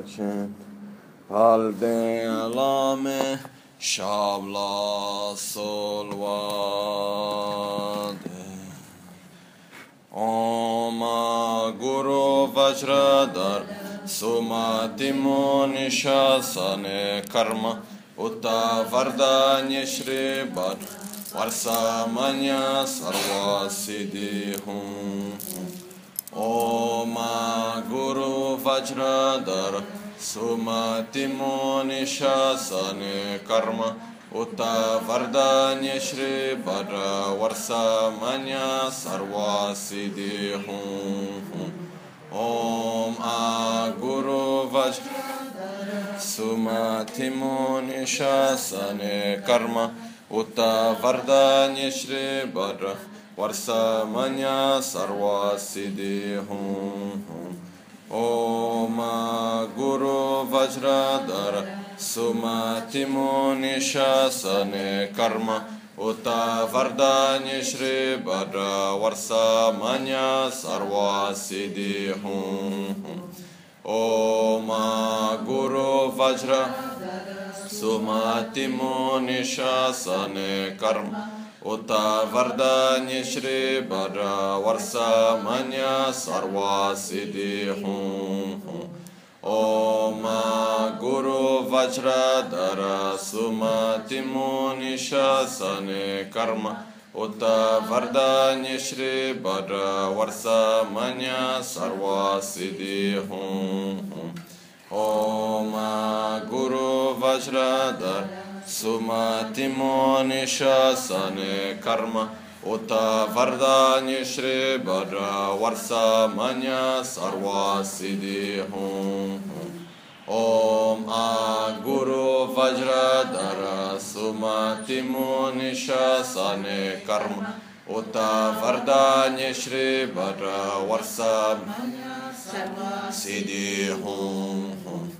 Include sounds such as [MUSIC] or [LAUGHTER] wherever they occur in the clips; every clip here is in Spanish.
Hashem. Halde alame shabla solwade. Oma Guru Vajradar Sumatimo Nishasane Karma Uta Vardanya Shribar Varsamanya Sarvasiddhi Hum ओम गुरु वज्रधर सुमतिमो निशासन कर्म उत वरदान्य श्री वर वर्ष मन सर्वासिदे हूँ ओम आ गुरु वज्र सुमतिमो निशासन कर्म उत वरदान्य श्री वर Varsamanya Sarva Siddhi Hum Om Guru Vajradhara Sumatimo Nishasane Karma Uta Vardanya Shri Bhadra Varsa Manya Sarva Siddhi Hum Om Guru Vajra उत वरदान्य श्री बर वर्षा मन सर्वा सिद्धि हूँ ओम गुरु वज्र धर सुमति मुनिशन कर्म उत वरदान्य श्री बर वर्षा मन सर्वा सिद्धि हूँ ओम गुरु वज्र धर Sumati Monisha Sane Karma Uta Vardani Shri Bhadra Varsa Manya Sarva Siddhi Hum Om A Guru Vajra Dara Sumati Monisha Sane Karma Uta Vardani Shri Bhadra Varsa Manya Sarva Siddhi Hum.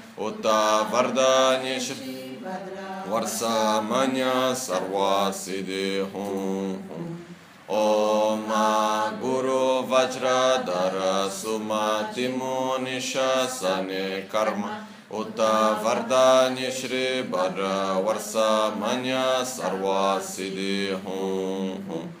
Uta Vardanesh Varsamanya Sarva Siddhi Om Guru Vajradara Sumati Munishasane Karma. Uta Vardani Shri Bhadra Varsamanya Sarva Siddhi Hum Hum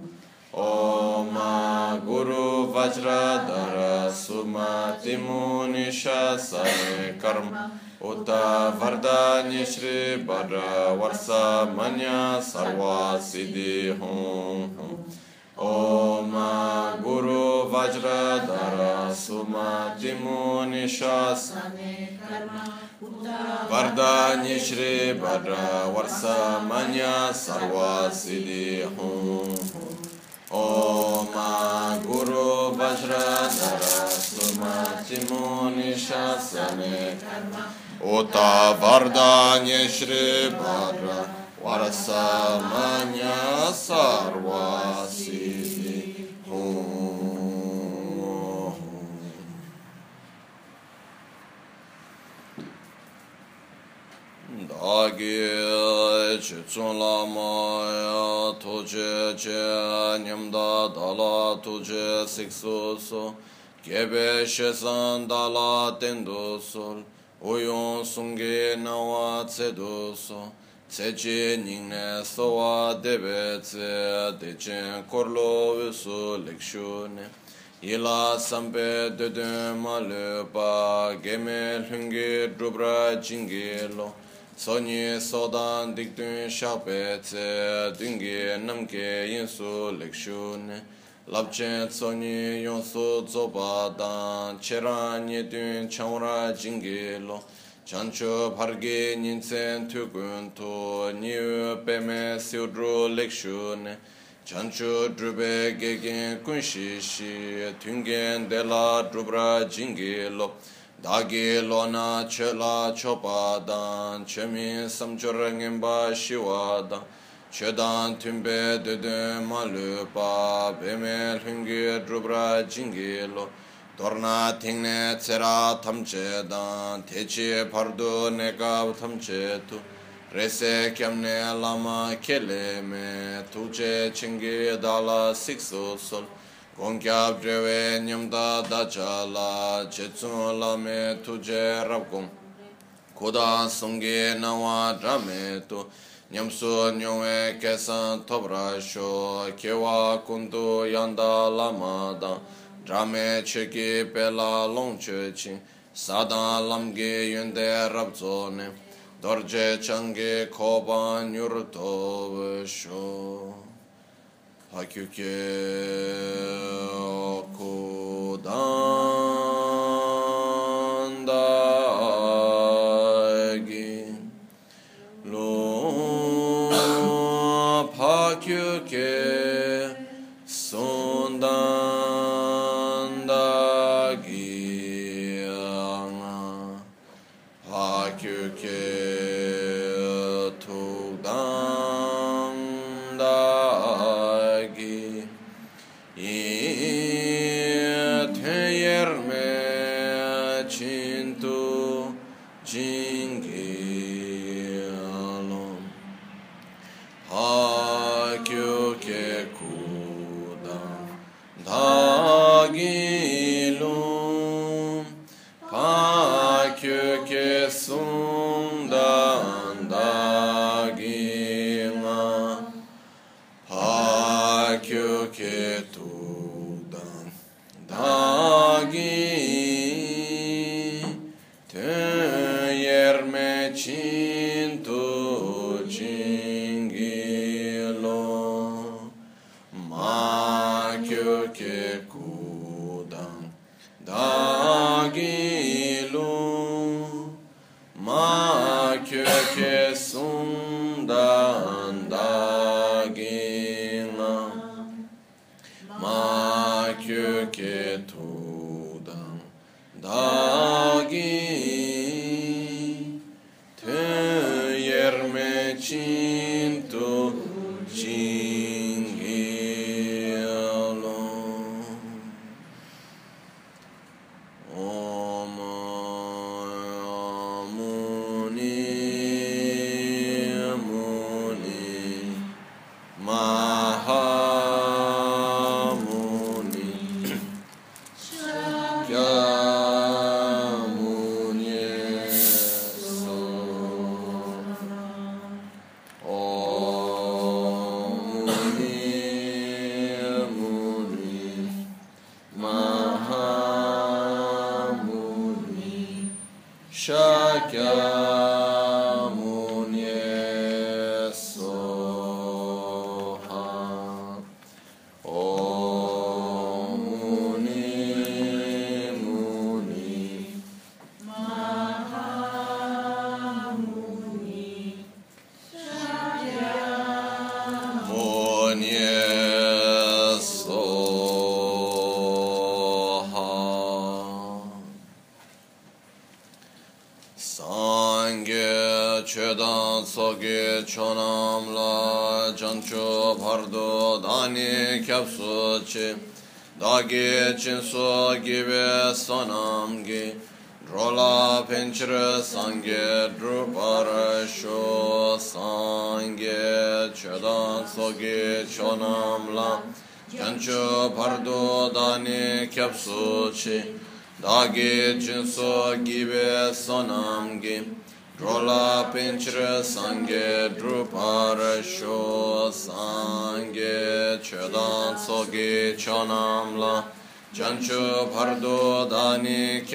ओम गुरु वज्रधर सुमति मुनिष कर्म उत वरदान्य श्री वर वर्ष मन सर्वा सिद्धि हूँ ओम गुरु वज्रधर सुमति मुनिष वरदान्य श्री वर वर्ष मन सर्वा सिद्धि हूँ ॐ गुरु वज्रधर सुमतिमुनिशसने उत वरदान्य श्रीभर वरसमन्य सर्वासी āgī chītsūn lāma tūcē chē nyamdā dālā tūcē sikṣu sū kēpē shēsān dālā tendu sūl uyōn sūngē nāwā cēdu sū cēchē nīngnē sōwā dēbē cē dēchēn korlō sū likṣū nē yīlā sāmbē dēdēn mā lē pā gēmē lhūngē drupra jīngē lō Sonyi sodan dikdun shakpe tse dungi namke yinsu lekshun. Labchen sonyi yonsu tsoba dan cheran yedun chamra jingi. Chancho pargi nyinsen tukun to niyu peme siudru lekshune Chancho drube gegen kunshi shi tungen dela drubra jingelo. Dāgī lōna che lā chōpa dāng, che mī samchur ngīmbā shīwā dāng, che dāng tīmbē dēdē mā lūpa, bē mē lhīngī drūbrā jīngī lō, dorna tīngnē tserā tam che dāng, pārdu nekāb tam che tu, re se kyam ne ke lē mē, tu che chīngī dāla sik sō sol, Gongkyab drewe nyamda dacha la chetsun la me tuje rabgum. Koda sungi nawa drame tu nyamsu nyongwe kesan tobra sho kewa kundu yanda lama da drame cheki pela long che chechi sada lamgi yunde rabzo ne dorje changi koba nyur tobe sho. haküke kodan.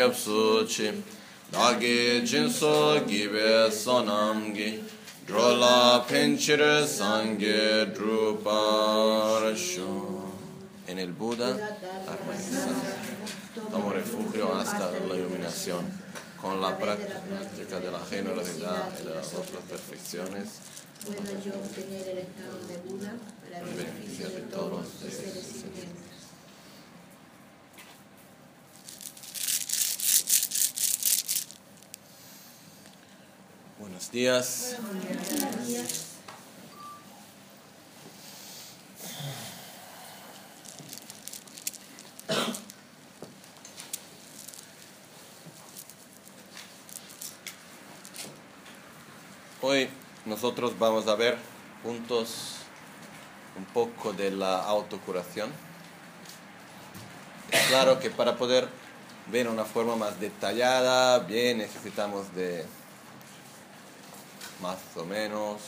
Dani kyapsu chi dagi jinso gibe sonamgi drola penchir sangye druparasho en el Buda tomo refugio hasta la iluminación. Con la práctica de la generalidad y de las otras perfecciones puedo yo obtener el estado de Buda para el beneficio de todos los seres Buenos días. Hoy nosotros vamos a ver juntos un poco de la autocuración. Claro que para poder ver una forma más detallada, bien, necesitamos de más o menos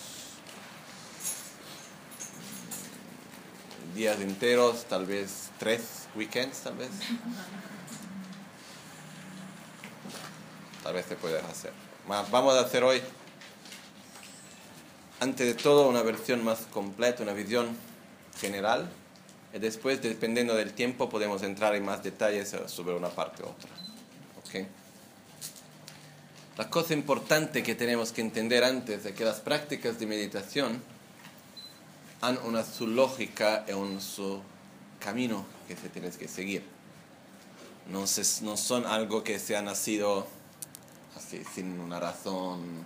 días enteros, tal vez tres weekends, tal vez. Tal vez se puede hacer. Ma- Vamos a hacer hoy, antes de todo, una versión más completa, una visión general. Y después, dependiendo del tiempo, podemos entrar en más detalles sobre una parte u otra. ¿Ok? La cosa importante que tenemos que entender antes es que las prácticas de meditación han una su lógica y un su camino que se tiene que seguir. No, se- no son algo que se ha nacido así, sin una razón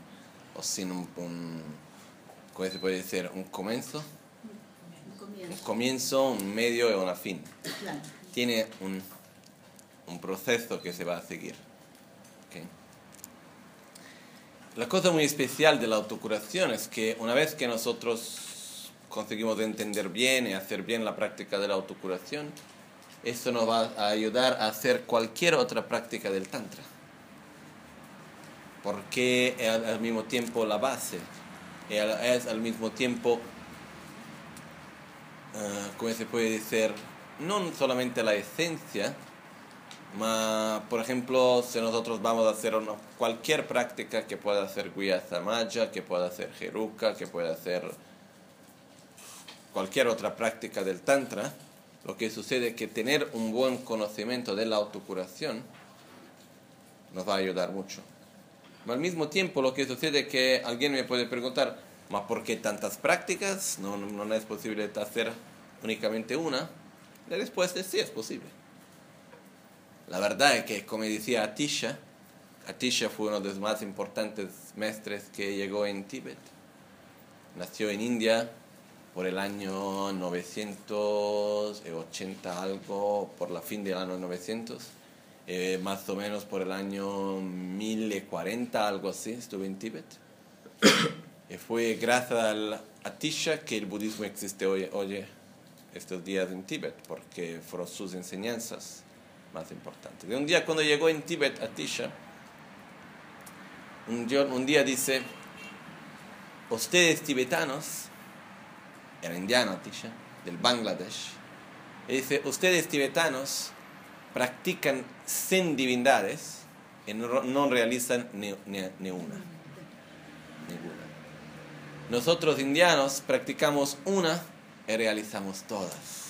o sin un, un ¿cómo se puede decir? Un comienzo, Un un comienzo. un medio y una fin. Claro. Tiene un, un proceso que se va a seguir. ¿ok? La cosa muy especial de la autocuración es que una vez que nosotros conseguimos entender bien y hacer bien la práctica de la autocuración, esto nos va a ayudar a hacer cualquier otra práctica del Tantra. Porque es al, mismo tiempo la base, es al mismo tiempo, eh, ¿cómo se puede decir? No solamente la esencia, Ma, por ejemplo, si nosotros vamos a hacer una- cualquier práctica que pueda hacer Guiyasamaya, que pueda hacer Jeruka, que pueda hacer cualquier otra práctica del Tantra, lo que sucede es que tener un buen conocimiento de la autocuración nos va a ayudar mucho. Al mismo tiempo, lo que sucede es que alguien me puede preguntar, ¿ma por qué tantas prácticas? ¿No, no, no es posible hacer únicamente una? La respuesta es sí, es posible. La verdad es que, como decía Atisha, Atisha fue uno de los más importantes maestres que llegó en Tíbet. Nació en India por el año 980 algo, por la fin del año 900. Eh, más o menos por el año 1040, algo así, estuve en Tíbet. y [COUGHS] fue gracias al Atisha que el budismo existe hoy, hoy estos días en Tíbet, porque fueron sus enseñanzas más importantes. De un día cuando llegó en Tíbet Atisha, un día, un día dice, ustedes tibetanos, era indiano Atisha, del Bangladesh, y dice, ustedes tibetanos practican 100 divindades y no, no realizan ni, ni, ni una. Ninguna. Nosotros indianos practicamos una y realizamos todas.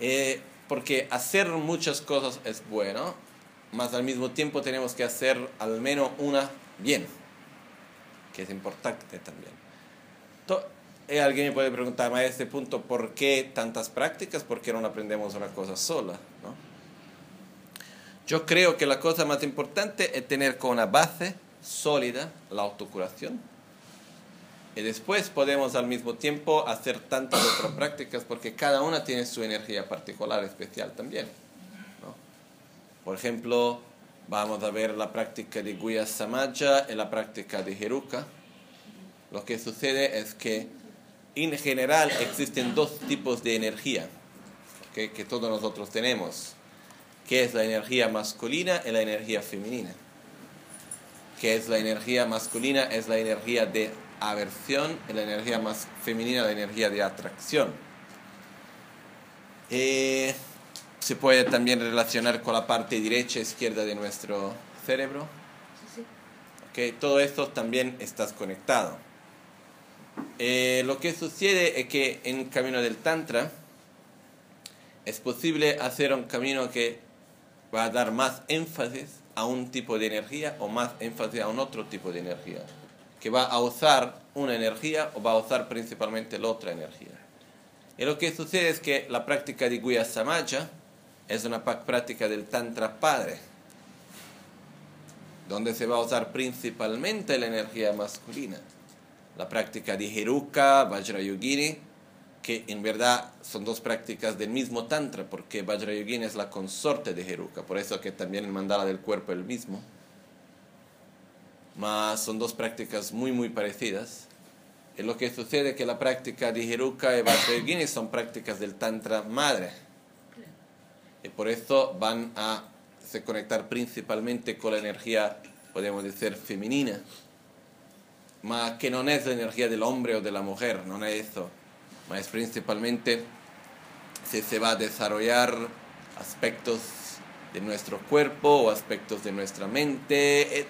Eh, porque hacer muchas cosas es bueno, mas al mismo tiempo tenemos que hacer al menos una bien, que es importante también. To- eh, alguien me puede preguntar a este punto, ¿por qué tantas prácticas? ¿Por qué no aprendemos una cosa sola? ¿no? Yo creo que la cosa más importante es tener con una base sólida la autocuración. Y después podemos al mismo tiempo hacer tantas [COUGHS] otras prácticas porque cada una tiene su energía particular especial también. ¿no? Por ejemplo, vamos a ver la práctica de Guya Samaja y la práctica de Heruka. Lo que sucede es que en general existen dos tipos de energía que todos nosotros tenemos, que es la energía masculina y la energía femenina. Que es la energía masculina? Es la energía de aversión la energía más femenina la energía de atracción. Eh, se puede también relacionar con la parte derecha e izquierda de nuestro cerebro. Okay, todo esto también está conectado. Eh, lo que sucede es que en el camino del Tantra es posible hacer un camino que va a dar más énfasis a un tipo de energía o más énfasis a un otro tipo de energía, que va a usar una energía o va a usar principalmente la otra energía. Y lo que sucede es que la práctica de Guya Samaja es una práctica del Tantra Padre, donde se va a usar principalmente la energía masculina la práctica de Heruka, Vajrayogini, que en verdad son dos prácticas del mismo Tantra, porque Vajrayogini es la consorte de Heruka, por eso que también el mandala del cuerpo es el mismo. Mas son dos prácticas muy, muy parecidas. Y lo que sucede es que la práctica de Heruka y Vajrayogini son prácticas del Tantra madre. Y por eso van a se conectar principalmente con la energía, podemos decir, femenina ma que no es la energía del hombre o de la mujer, no es eso, ma es principalmente si se va a desarrollar aspectos de nuestro cuerpo o aspectos de nuestra mente.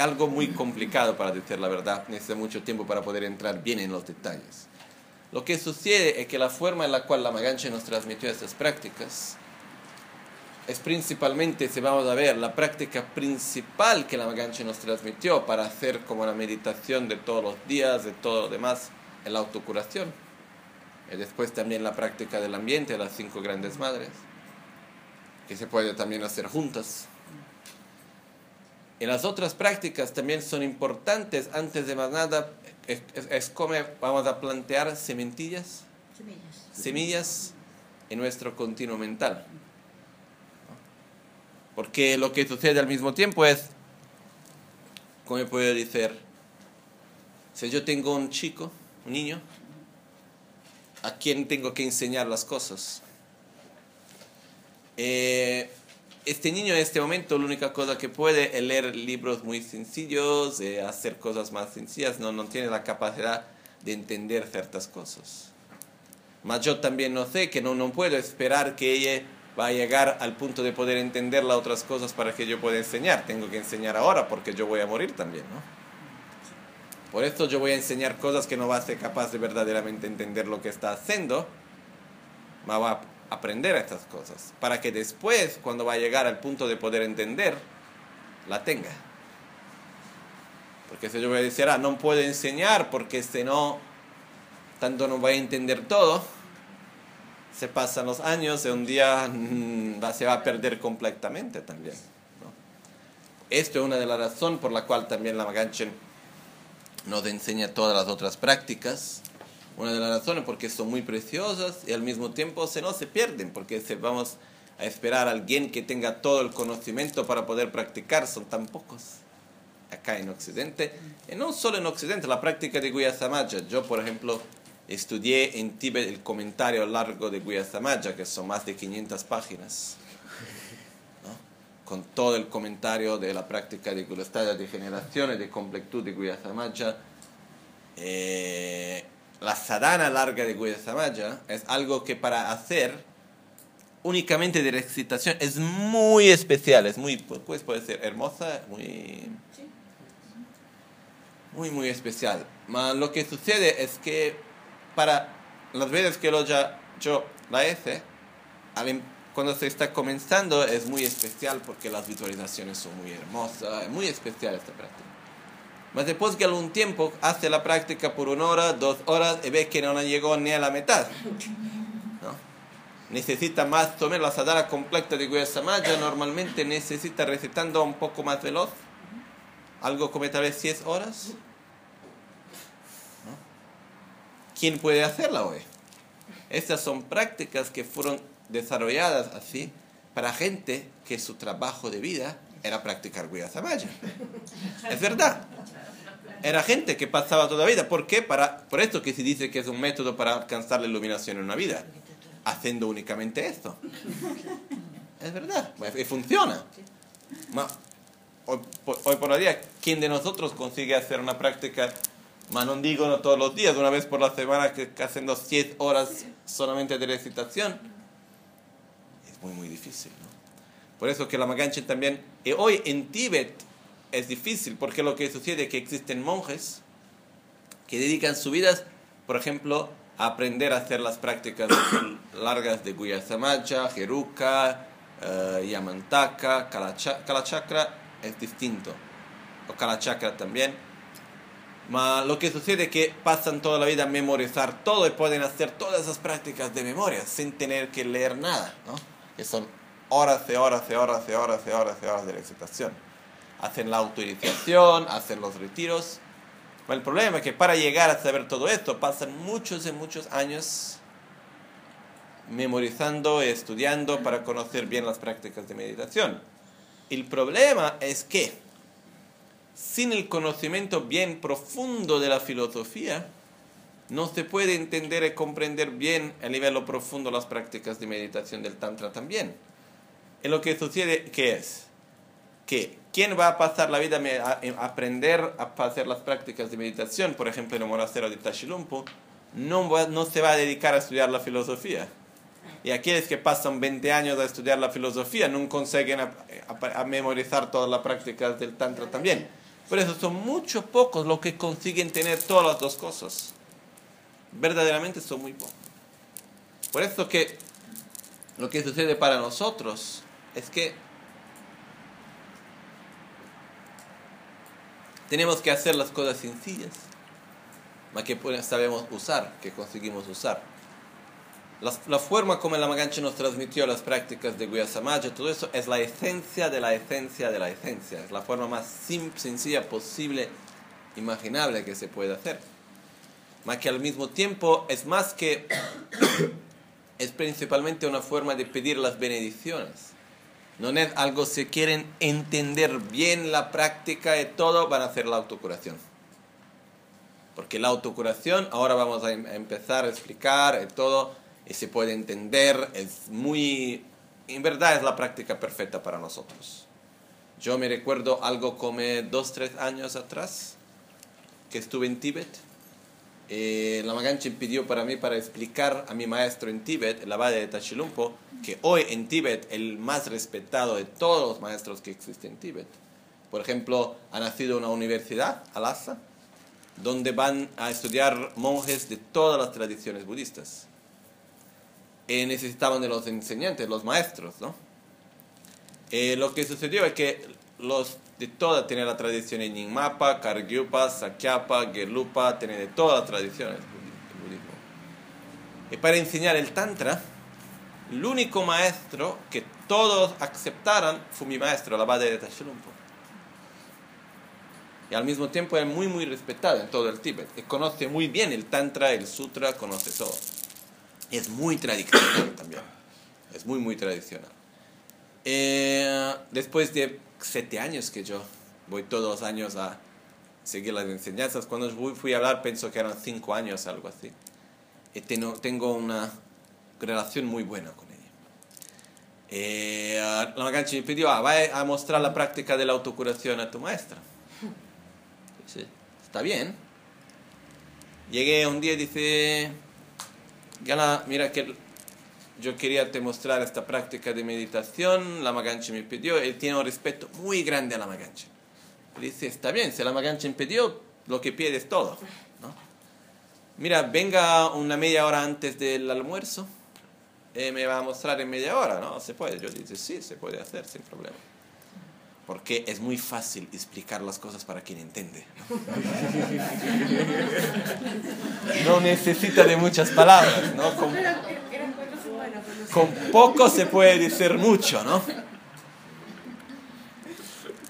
Algo muy complicado para decir la verdad, necesita mucho tiempo para poder entrar bien en los detalles. Lo que sucede es que la forma en la cual la Magancha nos transmitió estas prácticas es principalmente, si vamos a ver, la práctica principal que la Maganche nos transmitió para hacer como la meditación de todos los días, de todo lo demás, en la autocuración. Y después también la práctica del ambiente, las cinco grandes madres, que se puede también hacer juntas. Y las otras prácticas también son importantes. Antes de más nada, es, como vamos a plantear sementillas, semillas, semillas en nuestro continuo mental. Porque lo que sucede al mismo tiempo es, ¿cómo puedo decir? Si yo tengo un chico, un niño, ¿a quién tengo que enseñar las cosas? Eh, este niño en este momento la única cosa que puede es leer libros muy sencillos, eh, hacer cosas más sencillas, no, no tiene la capacidad de entender ciertas cosas. Mas yo también no sé que no, no puedo esperar que ella va a llegar al punto de poder entender las otras cosas para que yo pueda enseñar. Tengo que enseñar ahora porque yo voy a morir también, ¿no? Por esto yo voy a enseñar cosas que no va a ser capaz de verdaderamente entender lo que está haciendo. Va a aprender estas cosas para que después, cuando va a llegar al punto de poder entender, la tenga. Porque si yo voy a no puedo enseñar porque si no, tanto no voy a entender todo, se pasan los años y un día mm, se va a perder completamente también. Esto es una de las razones por la cual también la Maganchen nos enseña todas las otras prácticas. Una de las razones porque son muy preciosas y al mismo tiempo se no se pierden, porque si vamos a esperar a alguien que tenga todo el conocimiento para poder practicar, son tan pocos acá en Occidente. Y no solo en Occidente, la práctica de Guya Samaja. Yo, por ejemplo, estudié en Tíbet el comentario largo de Guyasamaya, que son más de 500 páginas, con todo el comentario de la práctica de Gulastaya de generación y de completud de Guyasamaya. Eh, la sadhana larga de Guyasamaya es algo que para hacer únicamente de recitación es muy especial, es muy, pues puede ser hermosa, muy, muy, muy especial. Mas lo que sucede es que para las veces que lo ya, yo la hice, cuando se está comenzando es muy especial porque las visualizaciones son muy hermosas, es muy especial esta práctica. Pero después que algún tiempo hace la práctica por una hora, dos horas y ve que no llegó ni a la mitad. Necesita más tomar la sadhana completa de Guya Samaya, normalmente necesita recitando un poco más veloz, algo como tal vez 10 horas. ¿quién puede hacerla hoy? Estas son prácticas que fueron desarrolladas así para gente que su trabajo de vida era practicar Guya Samaya. Es verdad. Era gente que pasaba toda la vida. ¿Por qué? Para, por esto que se dice que es un método para alcanzar la iluminación en una vida. Haciendo únicamente esto. Es verdad. Y funciona. hoy, hoy por día, ¿quién de nosotros consigue hacer una práctica no digo no todos los días, una vez por la semana que, haciendo 7 horas solamente de recitación. Es muy, muy difícil. Por eso que la Maganchen también, y hoy en Tíbet es difícil, porque lo que sucede es que existen monjes que dedican su vida, por ejemplo, a aprender a hacer las prácticas [COUGHS] largas de Guyasamacha, Jeruka, uh, Yamantaka, Kalachakra, es distinto. O Kalachakra también lo que sucede es que pasan toda la vida a memorizar todo y pueden hacer todas esas prácticas de memoria sin tener que leer nada, ¿no? Que son horas y horas y horas y horas y horas y horas de recitación. Hacen la autorización, hacen los retiros. el problema es que para llegar a saber todo esto pasan muchos y muchos años memorizando y estudiando para conocer bien las prácticas de meditación. El problema es que sin el conocimiento bien profundo de la filosofía, no se puede entender y comprender bien a nivel profundo las prácticas de meditación del Tantra también. En lo que sucede, ¿qué es? Que quien va a pasar la vida a aprender a hacer las prácticas de meditación, por ejemplo en el monasterio de Tashilumpo, no, no se va a dedicar a estudiar la filosofía. Y aquellos que pasan 20 años a estudiar la filosofía no consiguen a memorizar todas las prácticas del Tantra también por eso son muchos pocos los que consiguen tener todas las dos cosas. Verdaderamente son muy pocos. Por eso que lo que sucede para nosotros es que tenemos que hacer las cosas sencillas, más que sabemos usar, que conseguimos usar. La, forma como la Magancha nos transmitió las prácticas de Guyasamaya, todo eso es la esencia de la esencia de la esencia. Es la forma más sencilla posible, imaginable que se puede hacer. Más que al mismo tiempo es más que, [COUGHS] es principalmente una forma de pedir las bendiciones. No es algo, si quieren entender bien la práctica de todo, van a hacer la autocuración. Porque la autocuración, ahora vamos a em-, empezar a explicar todo y se puede entender, es muy, en verdad es la práctica perfecta para nosotros. Yo me recuerdo algo como dos, tres años atrás, que estuve en Tíbet. Eh, la Maganchen pidió para mí para explicar a mi maestro en Tíbet, el abad de Tachilumpo, que hoy en Tíbet el más respetado de todos los maestros que existen en Tíbet. Por ejemplo, ha nacido una universidad, Alasa, donde van a estudiar monjes de todas las tradiciones budistas eh, necesitaban de los enseñantes, los maestros, ¿no? Eh, lo que sucedió es que los de toda tenían la tradición en Mapa, Kargyupa, Sakyapa, Gelupa, tenían de todas las tradiciones del budismo. Y para enseñar el Tantra, el único maestro que todos aceptaran fue mi maestro, el abad de Tashilumpo. Y al mismo tiempo es muy, muy respetado en todo el Tíbet. Y conoce muy bien el Tantra, el Sutra, conoce todo es muy tradicional también. Es muy, muy tradicional. Eh, después de siete años que yo voy todos los años a seguir las enseñanzas, cuando fui a hablar pienso que eran cinco años, algo así. Y tengo, una relación muy buena con ella. Eh, la me pidió, ah, va a mostrar la práctica de la autocuración a tu maestra. Sí, está bien. Llegué un día y dice, Gana, mira que yo quería te mostrar esta práctica de meditación, la Maganche me pidió, él tiene un respeto muy grande a la Maganche. Dice, está bien, si la Maganche me pidió, lo que pide es todo. ¿no? Mira, venga una media hora antes del almuerzo, eh, me va a mostrar en media hora, ¿no? Se puede. Yo dice, sí, se puede hacer sin problema porque es muy fácil explicar las cosas para quien entiende. No [LAUGHS] necesita de muchas palabras, ¿no? Con, con poco se puede decir mucho, ¿no?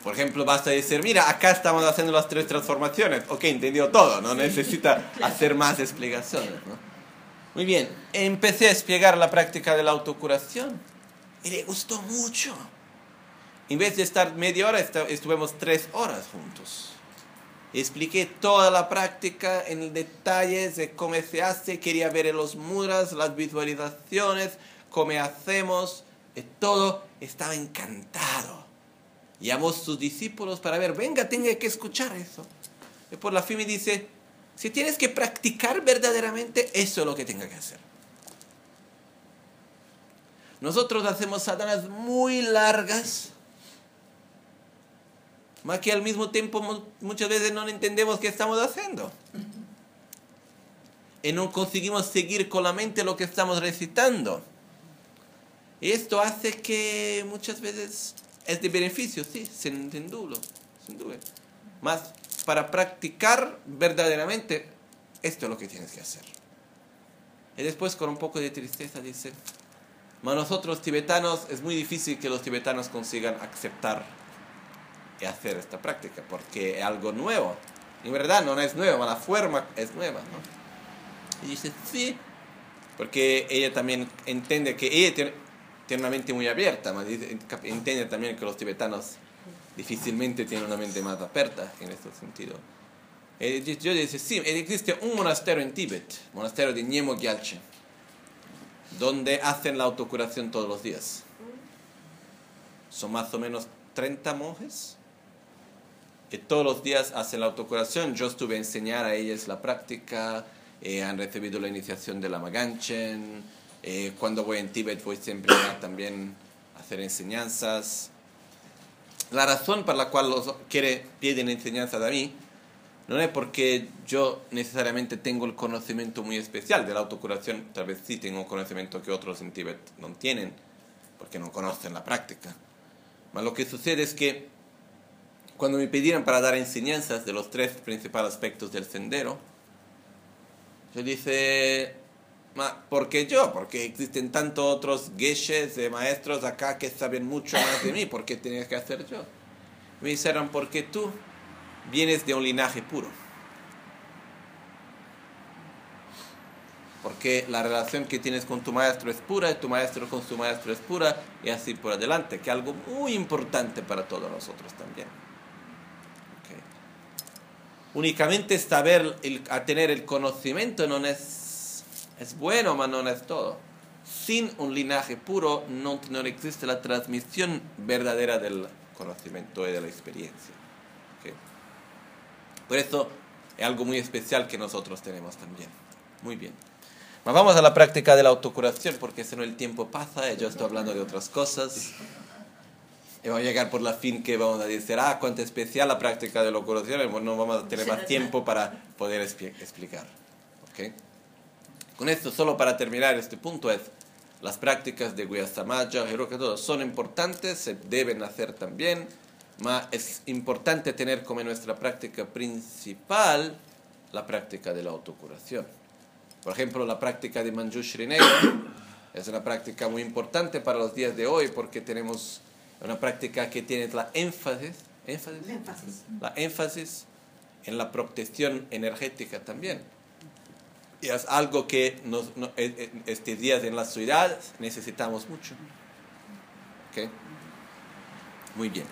Por ejemplo, basta decir, mira, acá estamos haciendo las tres transformaciones. Ok, entendió todo, no necesita hacer más explicaciones, ¿no? Muy bien, empecé a explicar la práctica de la autocuración Y le gustó mucho. En vez de estar media hora, estuvimos tres horas juntos. Expliqué toda la práctica en detalles de cómo se hace, quería ver los muras, las visualizaciones, cómo hacemos, y todo. Estaba encantado. Llamó a sus discípulos para ver, venga, tenga que escuchar eso. Y por la fin me dice, si tienes que practicar verdaderamente, eso es lo que tenga que hacer. Nosotros hacemos sadanas muy largas más que al mismo tiempo muchas veces no entendemos qué estamos haciendo. Y no conseguimos seguir con la mente lo que estamos recitando. Y esto hace que muchas veces es de beneficio, sí, sin, duda, sin duda. Más para practicar verdaderamente, esto es lo que tienes que hacer. Y después con un poco de tristeza dice, mas nosotros tibetanos es muy difícil que los tibetanos consigan aceptar hacer esta práctica, porque es algo nuevo. En verdad no es nuevo, la forma es nueva. ¿no? Y dice, sí, porque ella también entiende que ella tiene, tiene una mente muy abierta, entiende también que los tibetanos difícilmente tienen una mente más abierta en este sentido. Yo dice, sí, existe un monasterio en Tíbet, monasterio de Nyemo donde hacen la autocuración todos los días. Son más o menos 30 monjes que todos los días hacen la autocuración. Yo estuve a enseñar a ellas la práctica, eh, han recibido la iniciación de la Maganchen. Eh, cuando voy en Tíbet voy siempre a también hacer enseñanzas. La razón por la cual los quiere, piden enseñanzas a mí no es porque yo necesariamente tengo el conocimiento muy especial de la autocuración, tal vez sí tengo un conocimiento que otros en Tíbet no tienen, porque no conocen la práctica. Pero lo que sucede es que cuando me pidieron para dar enseñanzas de los tres principales aspectos del sendero, yo dije, ¿por qué yo? Porque existen tantos otros geshes de maestros acá que saben mucho más de mí, ¿por qué tenía que hacer yo? Me dijeron, porque tú vienes de un linaje puro. Porque la relación que tienes con tu maestro es pura, y tu maestro con su maestro es pura, y así por adelante, que es algo muy importante para todos nosotros también únicamente saber, el, a tener el conocimiento no es, es bueno, pero no es todo. Sin un linaje puro no, no existe la transmisión verdadera del conocimiento y de la experiencia. Por eso es algo muy especial que nosotros tenemos también. Muy bien. Vamos a la práctica de la autocuración porque si no el tiempo pasa y yo estoy hablando de otras cosas. Y vamos a llegar por la fin que vamos a decir, ah, cuánto especial la práctica de la curación, no vamos a tener más tiempo para poder explicar. ¿Okay? Con esto, solo para terminar este punto, es las prácticas de Guyasamaya, todo son importantes, se deben hacer también, pero es importante tener como nuestra práctica principal la práctica de la autocuración. Por ejemplo, la práctica de Manjushri Negro es una práctica muy importante para los días de hoy porque tenemos una práctica que tiene la énfasis, énfasis, la énfasis en la protección energética también. Y es algo que nos, no, estos días en la ciudad necesitamos mucho. ¿Okay? Muy bien.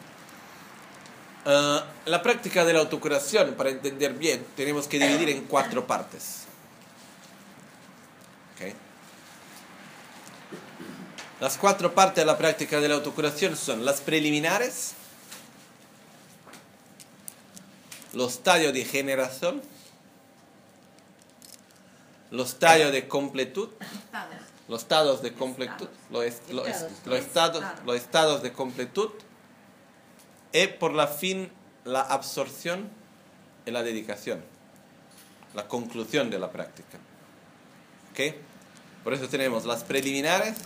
Ah, la práctica de la autocuración, para entender bien, tenemos que dividir en cuatro partes. ¿Okay? Las cuatro partes de la práctica de la autocuración son las preliminares, los estadios de generación, los estadios de completud, los estados de completud, los, estados, los estados de completud y por la fin la absorción y la dedicación, la conclusión de la práctica. ¿Okay? Por eso tenemos las preliminares,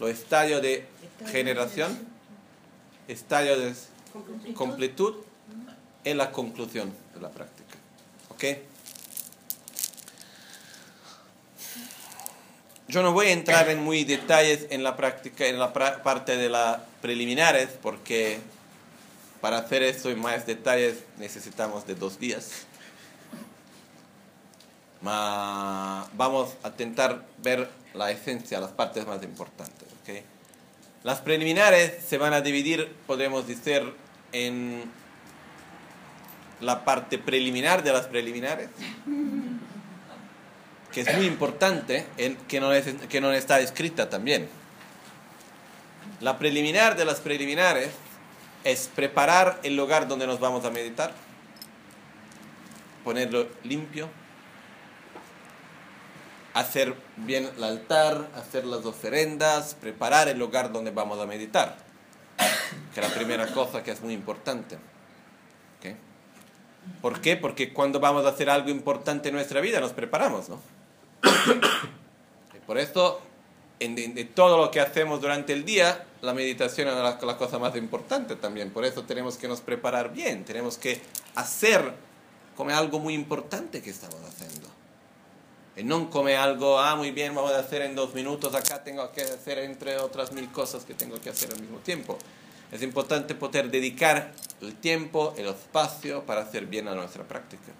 los estadios de generación, estadios de completud en la conclusión de la práctica. ¿Ok? Yo no voy a entrar en muy detalles en la práctica, en la parte de las preliminares, porque para hacer eso en más detalles necesitamos de dos días. vamos a intentar ver la esencia, las partes más importantes. Las preliminares se van a dividir, podemos decir, en la parte preliminar de las preliminares, que es muy importante, que, no es, que no está escrita también. La preliminar de las preliminares es preparar el lugar donde nos vamos a meditar, ponerlo limpio, hacer bien el altar, hacer las ofrendas, preparar el lugar donde vamos a meditar, que es la primera cosa que es muy importante. ¿Por qué? Porque cuando vamos a hacer algo importante en nuestra vida nos preparamos, ¿no? [COUGHS] por eso, en, todo lo que hacemos durante el día, la meditación es la, la cosa más importante también. Por eso tenemos que nos preparar bien, tenemos que hacer como algo muy importante que estamos haciendo no come algo, ah, muy bien, vamos a hacer en dos minutos, acá tengo que hacer entre otras mil cosas que tengo que hacer al mismo tiempo. Es importante poder dedicar el tiempo, el espacio para hacer bien a nuestra práctica.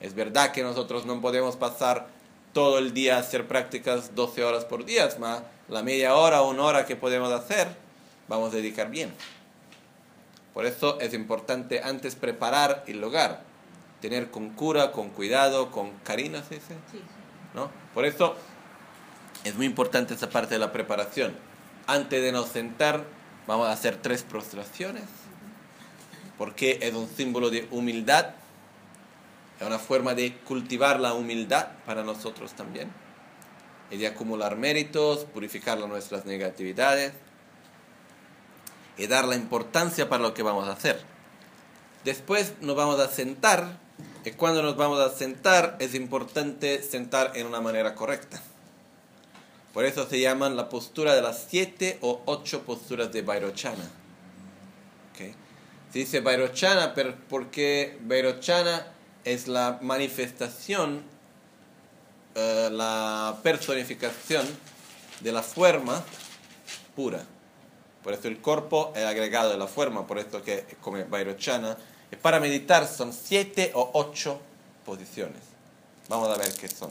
Es verdad que nosotros no podemos pasar todo el día a hacer prácticas 12 horas por día, más la media hora o una hora que podemos hacer, vamos a dedicar bien. Por eso es importante antes preparar el lugar tener con cura, con cuidado, con cariño, ¿se dice? Sí. ¿No? Por eso es muy importante esa parte de la preparación. Antes de nos sentar, vamos a hacer tres prostraciones, porque es un símbolo de humildad, es una forma de cultivar la humildad para nosotros también, y de acumular méritos, purificar nuestras negatividades y dar la importancia para lo que vamos a hacer. Después nos vamos a sentar cuando nos vamos a sentar es importante sentar en una manera correcta. Por eso se llaman la postura de las siete o ocho posturas de Vairochana. ¿Okay? Se dice Vairochana porque Vairochana es la manifestación, eh, la personificación de la forma pura. Por eso el cuerpo es agregado de la forma, por eso que como Vairochana para meditar son siete o ocho posiciones. Vamos a ver qué son.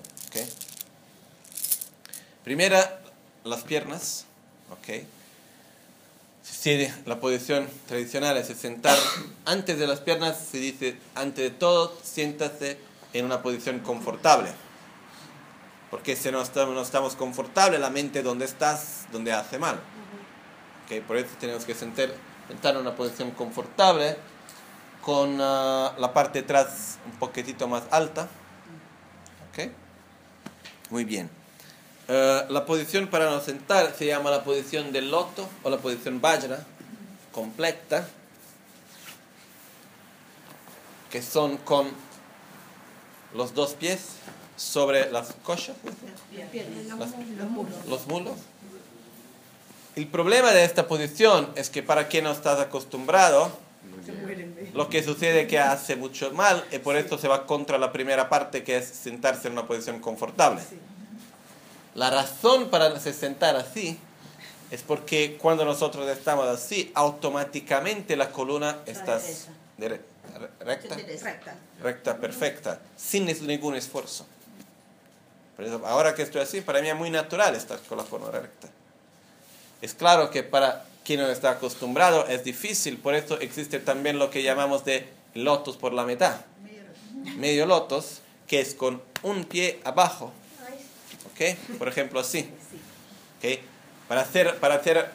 Primera, las piernas. ¿okay? la posición tradicional es sentar antes de las piernas, se dice antes de todo, siéntase en una posición confortable. Porque si no estamos, no estamos confortables, la mente donde estás, donde hace mal. ¿Okay? Por eso tenemos que sentar, sentar en una posición confortable con ah, la parte de atrás un poquitito más alta. ¿Ok? Muy bien. Eh, la posición para no sentar se llama la posición del loto o la posición vajra, completa, que son con los dos pies sobre las coxas, los mulos. El problema de esta posición es que para quien no estás acostumbrado, lo que sucede es que hace mucho mal y por esto se va contra la primera parte que es sentarse en una posición confortable. La razón para sentar así es porque cuando nosotros estamos así, automáticamente la columna está recta, recta, perfecta, sin ningún esfuerzo. ahora que estoy así, para mí es muy natural estar con la forma recta. Es claro que para quien no está acostumbrado es difícil, por eso existe también lo que llamamos de lotos por la mitad. Medio lotos, que es con un pie abajo. ¿Ok? Por ejemplo, así. ¿Ok? Para hacer, para hacer,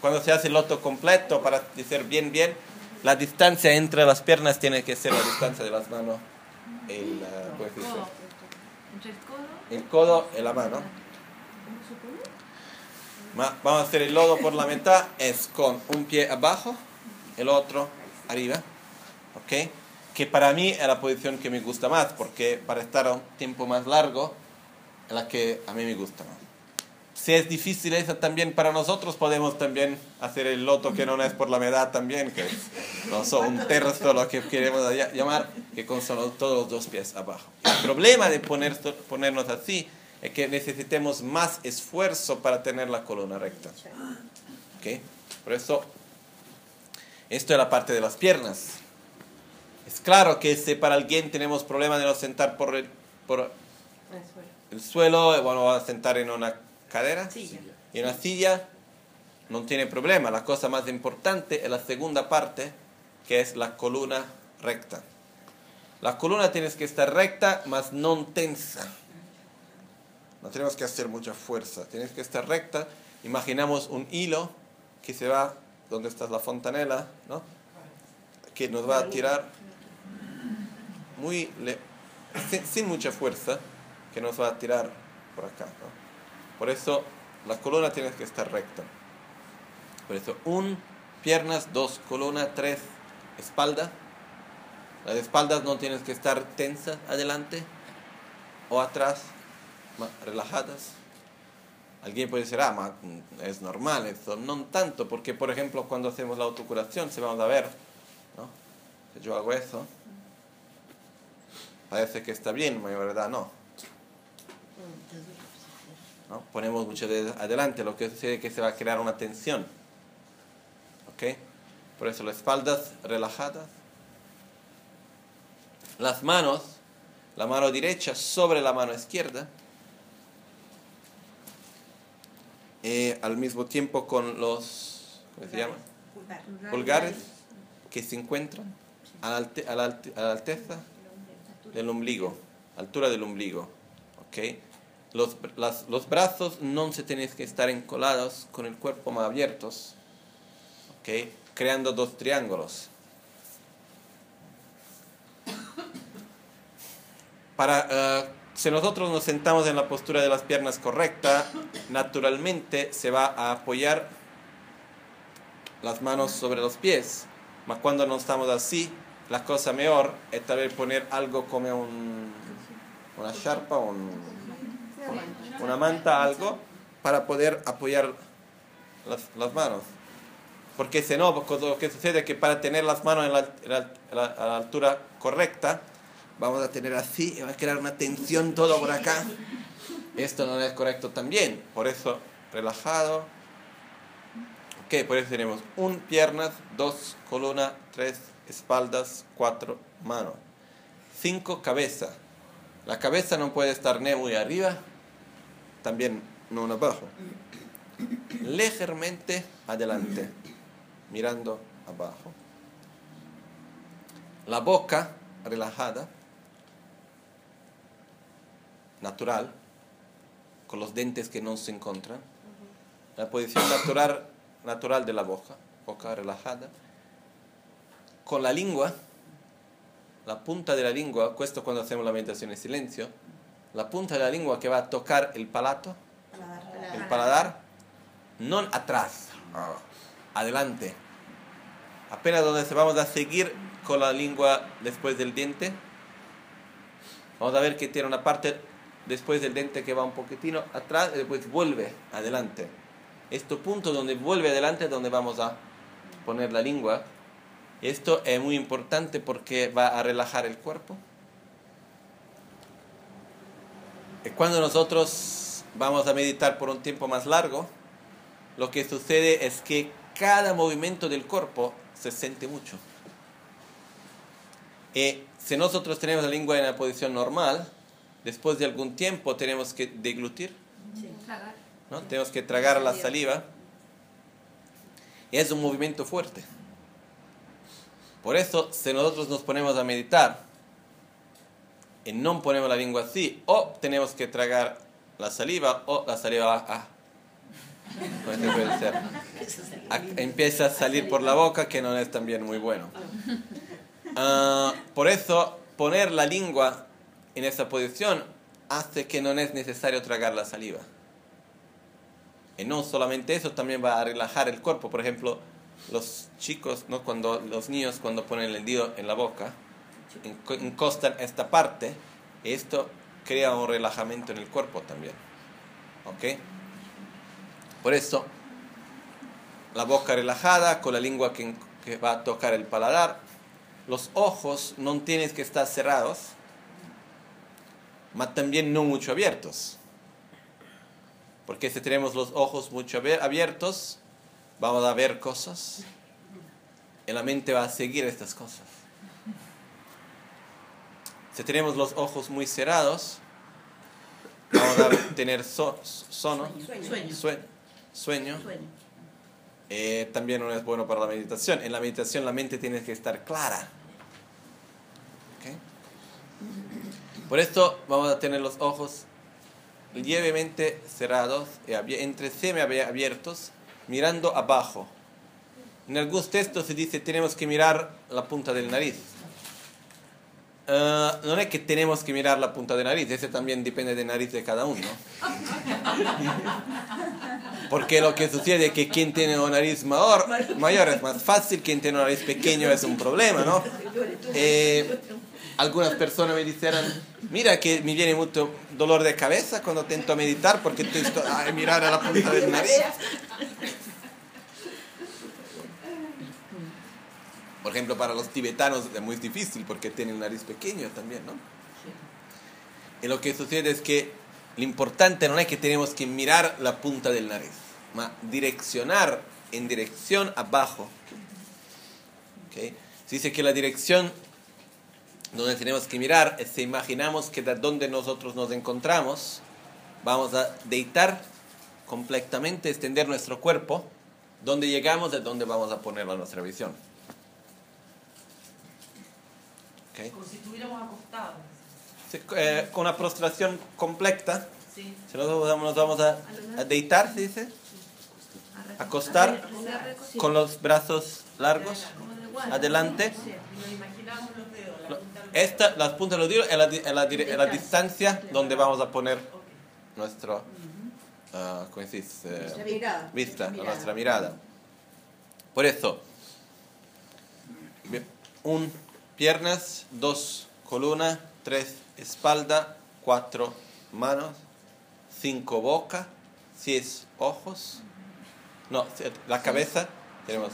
cuando se hace el loto completo, para decir bien, bien, la distancia entre las piernas tiene que ser la distancia de las manos. El, uh, el codo y la mano. Vamos a hacer el lodo por la mitad, es con un pie abajo, el otro arriba, ¿ok? Que para mí es la posición que me gusta más, porque para estar un tiempo más largo es la que a mí me gusta más. Si es difícil esa también para nosotros, podemos también hacer el loto que no es por la mitad también, que no son un tercio lo que queremos llamar, que con solo todos los dos pies abajo. El problema de poner, ponernos así es que necesitemos más esfuerzo para tener la columna recta. ¿Okay? Por eso, esto es la parte de las piernas. Es claro que si para alguien tenemos problema de no sentar por el, por el suelo, bueno, vamos a sentar en una cadera, y en una silla, no tiene problema. La cosa más importante es la segunda parte, que es la columna recta. La columna tienes que estar recta, mas no tensa. No tenemos que hacer mucha fuerza. Tienes que estar recta. Imaginamos un hilo que se va donde está la fontanela, ¿no? Que nos va a tirar muy sin, mucha fuerza, que nos va a tirar por acá. Por eso la columna tiene que estar recta. Por eso un, piernas, dos, columna, tres, espalda. Las espaldas no tienes que estar tensas adelante o atrás, relajadas. Alguien puede decir, ah, es normal eso. No tanto, porque por ejemplo cuando hacemos la autocuración, se vamos a ver, ¿no? Si yo hago eso, parece que está bien, pero en verdad no. ¿No? Ponemos mucho de adelante, lo que sucede es que se va a crear una tensión. ¿Ok? Por eso las espaldas relajadas. Las manos, la mano derecha sobre la mano izquierda. Eh, al mismo tiempo con los ¿cómo se llama? pulgares que se encuentran a la, a la, alteza del ombligo, altura del ombligo. ¿okay? Los, los brazos no se tienen que estar encolados con el cuerpo más abiertos, ¿okay? creando dos triángulos. Para eh, si nosotros nos sentamos en la postura de las piernas correcta, naturalmente se va a apoyar las manos sobre los pies. Mas cuando no estamos así, la cosa mejor es tal vez poner algo como un, una charpa, un, una manta, algo, para poder apoyar las, las manos. Porque si no, lo que sucede es que para tener las manos en la, a la altura correcta, vamos a tener así va a crear una tensión todo por acá. Esto no es correcto también. Por eso, relajado. Ok, por eso tenemos un piernas, dos columna, tres espaldas, cuatro manos. Cinco cabeza. La cabeza no puede estar ni muy arriba, también no abajo. Legermente adelante, mirando abajo. La boca relajada natural, con los dentes que no se encuentran. La posición natural, natural de la boca, boca relajada. Con la lengua, la punta de la lengua, esto cuando hacemos la meditación en silencio, la punta de la lengua que va a tocar el palato, el paladar, no atrás, adelante. Apenas donde se vamos a seguir con la lengua después del diente, vamos a ver que tiene una parte después del dente que va un poquitino atrás después vuelve adelante. Este punto donde vuelve adelante es donde vamos a poner la lengua. Esto es muy importante porque va a relajar el cuerpo. Y cuando nosotros vamos a meditar por un tiempo más largo, lo que sucede es que cada movimiento del cuerpo se siente mucho. Y si nosotros tenemos la lengua en la posición normal, después de algún tiempo tenemos que deglutir, ¿no? tenemos que tragar la saliva. Y es un movimiento fuerte. Por eso, si nosotros nos ponemos a meditar y no ponemos la lengua así, o tenemos que tragar la saliva, o la saliva va a... Puede ser. [LAUGHS] empieza a salir por la boca, que no es también muy bueno. [LAUGHS] Ah, por eso, poner la lengua en esa posición hace que no es necesario tragar la saliva. Y no solamente eso, también va a relajar el cuerpo. Por ejemplo, los chicos, ¿no? cuando, los niños cuando ponen el dedo en la boca, encostan esta parte, esto crea un relajamiento en el cuerpo también. ¿Ok? Por eso, la boca relajada, con la lengua que, que va a tocar el paladar, los ojos no tienen que estar cerrados, mas también no mucho abiertos. Porque si tenemos los ojos mucho abiertos, vamos a ver cosas y la mente va a seguir estas cosas. Si tenemos los ojos muy cerrados, vamos a tener sono, sueño, sueño, eh, también no es bueno para la meditación. En la meditación la mente tiene que estar clara. Por esto vamos a tener los ojos levemente cerrados, entre abiertos mirando abajo. En algunos textos se dice tenemos que mirar la punta del nariz. Ah, no es que tenemos que mirar la punta de nariz, ese también depende de nariz de cada uno. [LAUGHS] Porque lo que sucede es que quien tiene una nariz mayor, mayor es más fácil, quien tiene una nariz pequeño es un problema, ¿no? Eh, algunas personas me dijeron, mira que me viene mucho dolor de cabeza cuando intento meditar porque intento mirar a la punta del nariz. Por ejemplo, para los tibetanos es muy difícil porque tienen nariz pequeño también, ¿no? Y lo que sucede es que lo importante no es que tenemos que mirar la punta del nariz, sino direccionar en dirección abajo. ¿Okay? Se dice que la dirección donde tenemos que mirar es si imaginamos que de donde nosotros nos encontramos, vamos a deitar completamente, extender nuestro cuerpo, donde llegamos es donde vamos a poner nuestra visión. Como si estuviéramos acostados. Eh, con una prostración completa. Sí. nos, nos vamos a, a, deitar, se dice. Acostar con los brazos largos adelante. Esta, las puntas de los dedos es la, la, la, distancia. donde vamos a poner nuestro, uh, ¿cómo se dice? vista, nuestra mirada. Por eso, un piernas, dos columnas, tres espalda, cuatro manos, cinco boca, seis ojos, no, la cabeza, tenemos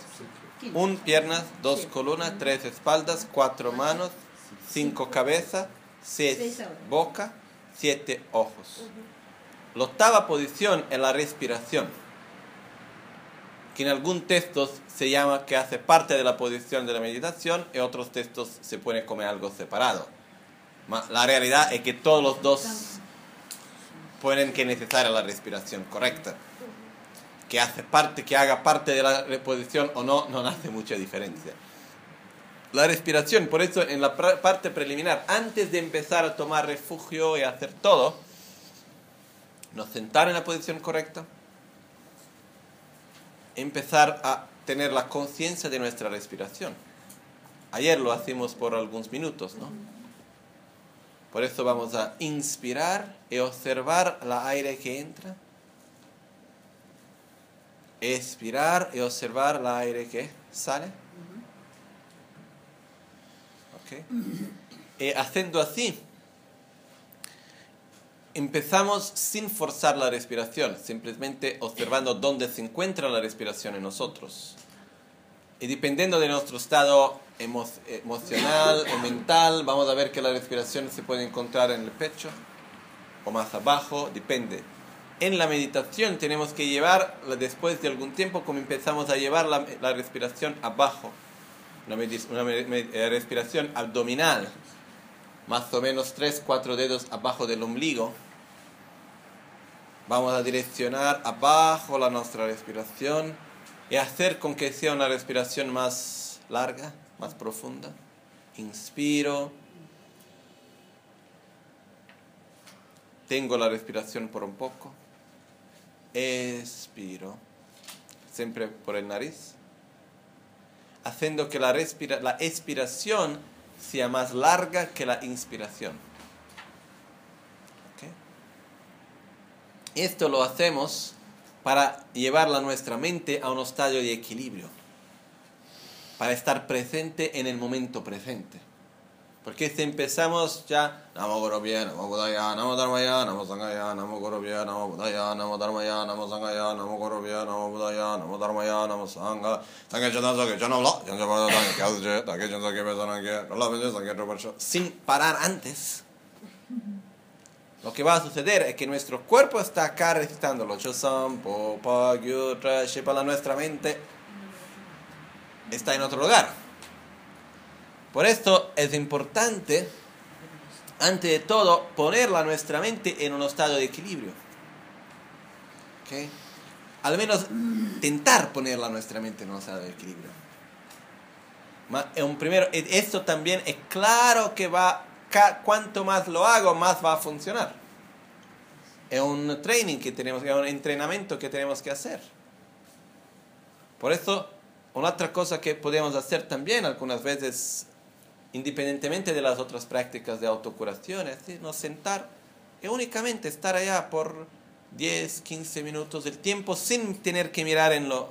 un piernas, dos columnas, tres espaldas, cuatro manos, cinco cabezas, seis boca, siete ojos. La octava posición es la respiración que en algún texto se llama que hace parte de la posición de la meditación y otros textos se pone como algo separado. La realidad es que todos los dos pueden que necesaria la respiración correcta. Que hace parte, que haga parte de la posición o no, no hace mucha diferencia. La respiración, por eso en la parte preliminar, antes de empezar a tomar refugio y hacer todo, nos sentar en la posición correcta, empezar a tener la conciencia de nuestra respiración. Ayer lo hacemos por algunos minutos, ¿no? Por eso vamos a inspirar y observar el aire que entra. Expirar y observar el aire que sale. Y haciendo así, empezamos sin forzar la respiración, simplemente observando dónde se encuentra la respiración en nosotros. Y dependiendo de nuestro estado emocional o mental, vamos a ver que la respiración se puede encontrar en el pecho o más abajo, depende. En la meditación tenemos que llevar, después de algún tiempo, como empezamos a llevar la respiración abajo, una, eh, respiración abdominal, más o menos 3-4 dedos abajo del ombligo. Vamos a direccionar abajo la nuestra respiración y hacer con que sea una respiración más larga, más profunda. Inspiro. Tengo la respiración por un poco. Expiro. Siempre por el nariz. Haciendo que la, respira la expiración sea más larga que la inspiración. Esto lo hacemos para llevar nuestra mente a un estado de equilibrio, para estar presente en el momento presente. Porque si empezamos ya, Namo Gorobye, Namo Budaya, Namo Dharmaya, Namo Sangaya, Namo Gorobye, Namo Budaya, Namo Dharmaya, Namo Sangaya, Namo Gorobye, Namo Budaya, Namo Dharmaya, Namo Sangha, Sangha Chana Sangha Chana Bla, Chana Bla, Sangha Kya Suje, Sangha Chana Sangha Besana Kya, Rola Bende Sangha Truparsha. Sin parar antes, lo que va a suceder es que nuestro cuerpo está acá recitándolo. Yo sampo, pa, gyu, tra, shepa, la nuestra mente está en otro lugar. Por esto es importante, antes de todo, ponerla nuestra mente en un estado de equilibrio. al menos intentar ponerla nuestra mente en un estado de equilibrio. Un primero, esto también es claro que va, cuanto más lo hago, más va a funcionar. Es un training que tenemos, es un entrenamiento que tenemos que hacer. Por eso, una otra cosa que podemos hacer también algunas veces, independientemente de las otras prácticas de autocuración, es decir, no sentar y únicamente estar allá por 10, 15 minutos del tiempo sin tener que mirar en lo,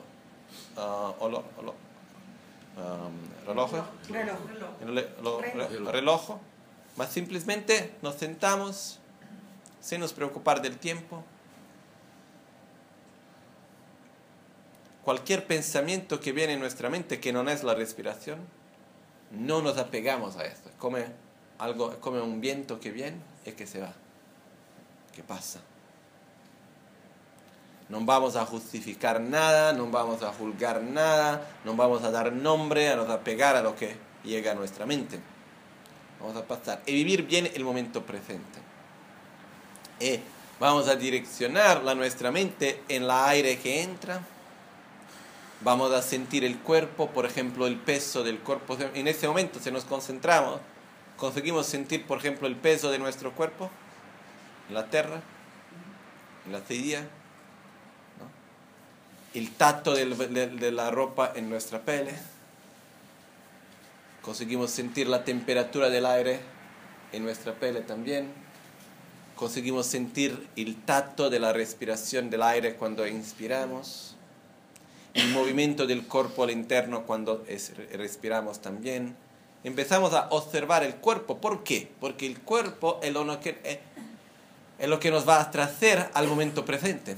ah, o lo, o lo, um, reloj, Reloj. en lo, lo- Reloj. reloj, más simplemente nos sentamos sin nos preocupar del tiempo. Cualquier pensamiento que viene en nuestra mente que no es la respiración, no nos apegamos a esto. Es como algo, es como un viento que viene y que se va, que pasa. No vamos a justificar nada, no vamos a juzgar nada, no vamos a dar nombre, a nos apegar a lo que llega a nuestra mente. Vamos a pasar y vivir bien el momento presente. Y vamos a direccionar la, nuestra mente en el aire que entra. Vamos a sentir el cuerpo, por ejemplo, el peso del cuerpo. En ese momento, si nos concentramos, conseguimos sentir, por ejemplo, el peso de nuestro cuerpo en la tierra, en la silla, el tacto de la ropa en nuestra pele. Conseguimos sentir la temperatura del aire en nuestra pele también. Conseguimos sentir el tacto de la respiración del aire cuando inspiramos. El movimiento del cuerpo al interno cuando es- respiramos también. Empezamos a observar el cuerpo. ¿Por qué? Porque el cuerpo es lo que, es- es lo que nos va a traer al momento presente.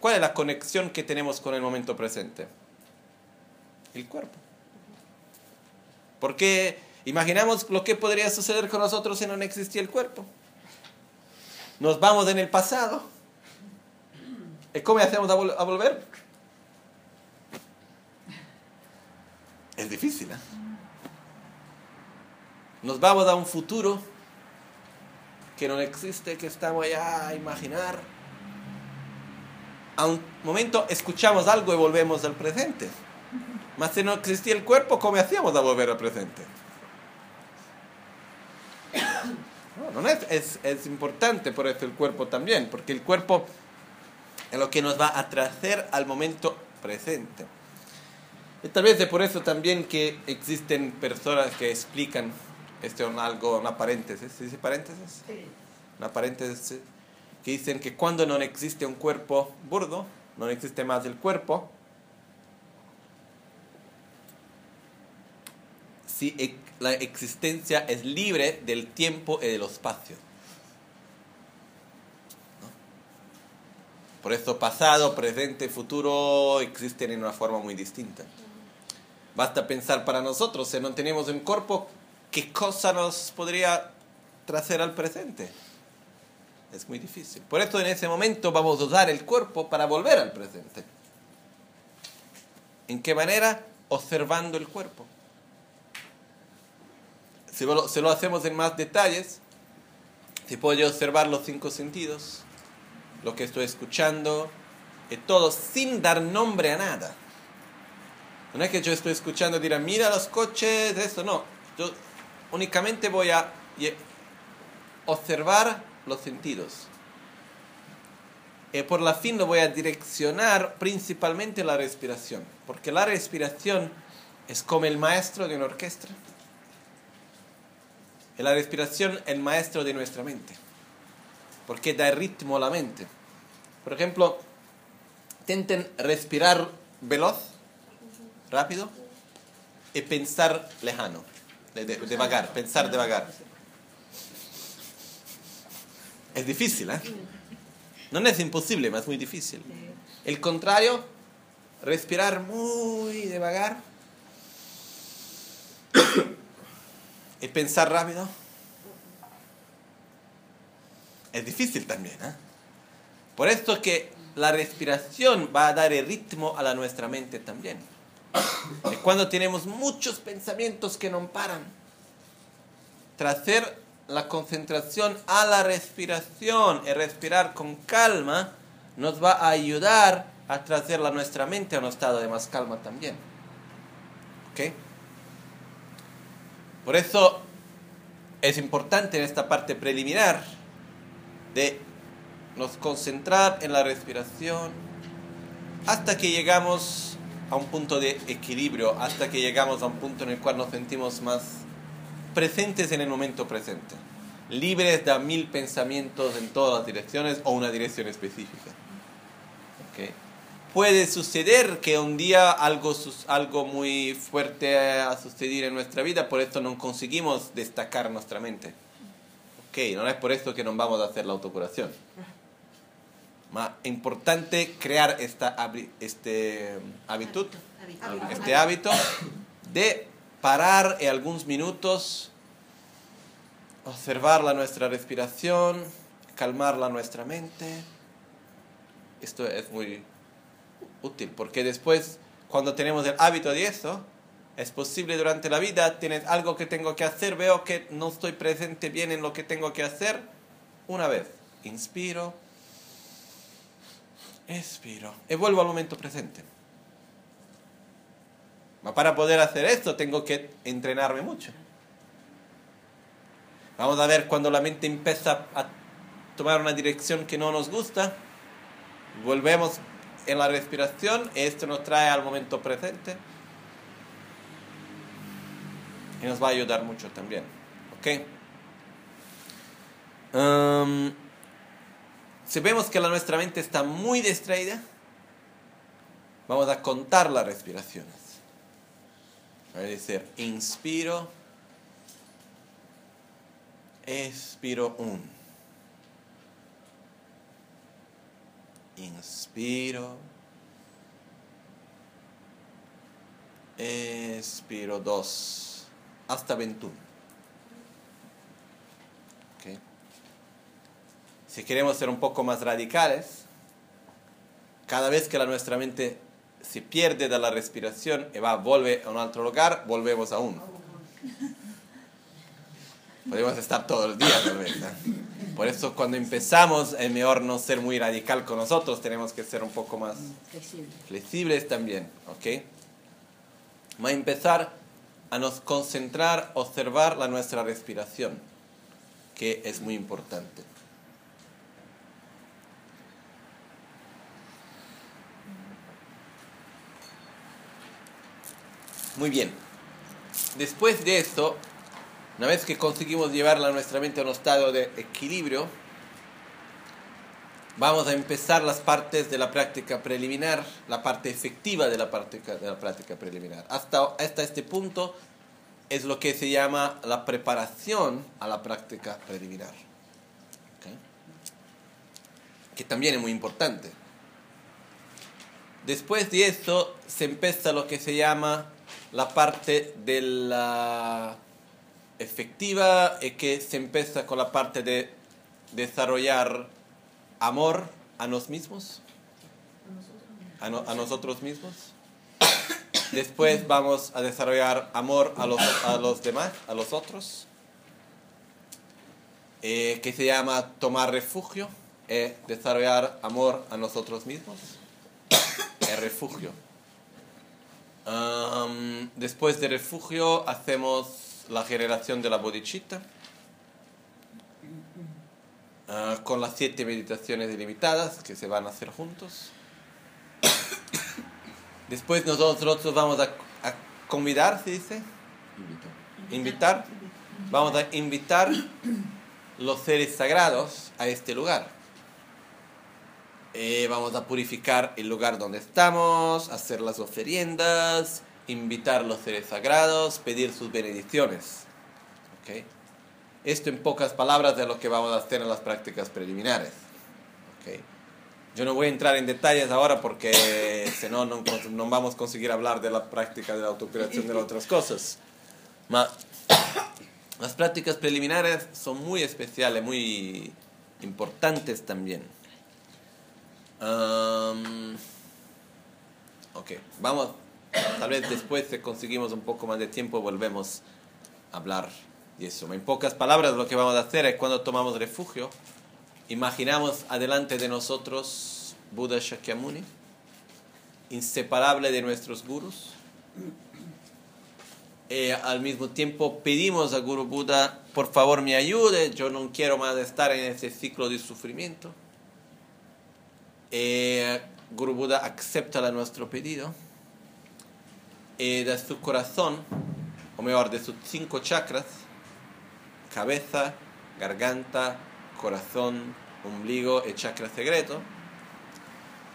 ¿Cuál es la conexión que tenemos con el momento presente? El cuerpo. Porque imaginamos lo que podría suceder con nosotros si no existía el cuerpo. Nos vamos en el pasado. ¿Y cómo hacemos a, vol- a volver? Es difícil, ¿eh? Nos vamos a un futuro que no existe, que estamos allá a imaginar. A un momento escuchamos algo y volvemos al presente. Mas si no existía el cuerpo, ¿cómo hacíamos a volver al presente? [COUGHS] No, no es, es, es importante por eso el cuerpo también, porque el cuerpo es lo que nos va a traer al momento presente. Y tal vez es por eso también que existen personas que explican esto en algo, una paréntesis, ¿se dice paréntesis? Una paréntesis que dicen que cuando no existe un cuerpo burdo, no existe más el cuerpo, si la existencia es libre del tiempo y del espacio. ¿No? Por eso pasado, presente, futuro existen en una forma muy distinta. Basta pensar para nosotros, si no tenemos un cuerpo, ¿qué cosa nos podría traer al presente? Es muy difícil. Por eso en ese momento vamos a usar el cuerpo para volver al presente. ¿En qué manera? Observando el cuerpo. Si lo, si lo hacemos en más detalles, se puede observar los cinco sentidos, lo que estoy escuchando, y todo sin dar nombre a nada. No es que yo estoy escuchando y dirá, mira los coches, esto, no. Yo únicamente voy a observar los sentidos. Y por la fin lo voy a direccionar principalmente la respiración, porque la respiración es como el maestro de una orquesta. Y la respiración es el maestro de nuestra mente, porque da ritmo a la mente. Por ejemplo, intenten respirar veloz, rápido, y pensar lejano, de, de, de vagar, pensar de vagar. Es difícil, ¿eh? No es imposible, pero es muy difícil. El contrario, respirar muy de vagar [COUGHS] y pensar rápido. Es difícil también, ¿eh? Por esto que la respiración va a dar el ritmo a la nuestra mente también. Es cuando tenemos muchos pensamientos que no paran. Traer la concentración a la respiración y respirar con calma nos va a ayudar a traer a nuestra mente a un estado de más calma también. ¿Ok? Por eso es importante en esta parte preliminar de nos concentrar en la respiración hasta que llegamos a un punto de equilibrio, hasta que llegamos a un punto en el cual nos sentimos más presentes en el momento presente, libres de mil pensamientos en todas las direcciones o una dirección específica. ¿Okay? Puede suceder que un día algo, algo muy fuerte ha sucedido en nuestra vida, por eso no conseguimos destacar nuestra mente. Ok, no es por eso que nos vamos a hacer la autocuración. Más importante crear esta este hábito, este hábito de parar en algunos minutos, observar la nuestra respiración, calmar la nuestra mente. Esto es muy útil, porque después, cuando tenemos el hábito de eso, es posible durante la vida, tienes algo que tengo que hacer, veo que no estoy presente bien en lo que tengo que hacer, una vez, inspiro, expiro, y vuelvo al momento presente. Para poder hacer esto tengo que entrenarme mucho. Vamos a ver cuando la mente empieza a tomar una dirección que no nos gusta, volvemos en la respiración, esto nos trae al momento presente y nos va a ayudar mucho también. ¿Ok? Um, si vemos que la, nuestra mente está muy distraída, vamos a contar las respiraciones. A decir, inspiro, expiro un. Inspiro. Expiro dos. Hasta 21. Si queremos ser un poco más radicales, cada vez que la nuestra mente se pierde de la respiración y va, vuelve a un otro lugar, volvemos a uno. Podemos estar todo el día, tal vez. Por eso cuando empezamos es mejor no ser muy radical con nosotros, tenemos que ser un poco más flexibles también, ¿ok? Vamos a empezar a nos concentrar, observar la nuestra respiración, que es muy importante. Muy bien. Después de esto, una vez que conseguimos llevar a nuestra mente a un estado de equilibrio, vamos a empezar las partes de la práctica preliminar, la parte efectiva de la práctica, de la práctica preliminar. Hasta, hasta este punto es lo que se llama la preparación a la práctica preliminar. Que también es muy importante. Después de esto se empieza lo que se llama la parte de la efectiva es que se empieza con la parte de desarrollar amor a nosotros mismos. A, a nosotros mismos. Después vamos a desarrollar amor a los, a los demás, a los otros. Eh, que se llama tomar refugio, es desarrollar amor a nosotros mismos. El refugio. después de refugio hacemos la generación de la bodhicitta, ah, con las siete meditaciones ilimitadas que se van a hacer juntos. Después nosotros vamos a, convidar, ¿se dice? Invitar. Vamos a invitar los seres sagrados a este lugar. Eh, vamos a purificar el lugar donde estamos, hacer las ofrendas, invitar a los seres sagrados, pedir sus benedicciones. ¿Okay? Esto en pocas palabras es lo que vamos a hacer en las prácticas preliminares. ¿Okay? Yo no voy a entrar en detalles ahora porque [LAUGHS] si no, no, vamos a conseguir hablar de la práctica de la autocreación de las otras cosas. las prácticas preliminares son muy especiales, muy importantes también. Um, ok, vamos Tal vez después, si conseguimos un poco más de tiempo, volvemos a hablar de eso. En pocas palabras, lo que vamos a hacer es cuando tomamos refugio, imaginamos adelante de nosotros Buda Shakyamuni, inseparable de nuestros gurus. Eh, al mismo tiempo pedimos a Guru Buda, por favor me ayude, yo no quiero más estar en ese ciclo de sufrimiento. Eh, Guru Buda acepta nuestro pedido. Eh, de su corazón, o mejor, de sus cinco chakras, cabeza, garganta, corazón, ombligo y chakra secreto,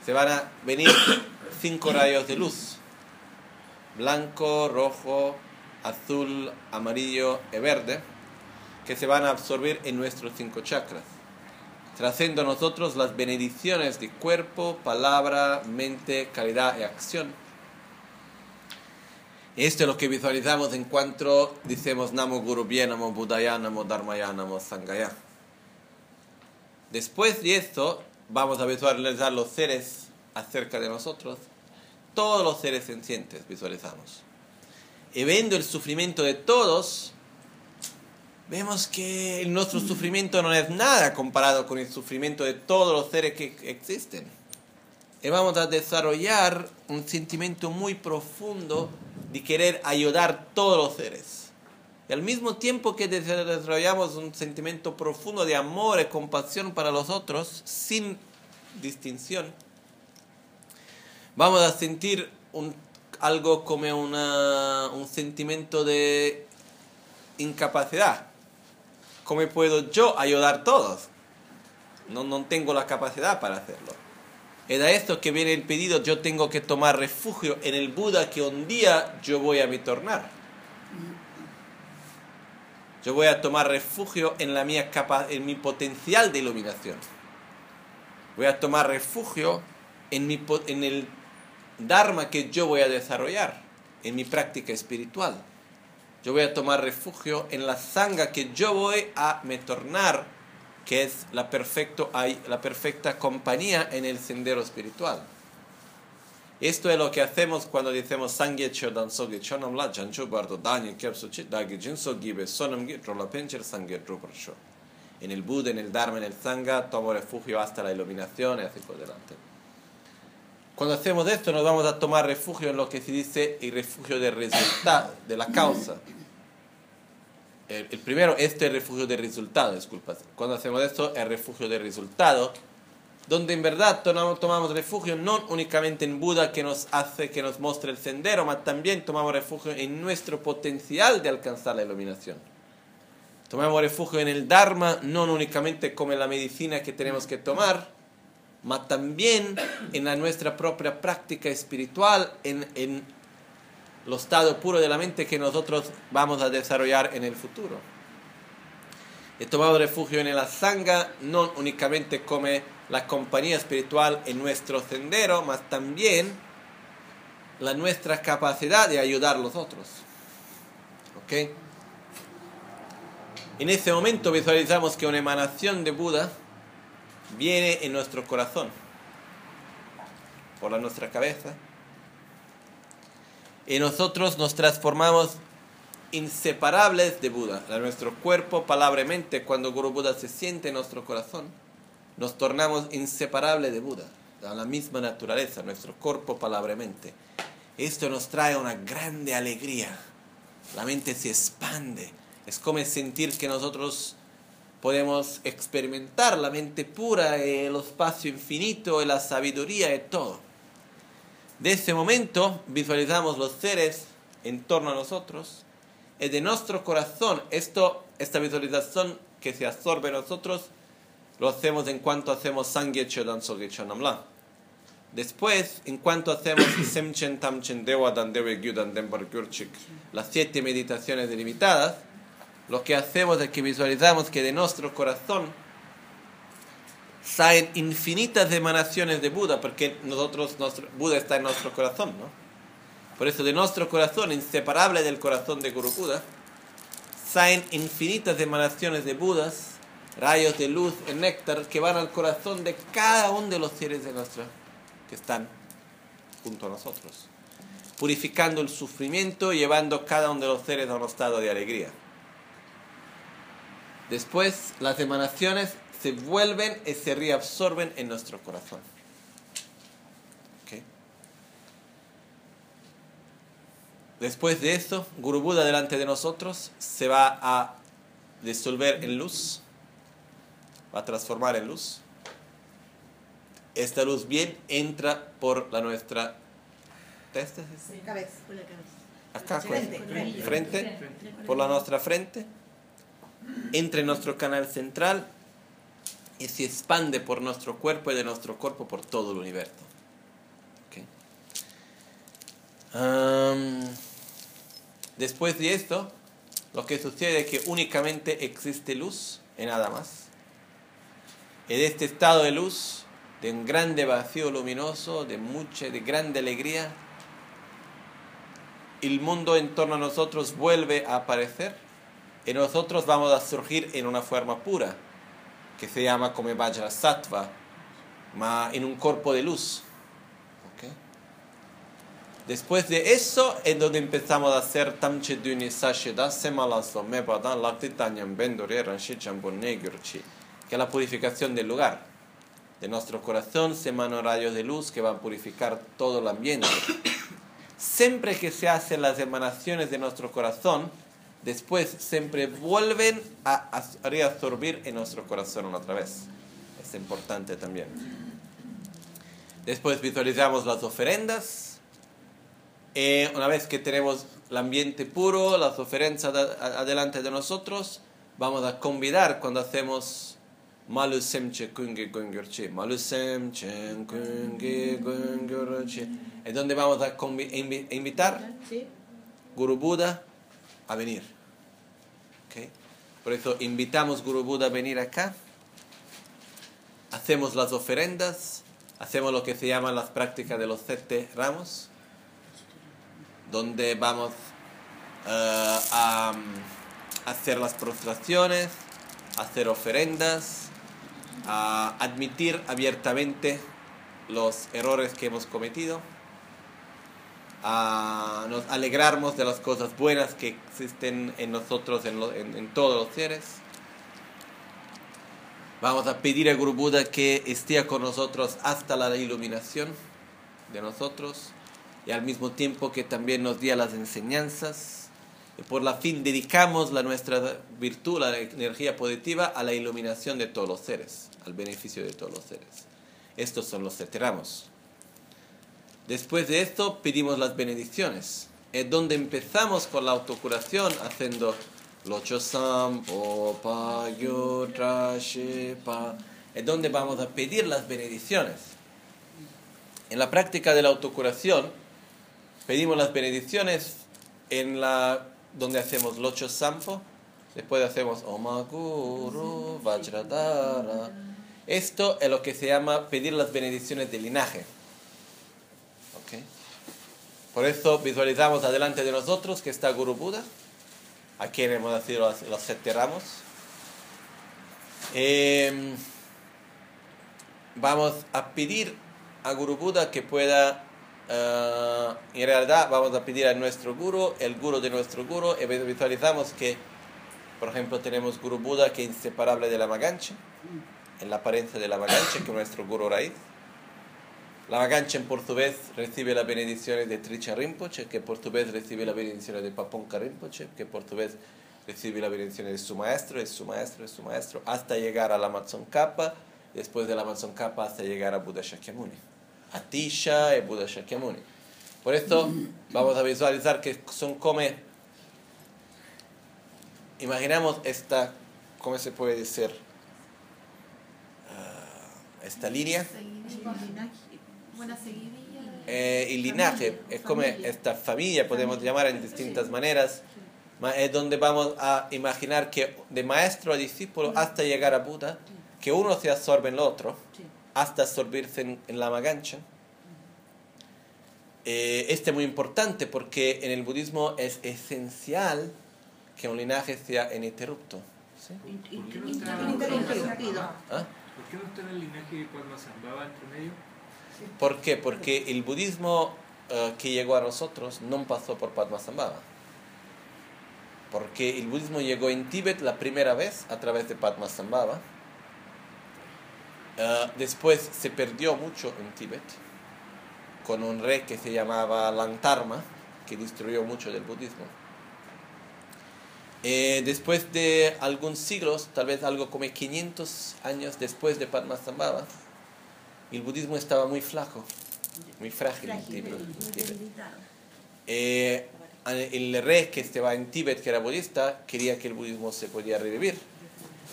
se van a venir [COUGHS] cinco rayos de luz, blanco, rojo, azul, amarillo y verde, que se van a absorber en nuestros cinco chakras, trayendo a nosotros las bendiciones de cuerpo, palabra, mente, calidad y acción. Esto es lo que visualizamos en cuanto decimos Namo Guru Namo Buddhaya, Namo Dharmaya, Namo Sangaya. Después de esto, vamos a visualizar los seres acerca de nosotros. Todos los seres sencientes visualizamos. Y viendo el sufrimiento de todos, vemos que nuestro sufrimiento no es nada comparado con el sufrimiento de todos los seres que existen. Y vamos a desarrollar un sentimiento muy profundo de querer ayudar todos los seres. Y al mismo tiempo que desarrollamos un sentimiento profundo de amor y compasión para los otros, sin distinción, vamos a sentir un, algo como una, un sentimiento de incapacidad. ¿Cómo puedo yo ayudar a todos? No, no tengo la capacidad para hacerlo. Es a esto que viene el pedido, yo tengo que tomar refugio en el Buda que un día yo voy a me tornar. Yo voy a tomar refugio en, la mía capa, en mi potencial de iluminación. Voy a tomar refugio en, mi, en el Dharma que yo voy a desarrollar, en mi práctica espiritual. Yo voy a tomar refugio en la sanga que yo voy a me tornar, que es la, perfecto, la perfecta compañía en el sendero espiritual. Esto es lo que hacemos cuando decimos Sangye Chodan Sogi Chonam La Janchu Bardo Dani Kepsu Chit Dagi Jinso Gibe Sonam Git Rola Pencher Sangye Druparsho. En el Buda, en el Dharma, en el Sangha, tomo refugio hasta la iluminación y así por delante. Cuando hacemos esto, nos vamos a tomar refugio en lo que se dice el refugio del resultado, de la causa. El, primero, este es refugio del resultado, disculpas. Cuando hacemos esto, el refugio del resultado donde en verdad tomamos refugio no únicamente en Buda que nos hace, que nos muestre el sendero, sino también tomamos refugio en nuestro potencial de alcanzar la iluminación. Tomamos refugio en el Dharma, no únicamente como en la medicina que tenemos que tomar, sino también en la nuestra propia práctica espiritual, en, en el estado puro de la mente que nosotros vamos a desarrollar en el futuro. He tomado refugio en la sangha, no únicamente como la compañía espiritual en nuestro sendero, más también la nuestra capacidad de ayudar a los otros. ¿Ok? En ese momento visualizamos que una emanación de Buda viene en nuestro corazón, por la nuestra cabeza, y nosotros nos transformamos inseparables de Buda, a nuestro cuerpo, palabra cuando Guru Buda se siente en nuestro corazón nos tornamos inseparables de Buda, a la misma naturaleza, nuestro cuerpo, palabra. Esto nos trae una grande alegría. La mente se expande. Es como sentir que nosotros podemos experimentar la mente pura, el espacio infinito, la sabiduría y todo. De ese momento visualizamos los seres en torno a nosotros. Es de nuestro corazón, esto, esta visualización que se absorbe en nosotros, lo hacemos en cuanto hacemos Sangye Chodan. Después, en cuanto hacemos [COUGHS] Semchen Tamchen Dewa Dan Dewe Gyudan las siete meditaciones delimitadas, lo que hacemos es que visualizamos que de nuestro corazón salen infinitas emanaciones de Buda, porque nosotros, nuestro, Buda está en nuestro corazón, ¿no? Por eso de nuestro corazón, inseparable del corazón de Guru Buda, salen infinitas emanaciones de Budas rayos de luz, el néctar que van al corazón de cada uno de los seres de nuestra que están junto a nosotros, purificando el sufrimiento y llevando cada uno de los seres a un estado de alegría. Después las emanaciones se vuelven y se reabsorben en nuestro corazón. Después de esto, Guru Buda delante de nosotros se va a disolver en luz, va a transformar en luz. Esta luz bien entra por la nuestra testa. Sí, cabeza. Por la. Acá, pues, frente, por la nuestra frente, entre en nuestro canal central y se expande por nuestro cuerpo y de nuestro cuerpo por todo el universo. Ok. Am, después de esto, lo que sucede es que únicamente existe luz y nada más. En este estado de luz, de un grande vacío luminoso, de mucha, de grande alegría, el mundo en torno a nosotros vuelve a aparecer y nosotros vamos a surgir en una forma pura, que se llama como Vajra Sattva, ma en un cuerpo de luz. ¿Ok? Después de eso es donde empezamos a hacer Tamche Duni Sashida Semalaso Mepadan Laktitanyam Bendore Ranshichan Bonegurchi, que es la purificación del lugar. De nuestro corazón se emanan rayos de luz que van a purificar todo el ambiente. [COUGHS] Siempre que se hacen las emanaciones de nuestro corazón, después siempre vuelven a, reabsorbir en nuestro corazón otra vez. Es importante también. Después visualizamos las ofrendas. Eh, una vez que tenemos el ambiente puro, las ofrendas ad- adelante de nosotros, vamos a convidar cuando hacemos Malu Semche Kungi Gungurchi. Malu Semche Kungi Gungurchi. Es donde vamos a invitar. Guru Buda a venir. Por eso invitamos Guru Buda a venir acá. Hacemos las ofrendas. Hacemos lo que se llaman las prácticas de los siete ramos. Donde vamos eh, a mm, hacer las prostraciones, hacer ofrendas, a admitir abiertamente los errores que hemos cometido a nos alegrarnos de las cosas buenas que existen en nosotros, en, lo- en- en todos los seres. Vamos a pedir a Guru Buda que esté con nosotros hasta la iluminación de nosotros y al mismo tiempo que también nos dé las enseñanzas. Y por la fin dedicamos la nuestra virtud, la energía positiva, a la iluminación de todos los seres, al beneficio de todos los seres. Estos son los siete ramos. Después de esto pedimos las benedicciones. Es donde empezamos con la autocuración haciendo Locho Sampo Pa Shepa. Es donde vamos a pedir las benedicciones. En la práctica de la autocuración pedimos las benedicciones en la donde hacemos Locho Sampo. Después hacemos Omaguru Vajradara. Esto es lo que se llama pedir las benedicciones del linaje. Por eso visualizamos adelante de nosotros que está Guru Buda, a quien hemos nacido los, los siete ramos. Em, vamos a pedir a Guru Buda que pueda, eh, en realidad vamos a pedir a nuestro Guru, el Guru de nuestro Guru, y visualizamos que, por ejemplo, tenemos Guru Buda que es inseparable de la Magancha, en la apariencia de la Magancha, que es nuestro Guru raíz. La Maganchen por su vez recibe las bendiciones de Tricha Rinpoche, que por su vez recibe las bendiciones de Paponka Rinpoche, que por su vez recibe las bendiciones de su maestro, de su maestro, de su maestro, hasta llegar a la Matson Kappa, después de la Matson Kappa hasta llegar a Buda Shakyamuni, a y Buda Shakyamuni. Por esto vamos a visualizar que son como, imaginamos esta, ¿cómo se puede decir? Ah, esta línea. Buena seguidilla. Eh, y linaje, es como esta familia, podemos llamar en distintas maneras, ma- es donde vamos a imaginar que de maestro a discípulo hasta llegar a Buda, que uno se absorbe en el otro, hasta absorbirse en, en la magancha. Eh, este es muy importante porque en el budismo es esencial que un linaje sea ininterrupto. ¿sí? ¿Por qué no está, Ininterrumpido. ¿Ah? ¿por qué no está en el linaje de Padmasambhava entre medio? ¿Por qué? Porque el budismo eh, que llegó a nosotros no pasó por Padmasambhava. Porque el budismo llegó en Tíbet la primera vez a través de Padmasambhava. Eh, después se perdió mucho en Tíbet con un rey que se llamaba Lantarma. que destruyó mucho del budismo. Eh, después de algunos siglos, tal vez algo como 500 años después de Padmasambhava, el budismo estaba muy flaco, muy frágil. en Frágil, debilitado. Eh, el rey que estaba en Tíbet, que era budista, quería que el budismo se podía revivir.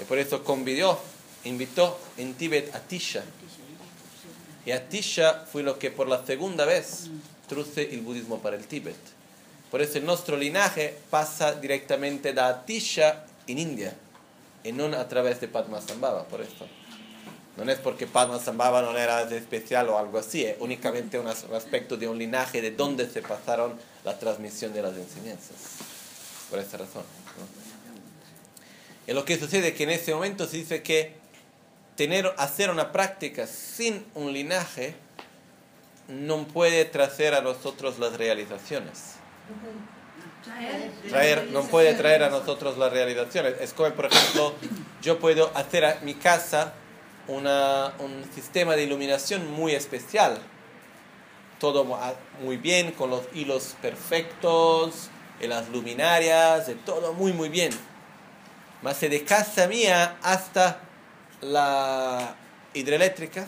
Y por eso convidó, invitó en Tíbet a Tisha. Y a Tisha fue lo que por la segunda vez truce el budismo para el Tíbet. Por eso nuestro linaje pasa directamente de Tisha en India, y no a través de Padmasambhava, por esto. No es porque Padmasambhava no era especial o algo así, es únicamente un as- un aspecto de un linaje de donde se pasaron la transmisión de las enseñanzas. Por esta razón. ¿no? Y lo que sucede es que en ese momento se dice que tener, hacer una práctica sin un linaje no puede traer a nosotros las realizaciones. Traer, no puede traer a nosotros las realizaciones. Es como, por ejemplo, yo puedo hacer a mi casa una, un sistema de iluminación muy especial. Todo muy bien, con los hilos perfectos, y las luminarias, de todo muy, muy bien. Más de casa mía hasta la hidroeléctrica,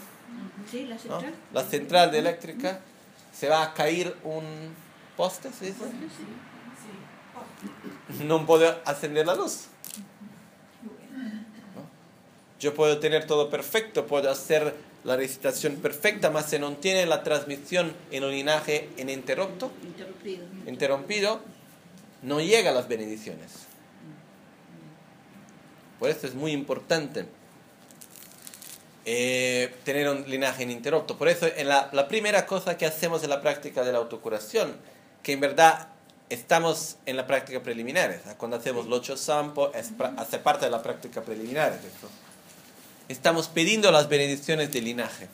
Sí, la ¿no? central. la central de eléctrica, se va a caer un poste, ¿se dice? no puedo encender la luz. Yo puedo tener todo perfecto, puedo hacer la recitación perfecta, mas si no tiene la transmisión en un linaje ininterrupto, Interrumpido. interrumpido, no llega a las bendiciones. Por eso es muy importante eh, tener un linaje ininterrupto. Por eso en la, la primera cosa que hacemos en la práctica de la autocuración, que en verdad estamos en la práctica preliminar, cuando hacemos los ocho sampo, es hace parte de la práctica preliminar. esto. Estamos pidiendo las bendiciones del linaje.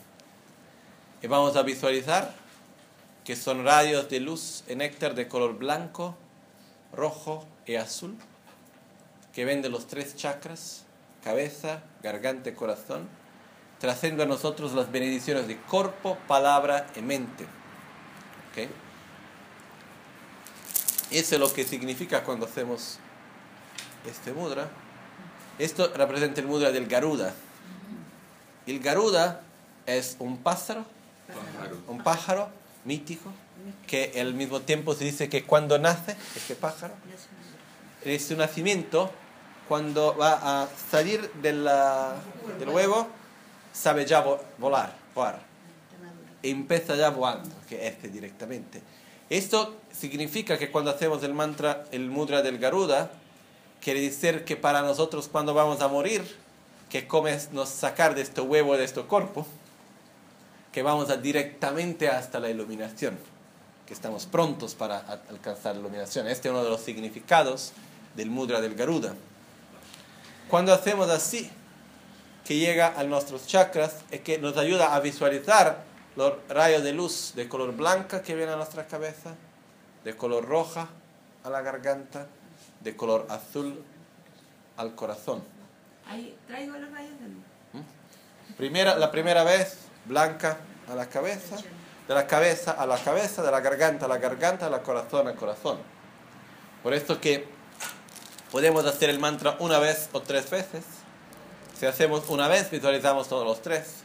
Y vamos a visualizar que son rayos de luz en néctar de color blanco, rojo y azul, que ven de los tres chakras, cabeza, garganta y corazón, trayendo a nosotros las bendiciones de cuerpo, palabra y mente. ¿Ok? Eso es lo que significa cuando hacemos este mudra. Esto representa el mudra del Garuda. El Garuda es un pájaro, un pájaro mítico, que al mismo tiempo se dice que cuando nace este pájaro, es su nacimiento, cuando va a salir de la- del huevo, sabe ya vo- volar, volar. Empieza ya volando, que este directamente. Esto significa que cuando hacemos el mantra, el mudra del Garuda, quiere decir que para nosotros cuando vamos a morir, que comes nos sacar de este huevo, de este cuerpo, que vamos directamente hasta la iluminación, que estamos prontos para alcanzar la iluminación. Este es uno de los significados del mudra del Garuda. Cuando hacemos así, que llega a nuestros chakras, es que nos ayuda a visualizar los rayos de luz de color blanca que vienen a nuestra cabeza, de color roja a la garganta, de color azul al corazón. Ahí traigo los rayos de luz. Primera, la primera vez, blanca a la cabeza, de la cabeza a la cabeza, de la garganta a la garganta, del corazón al corazón. Por esto que podemos hacer el mantra una vez o tres veces. Si hacemos una vez, visualizamos todos los tres.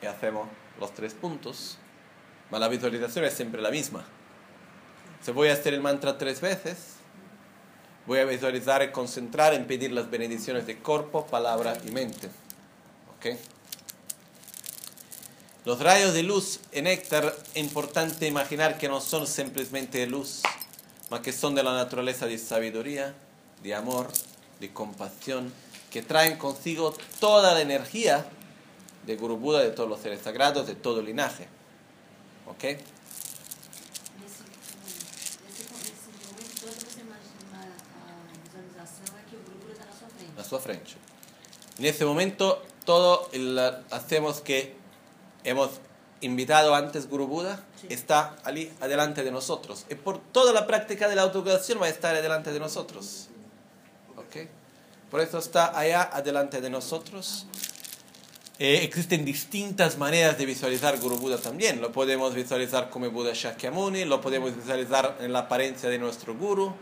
Y hacemos los tres puntos. Pero la visualización es siempre la misma. Si voy a hacer el mantra tres veces, voy a visualizar y concentrar en pedir las bendiciones de cuerpo, palabra y mente. ¿Ok? Los rayos de luz en néctar, es importante imaginar que no son simplemente luz, más que son de la naturaleza de sabiduría, de amor, de compasión, que traen consigo toda la energía de Guru de todos los seres sagrados, de todo linaje. ¿Ok? Nesse, nesse, nesse momento todo você imagina a visualização é que o grupo está na sua frente. En ese momento, todo el- hacemos que hemos invitado antes Guru Buda, está allí adelante de nosotros. Y por toda la práctica de la autocuración va a estar adelante de nosotros. ¿Ok? Por eso está allá adelante de nosotros. Eh, existen distintas maneras de visualizar Guru Buda también. Lo podemos visualizar como Buda Shakyamuni, lo podemos visualizar en la apariencia de nuestro Guru.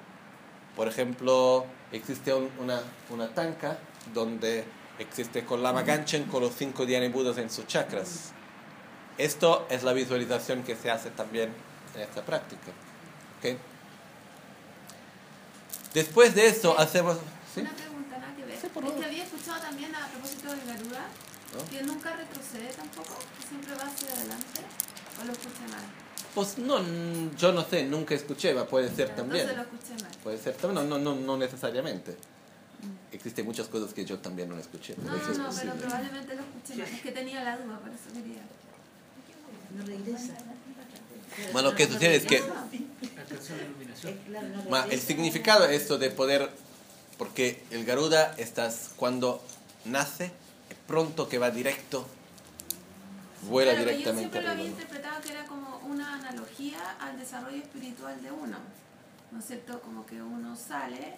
Por ejemplo, existe un- una, una tanka donde existe con Lama Ganchen con los cinco Budas en sus chakras. Esto es la visualización que se hace también en esta práctica. ¿ok? Después de eso hacemos... ¿sí? Una pregunta, nada que ver. Sí, por es que había escuchado también a propósito del Garuda ¿No? que nunca retrocede tampoco, que siempre va hacia adelante. ¿O lo escuché mal? Pues no, n- yo no sé, nunca escuché, puede ser también. Entonces lo escuché mal. Puede ser también, no, no, no, no necesariamente. Existen muchas cosas que yo también no escuché. No, pero no, es no, pero probablemente lo escuché mal. Es que tenía la duda, por eso quería. No regresa. Bueno, lo que sucede es que ma, el significado es esto de poder, porque el Garuda estás cuando nace, es pronto que va directo, vuela Claro, pero directamente Yo siempre lo había interpretado que era como analogía al desarrollo espiritual de uno. ¿No es cierto? Como que uno sale,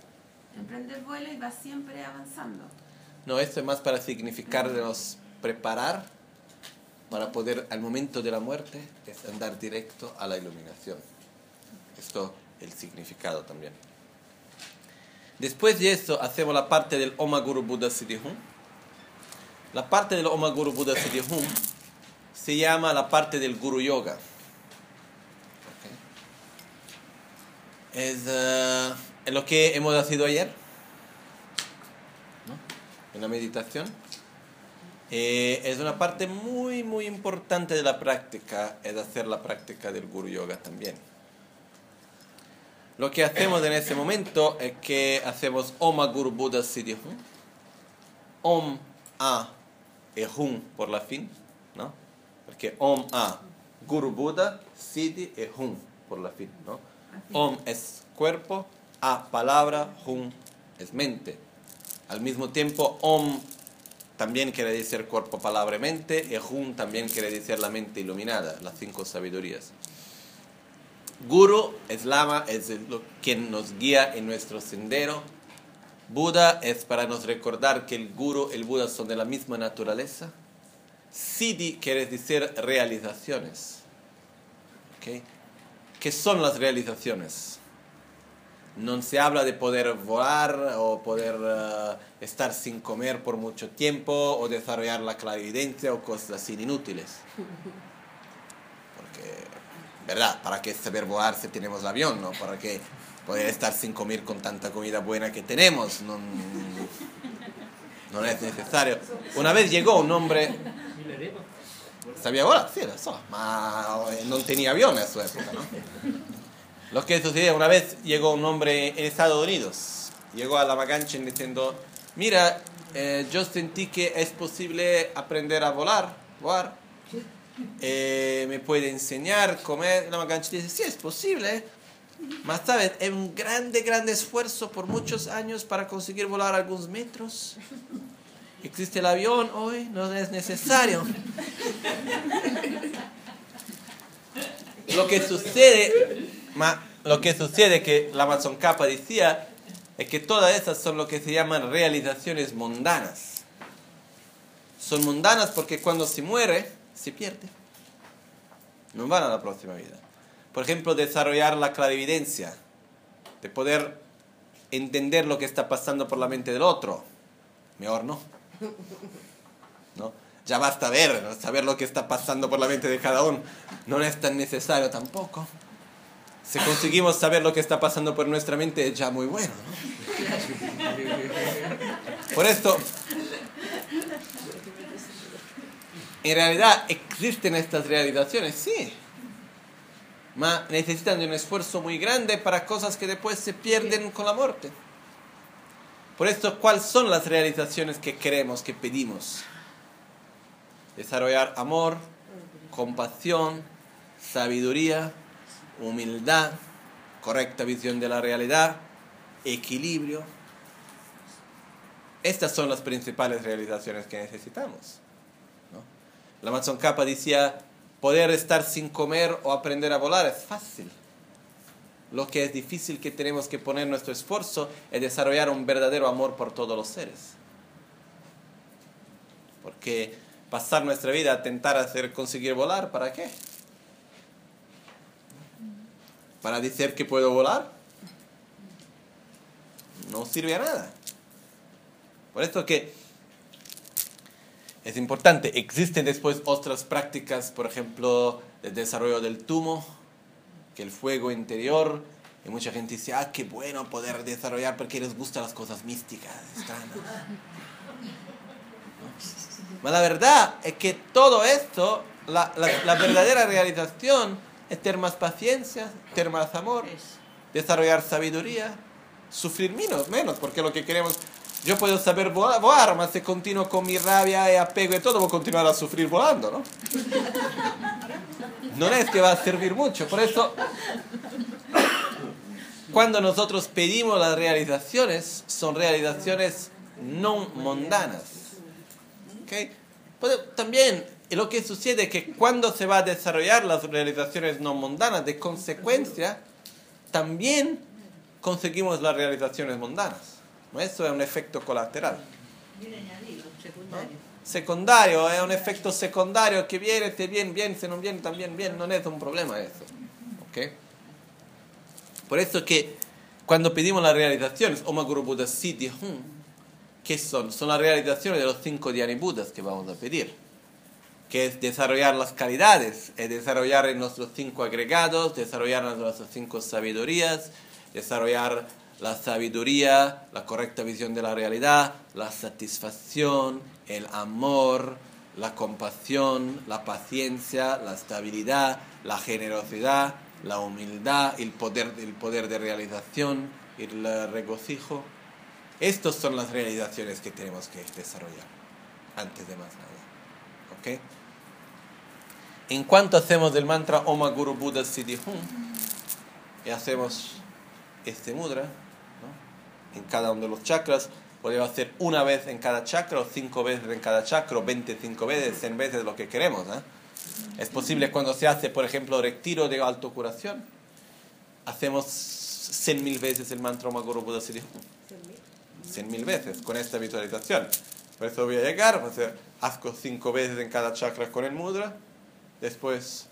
emprende el vuelo y va siempre avanzando. No, esto es más para significarnos preparar para poder al momento de la muerte es andar directo a la iluminación. Esto el significado también. Después de esto hacemos la parte del Oma Guru Buddha Siddhihum. La parte del Oma Guru Buddha Siddhihum se llama la parte del Guru Yoga. Es, es lo que hemos hacido ayer ¿no? en la meditación. Eh, es una parte muy, muy importante de la práctica, es hacer la práctica del Guru Yoga también. Lo que hacemos en ese momento es que hacemos Om Guru Buddha Siddhi Hum. Om A y Hum por la fin, ¿no? Porque Om A, Guru Buddha, Siddhi y Hum por la fin, ¿no? Om es cuerpo, A palabra, Hum es mente. Al mismo tiempo, Om también quiere decir cuerpo, palabra y mente, y Hum también quiere decir la mente iluminada, las cinco sabidurías. Guru es Lama, es el- quien nos guía en nuestro sendero. Buda es para nos recordar que el Guru, el Buda son de la misma naturaleza. Siddhi quiere decir realizaciones. ¿Ok? ¿Qué son las realizaciones? No se habla de poder volar o poder eh, estar sin comer por mucho tiempo o desarrollar la clarividencia o cosas así inútiles. Porque, ¿verdad? ¿Para qué saber volar si tenemos el avión? ¿no? ¿Para qué poder estar sin comer con tanta comida buena que tenemos? No, no es necesario. Una vez llegó un hombre. Sabía volar, sí, lo so, ma tenía avión en su época, ¿no? Lo que sucedió, una vez llegó un hombre en Estados Unidos, llegó a la Maganchen diciendo, mira, eh, yo sentí que es posible aprender a volar, volar, Eh, me puede enseñar, comer, la Maganchen dice, sí, es posible, mas sabes, es un grande, grande esfuerzo por muchos años para conseguir volar algunos metros. Existe el avión hoy, no es necesario. Lo que sucede, lo que sucede que la Amazon Kappa decía es que todas esas son lo que se llaman realizaciones mundanas. Son mundanas porque cuando se muere, se pierde. No van a la próxima vida. Por ejemplo, desarrollar la clarividencia, de poder entender lo que está pasando por la mente del otro. Mejor no. ¿No? Ya basta ver, saber lo que está pasando por la mente de cada uno. No es tan necesario tampoco. Si conseguimos saber lo que está pasando por nuestra mente es ya muy bueno. ¿no? Por esto, en realidad existen estas realizaciones, sí. Mas necesitan un esfuerzo muy grande para cosas que después se pierden con la muerte. Por esto, ¿cuáles son las realizaciones que queremos, que pedimos? Desarrollar amor, compasión, sabiduría, humildad, correcta visión de la realidad, equilibrio. Estas son las principales realizaciones que necesitamos. La Amazon Kappa decía, poder estar sin comer o aprender a volar es fácil. Lo que es difícil que tenemos que poner nuestro esfuerzo es desarrollar un verdadero amor por todos los seres. Porque pasar nuestra vida a intentar hacer conseguir volar, ¿para qué? ¿Para decir que puedo volar? No sirve a nada. Por eso que es importante. Existen después otras prácticas, por ejemplo, el desarrollo del tumo, que el fuego interior. Y mucha gente dice, ah, qué bueno poder desarrollar porque les gustan las cosas místicas, extrañas. Pero la verdad es que todo esto, la, la, la verdadera realización es tener más paciencia, tener más amor, desarrollar sabiduría, sufrir menos, menos, porque lo que queremos, yo puedo saber volar, volar mas si continúo con mi rabia y apego y todo, voy a continuar a sufrir volando, ¿no? No es que va a servir mucho, por eso cuando nosotros pedimos las realizaciones, son realizaciones no mundanas. ¿Okay? Pero también lo que sucede es que cuando se va a desarrollar las realizaciones no mundanas, de consecuencia, también conseguimos las realizaciones mundanas. ¿no? Eso es un efecto colateral. secundario. Secundario, es un efecto secundario que viene, te viene bien, si no viene también bien, no es un problema eso. ¿Ok? Por eso que cuando pedimos las realizaciones, Oma Guru Buddha Siddhi ¿qué son? Son las realizaciones de los cinco Dhyani Budas que vamos a pedir. Que es desarrollar las calidades, es desarrollar nuestros cinco agregados, desarrollar nuestras cinco sabidurías, desarrollar la sabiduría, la correcta visión de la realidad, la satisfacción, el amor, la compasión, la paciencia, la estabilidad, la generosidad, la humildad, el poder, el poder de realización, el regocijo. Estas son las realizaciones que tenemos que desarrollar antes de más nada. ¿Ok? En cuanto hacemos el mantra Oma Guru Buddha Siddhi Hum, y hacemos este mudra ¿no? en cada uno de los chakras, podemos hacer una vez en cada chakra, o cinco veces en cada chakra, o 25 veces, 100 veces, lo que queremos. ¿eh? Es posible cuando se hace, por ejemplo, retiro de autocuración, hacemos 100.000 veces el mantra Oma Guru Buddha Siddhi Hum. 100.000 veces con esta visualización. Por eso voy a llegar, voy a hacer asco cinco veces en cada chakra con el mudra, después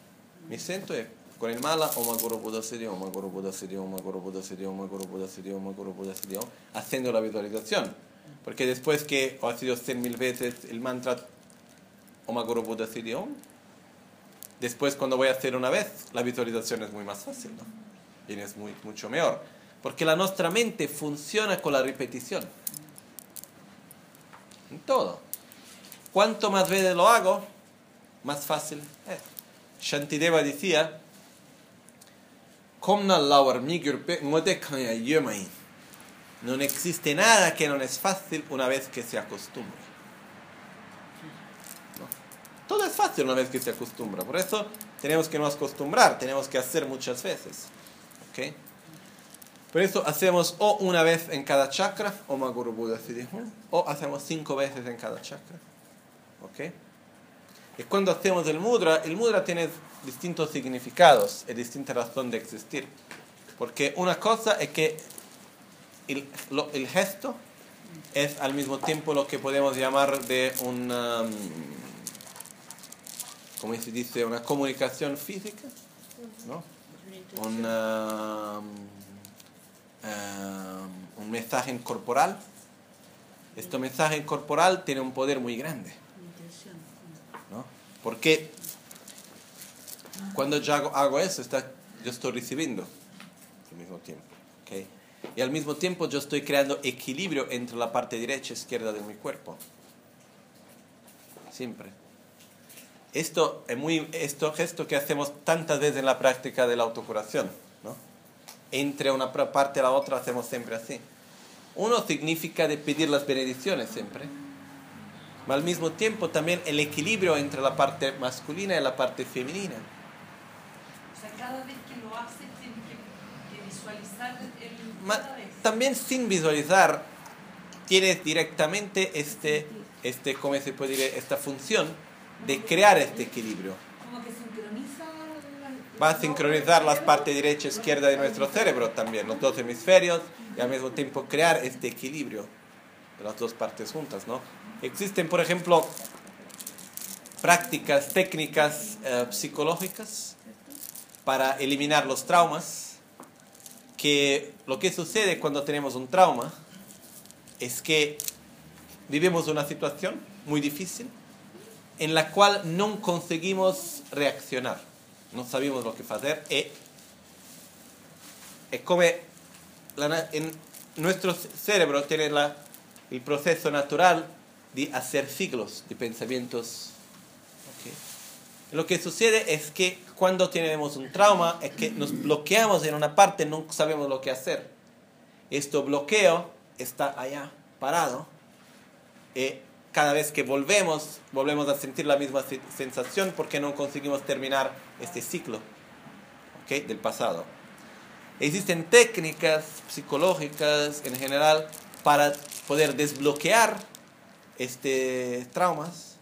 me siento y con el mala, Oma Siddhi, Oma Siddhi, Oma Siddhi, Oma Siddhi, Oma Om, haciendo la visualización. Porque después que ha sido 100.000 veces el mantra Oma Om, después cuando voy a hacer una vez, la visualización es muy más fácil, ¿no? Y es muy, mucho mejor. Porque la nuestra mente funciona con la repetición. En todo. Cuanto más veces lo hago, más fácil es. Shantideva decía, No existe nada que no es fácil una vez que se acostumbra. Todo es fácil una vez que se acostumbra. Por eso tenemos que nos acostumbrar, tenemos que hacer muchas veces. ¿Ok? Por eso hacemos o una vez en cada chakra, o Maguru Hum, o hacemos cinco veces en cada chakra. ¿Ok? Y cuando hacemos el mudra, el mudra tiene distintos significados y distinta razón de existir. Porque una cosa es que el, gesto es al mismo tiempo lo que podemos llamar de una, mm, ¿cómo se dice? Una comunicación física, ¿no? Mm, um, un mensaje corporal. Este mensaje corporal tiene un poder muy grande. Porque cuando yo hago, eso, está, yo estoy recibiendo al mismo tiempo. ¿ok? Y al mismo tiempo yo estoy creando equilibrio entre la parte derecha e izquierda de mi cuerpo. Siempre. Esto es muy, esto gesto que hacemos tantas veces en la práctica de la autocuración. ¿no? Entre una parte y la otra hacemos siempre así. Uno significa de pedir las bendiciones siempre. Pero al mismo tiempo también el equilibrio entre la parte masculina y la parte femenina. O sea, cada vez que lo haces tienes que, que visualizar el Ma- cada vez. también sin visualizar, tienes directamente este, este, ¿cómo se puede decir? Esta función de crear este equilibrio. Como que sincroniza la- Va a sincronizar las partes derecha e izquierda de nuestro cerebro también, los dos hemisferios, y al mismo tiempo crear este equilibrio de las dos partes juntas, ¿no? Existen, por ejemplo, prácticas, técnicas eh, psicológicas para eliminar los traumas, que lo que sucede cuando tenemos un trauma es que vivimos una situación muy difícil en la cual no conseguimos reaccionar, no sabemos lo que hacer es como la na- en nuestro cerebro tiene la- el proceso natural de hacer ciclos de pensamientos. Lo que sucede es que cuando tenemos un trauma es que nos bloqueamos en una parte, no sabemos lo que hacer. Este bloqueo está allá, parado. Y cada vez que volvemos, volvemos a sentir la misma se- sensación porque no conseguimos terminar este ciclo ¿ok? del pasado. Existen técnicas psicológicas en general para poder desbloquear este traumas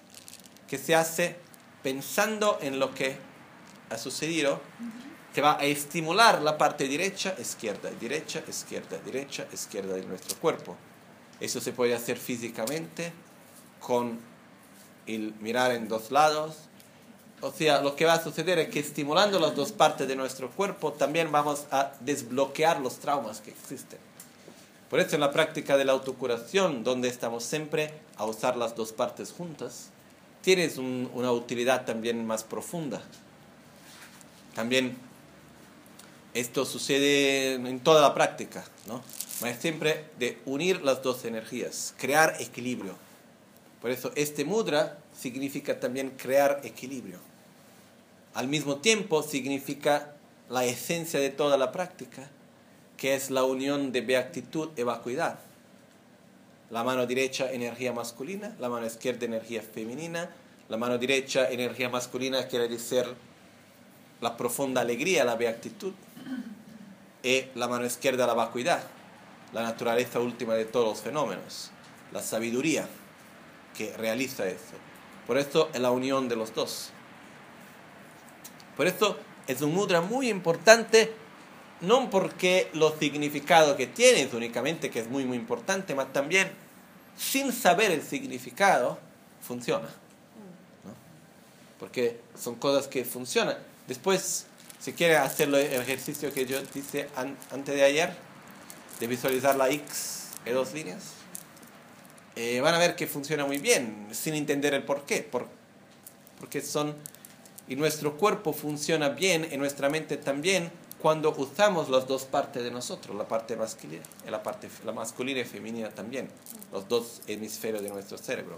que se hace pensando en lo que ha sucedido, que va a estimular la parte derecha, izquierda, derecha, izquierda, derecha, izquierda de nuestro cuerpo. Eso se puede hacer físicamente con el mirar en dos lados. O sea, lo que va a suceder es que estimulando las dos partes de nuestro cuerpo también vamos a desbloquear los traumas que existen. Por eso en la práctica de la autocuración, donde estamos siempre a usar las dos partes juntas, tienes un- una utilidad también más profunda. También esto sucede en toda la práctica, ¿no? Es siempre de unir las dos energías, crear equilibrio. Por eso este mudra significa también crear equilibrio. Al mismo tiempo significa la esencia de toda la práctica, que es la unión de beatitud y vacuidad. La mano derecha, energía masculina, la mano izquierda, energía femenina. La mano derecha, energía masculina, quiere decir la profunda alegría, la beatitud. Y la mano izquierda, la vacuidad, la naturaleza última de todos los fenómenos, la sabiduría que realiza eso. Por eso es la unión de los dos. Por eso es un mudra muy importante, no porque lo significado que tiene es únicamente, que es muy, muy importante, mas también sin saber el significado, funciona. ¿no? Porque son cosas que funcionan. Después, si quiere hacer el ejercicio que yo hice an- antes de ayer, de visualizar la X en dos líneas, eh, van a ver que funciona muy bien, sin entender el por qué. Por, porque son. Y nuestro cuerpo funciona bien, en nuestra mente también, cuando usamos las dos partes de nosotros, la parte masculina y la parte la masculina y femenina también, los dos hemisferios de nuestro cerebro.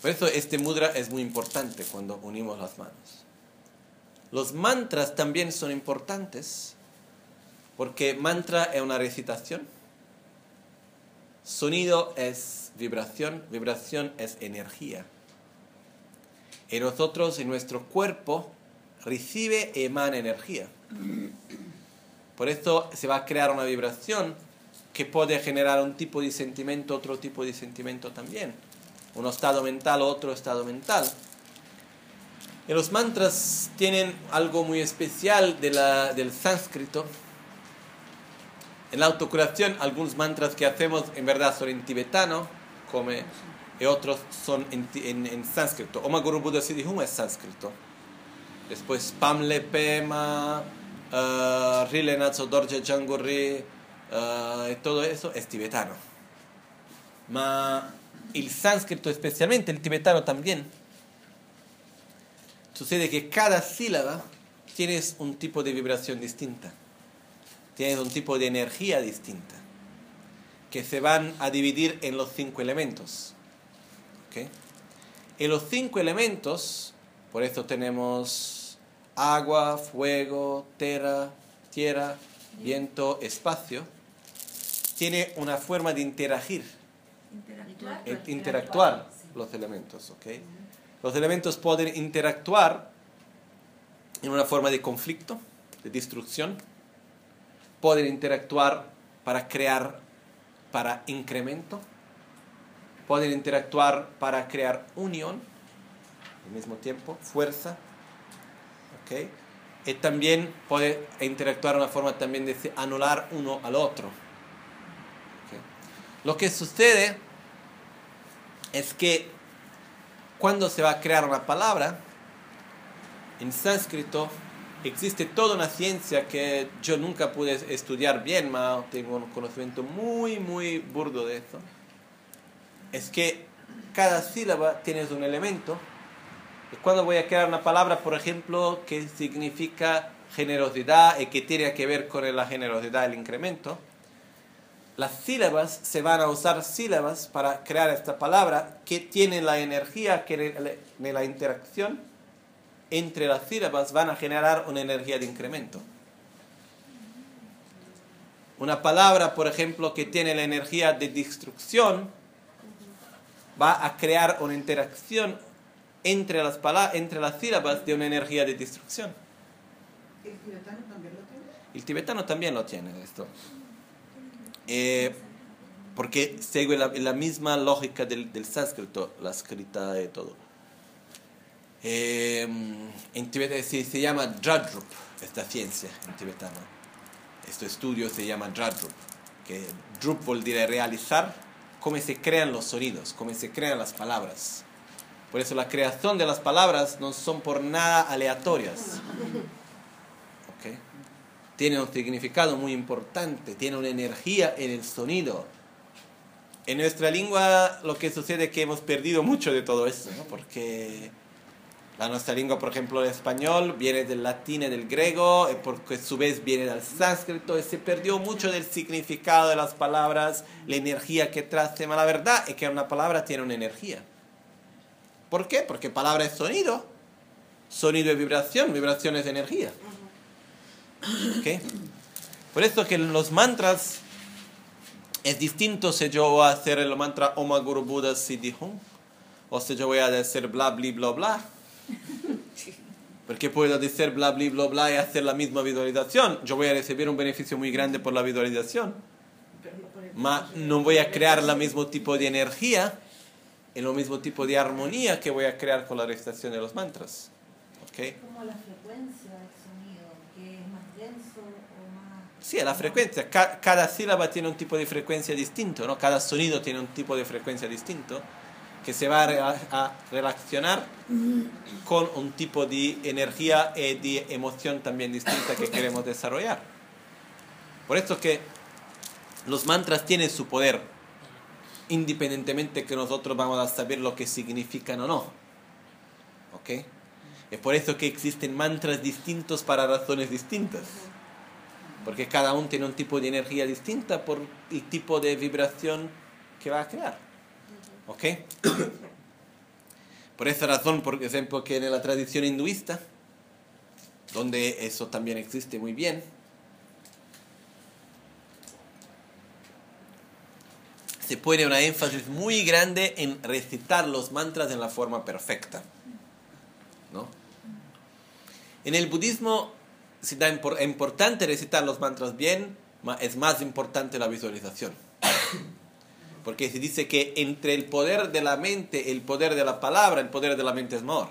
Por eso este mudra es muy importante cuando unimos las manos. Los mantras también son importantes porque mantra es una recitación, sonido es vibración, vibración es energía. Y nosotros, en nuestro cuerpo, recibe emana energía. Por eso se va a crear una vibración que puede generar un tipo de sentimiento, otro tipo de sentimiento también. Un estado mental, otro estado mental. Y los mantras tienen algo muy especial de la, del sánscrito. En la autocuración, algunos mantras que hacemos en verdad son en tibetano, como, y otros son en, en, sánscrito. Oma Guru Siddhihum es sánscrito. Después Pamle Pema, uh, Rile Natso Dorje Jangurri, uh, y todo eso es tibetano. Ma el sánscrito, especialmente el tibetano también, sucede que cada sílaba tienes un tipo de vibración distinta, tienes un tipo de energía distinta, que se van a dividir en los cinco elementos. ¿ok? En los cinco elementos, por eso tenemos agua, fuego, tierra, tierra, viento, espacio, tiene una forma de interagir. Interactuar. eh, interactuar los elementos, ¿ok? Los elementos pueden interactuar en una forma de conflicto, de destrucción, pueden interactuar para crear, para incremento, pueden interactuar para crear unión al mismo tiempo, fuerza, ¿ok? Y también puede interactuar una forma también de anular uno al otro. ¿ok? Lo que sucede es que cuando se va a crear una palabra, en sánscrito existe toda una ciencia que yo nunca pude estudiar bien, pero tengo un conocimiento muy, muy burdo de eso. Es que cada sílaba tiene un elemento. Cuando voy a crear una palabra, por ejemplo, que significa generosidad y que tiene que ver con la generosidad, el incremento, las sílabas se van a usar sílabas para crear esta palabra que tiene la energía que la interacción entre las sílabas van a generar una energía de incremento. Una palabra, por ejemplo, que tiene la energía de destrucción, va a crear una interacción entre las, entre las sílabas de una energía de destrucción. ¿El tibetano también lo tiene? El tibetano también lo tiene esto. Eh, porque sigue la, la, misma lógica del, del sánscrito, la escrita de todo. Eh, en tibetano se, se llama Dradrup, esta ciencia en tibetano. Este estudio se llama Dradrup, que Drup volvería realizar cómo se crean los sonidos, cómo se crean las palabras. Por eso la creación de las palabras no son por nada aleatorias. ¿Okay? Tiene un significado muy importante, tiene una energía en el sonido. En nuestra lengua lo que sucede es que hemos perdido mucho de todo eso, ¿no? porque la nuestra lengua, por ejemplo, el español, viene del latín y del griego, y porque a su vez viene del sánscrito, y se perdió mucho del significado de las palabras, la energía que trae. La verdad es que una palabra tiene una energía. ¿Por qué? Porque palabra es sonido. Sonido es vibración, vibración es energía. ¿Okay? Por eso que en los mantras es distinto si yo voy a hacer el mantra Om Guru Buddha Siddhi Hum, o si yo voy a decir bla bla bla bla. Porque puedo decir bla bla bla bla y hacer la misma visualización. Yo voy a recibir un beneficio muy grande por la visualización. Ma no voy a crear el mismo tipo de energía, el mismo tipo de armonía que voy a crear con la recitación de los mantras. ¿Okay? Como la frecuencia del sonido, que es más denso o más... Sí, la frecuencia. Ca cada sílaba tiene un tipo de frecuencia distinto, ¿no? Cada sonido tiene un tipo de frecuencia distinto que se va a, a relacionar con un tipo de energía y de emoción también distinta que queremos desarrollar. Por eso que los mantras tienen su poder, independientemente que nosotros vamos a saber lo que significan o no. ¿Ok? Es por eso que existen mantras distintos para razones distintas. Porque cada uno tiene un tipo de energía distinta por el tipo de vibración que va a crear. ¿Ok? Por esa razón, por ejemplo, que en la tradición hinduista, donde eso también existe muy bien, se pone una énfasis muy grande en recitar los mantras en la forma perfecta. ¿no? En el budismo se da importante recitar los mantras bien, es más importante la visualización. Porque se dice que entre el poder de la mente, el poder de la palabra, el poder de la mente es mejor.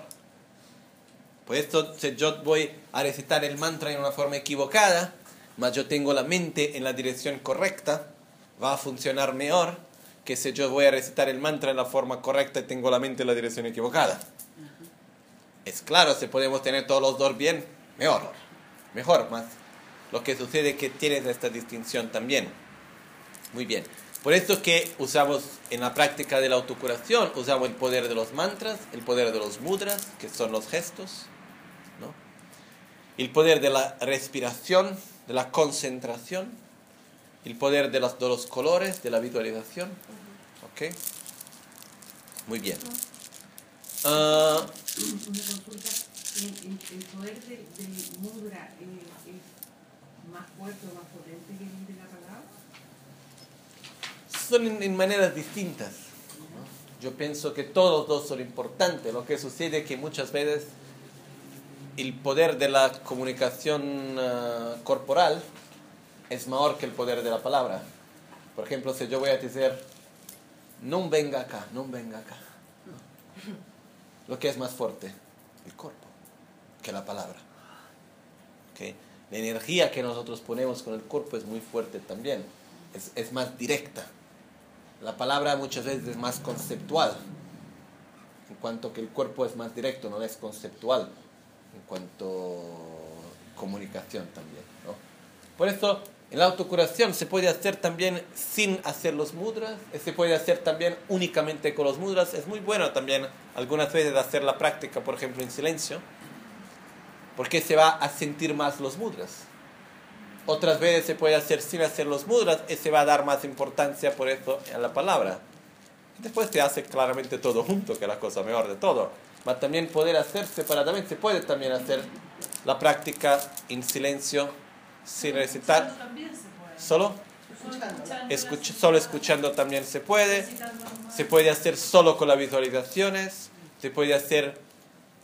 Por esto, si yo voy a recitar el mantra en una forma equivocada, mas yo tengo la mente en la dirección correcta, va a funcionar mejor que si yo voy a recitar el mantra en la forma correcta y tengo la mente en la dirección equivocada. Es claro, si podemos tener todos los dos bien, mejor. Mejor, más. Lo que sucede es que tienes esta distinción también. Muy bien. Por eso que usamos en la práctica de la autocuración, usamos el poder de los mantras, el poder de los mudras, que son los gestos, ¿no? el poder de la respiración, de la concentración, el poder de los, de los colores, de la visualización. ¿Ok? Muy bien. Uh, Una consulta. ¿El, el, el poder del, del mudra eh, es más fuerte o más potente que el de la palabra? son en, en maneras distintas. Yo pienso que todos dos son importantes. Lo que sucede es que muchas veces el poder de la comunicación uh, corporal es mayor que el poder de la palabra. Por ejemplo, si yo voy a decir, no venga acá, no venga acá. Lo que es más fuerte, el cuerpo, que la palabra. ¿Okay? La energía que nosotros ponemos con el cuerpo es muy fuerte también, es, es más directa. La palabra muchas veces es más conceptual. en cuanto que el cuerpo es más directo, no es conceptual, en cuanto comunicación también. ¿no? Por eso, la autocuración se puede hacer también sin hacer los mudras, eh, se puede hacer también únicamente con los mudras. Es muy bueno también algunas veces hacer la práctica, por ejemplo, en silencio, porque se va a sentir más los mudras. Otras veces se puede hacer sin hacer los mudras y se va a dar más importancia por eso a la palabra. Después se hace claramente todo junto, que es la cosa mejor de todo. Pero también poder hacer separadamente, se puede también hacer la práctica en silencio, sin recitar. Escuchando también se puede. Solo, Solo escuchando escuch- solo escuchando también se puede. Se puede hacer solo con las visualizaciones, se puede hacer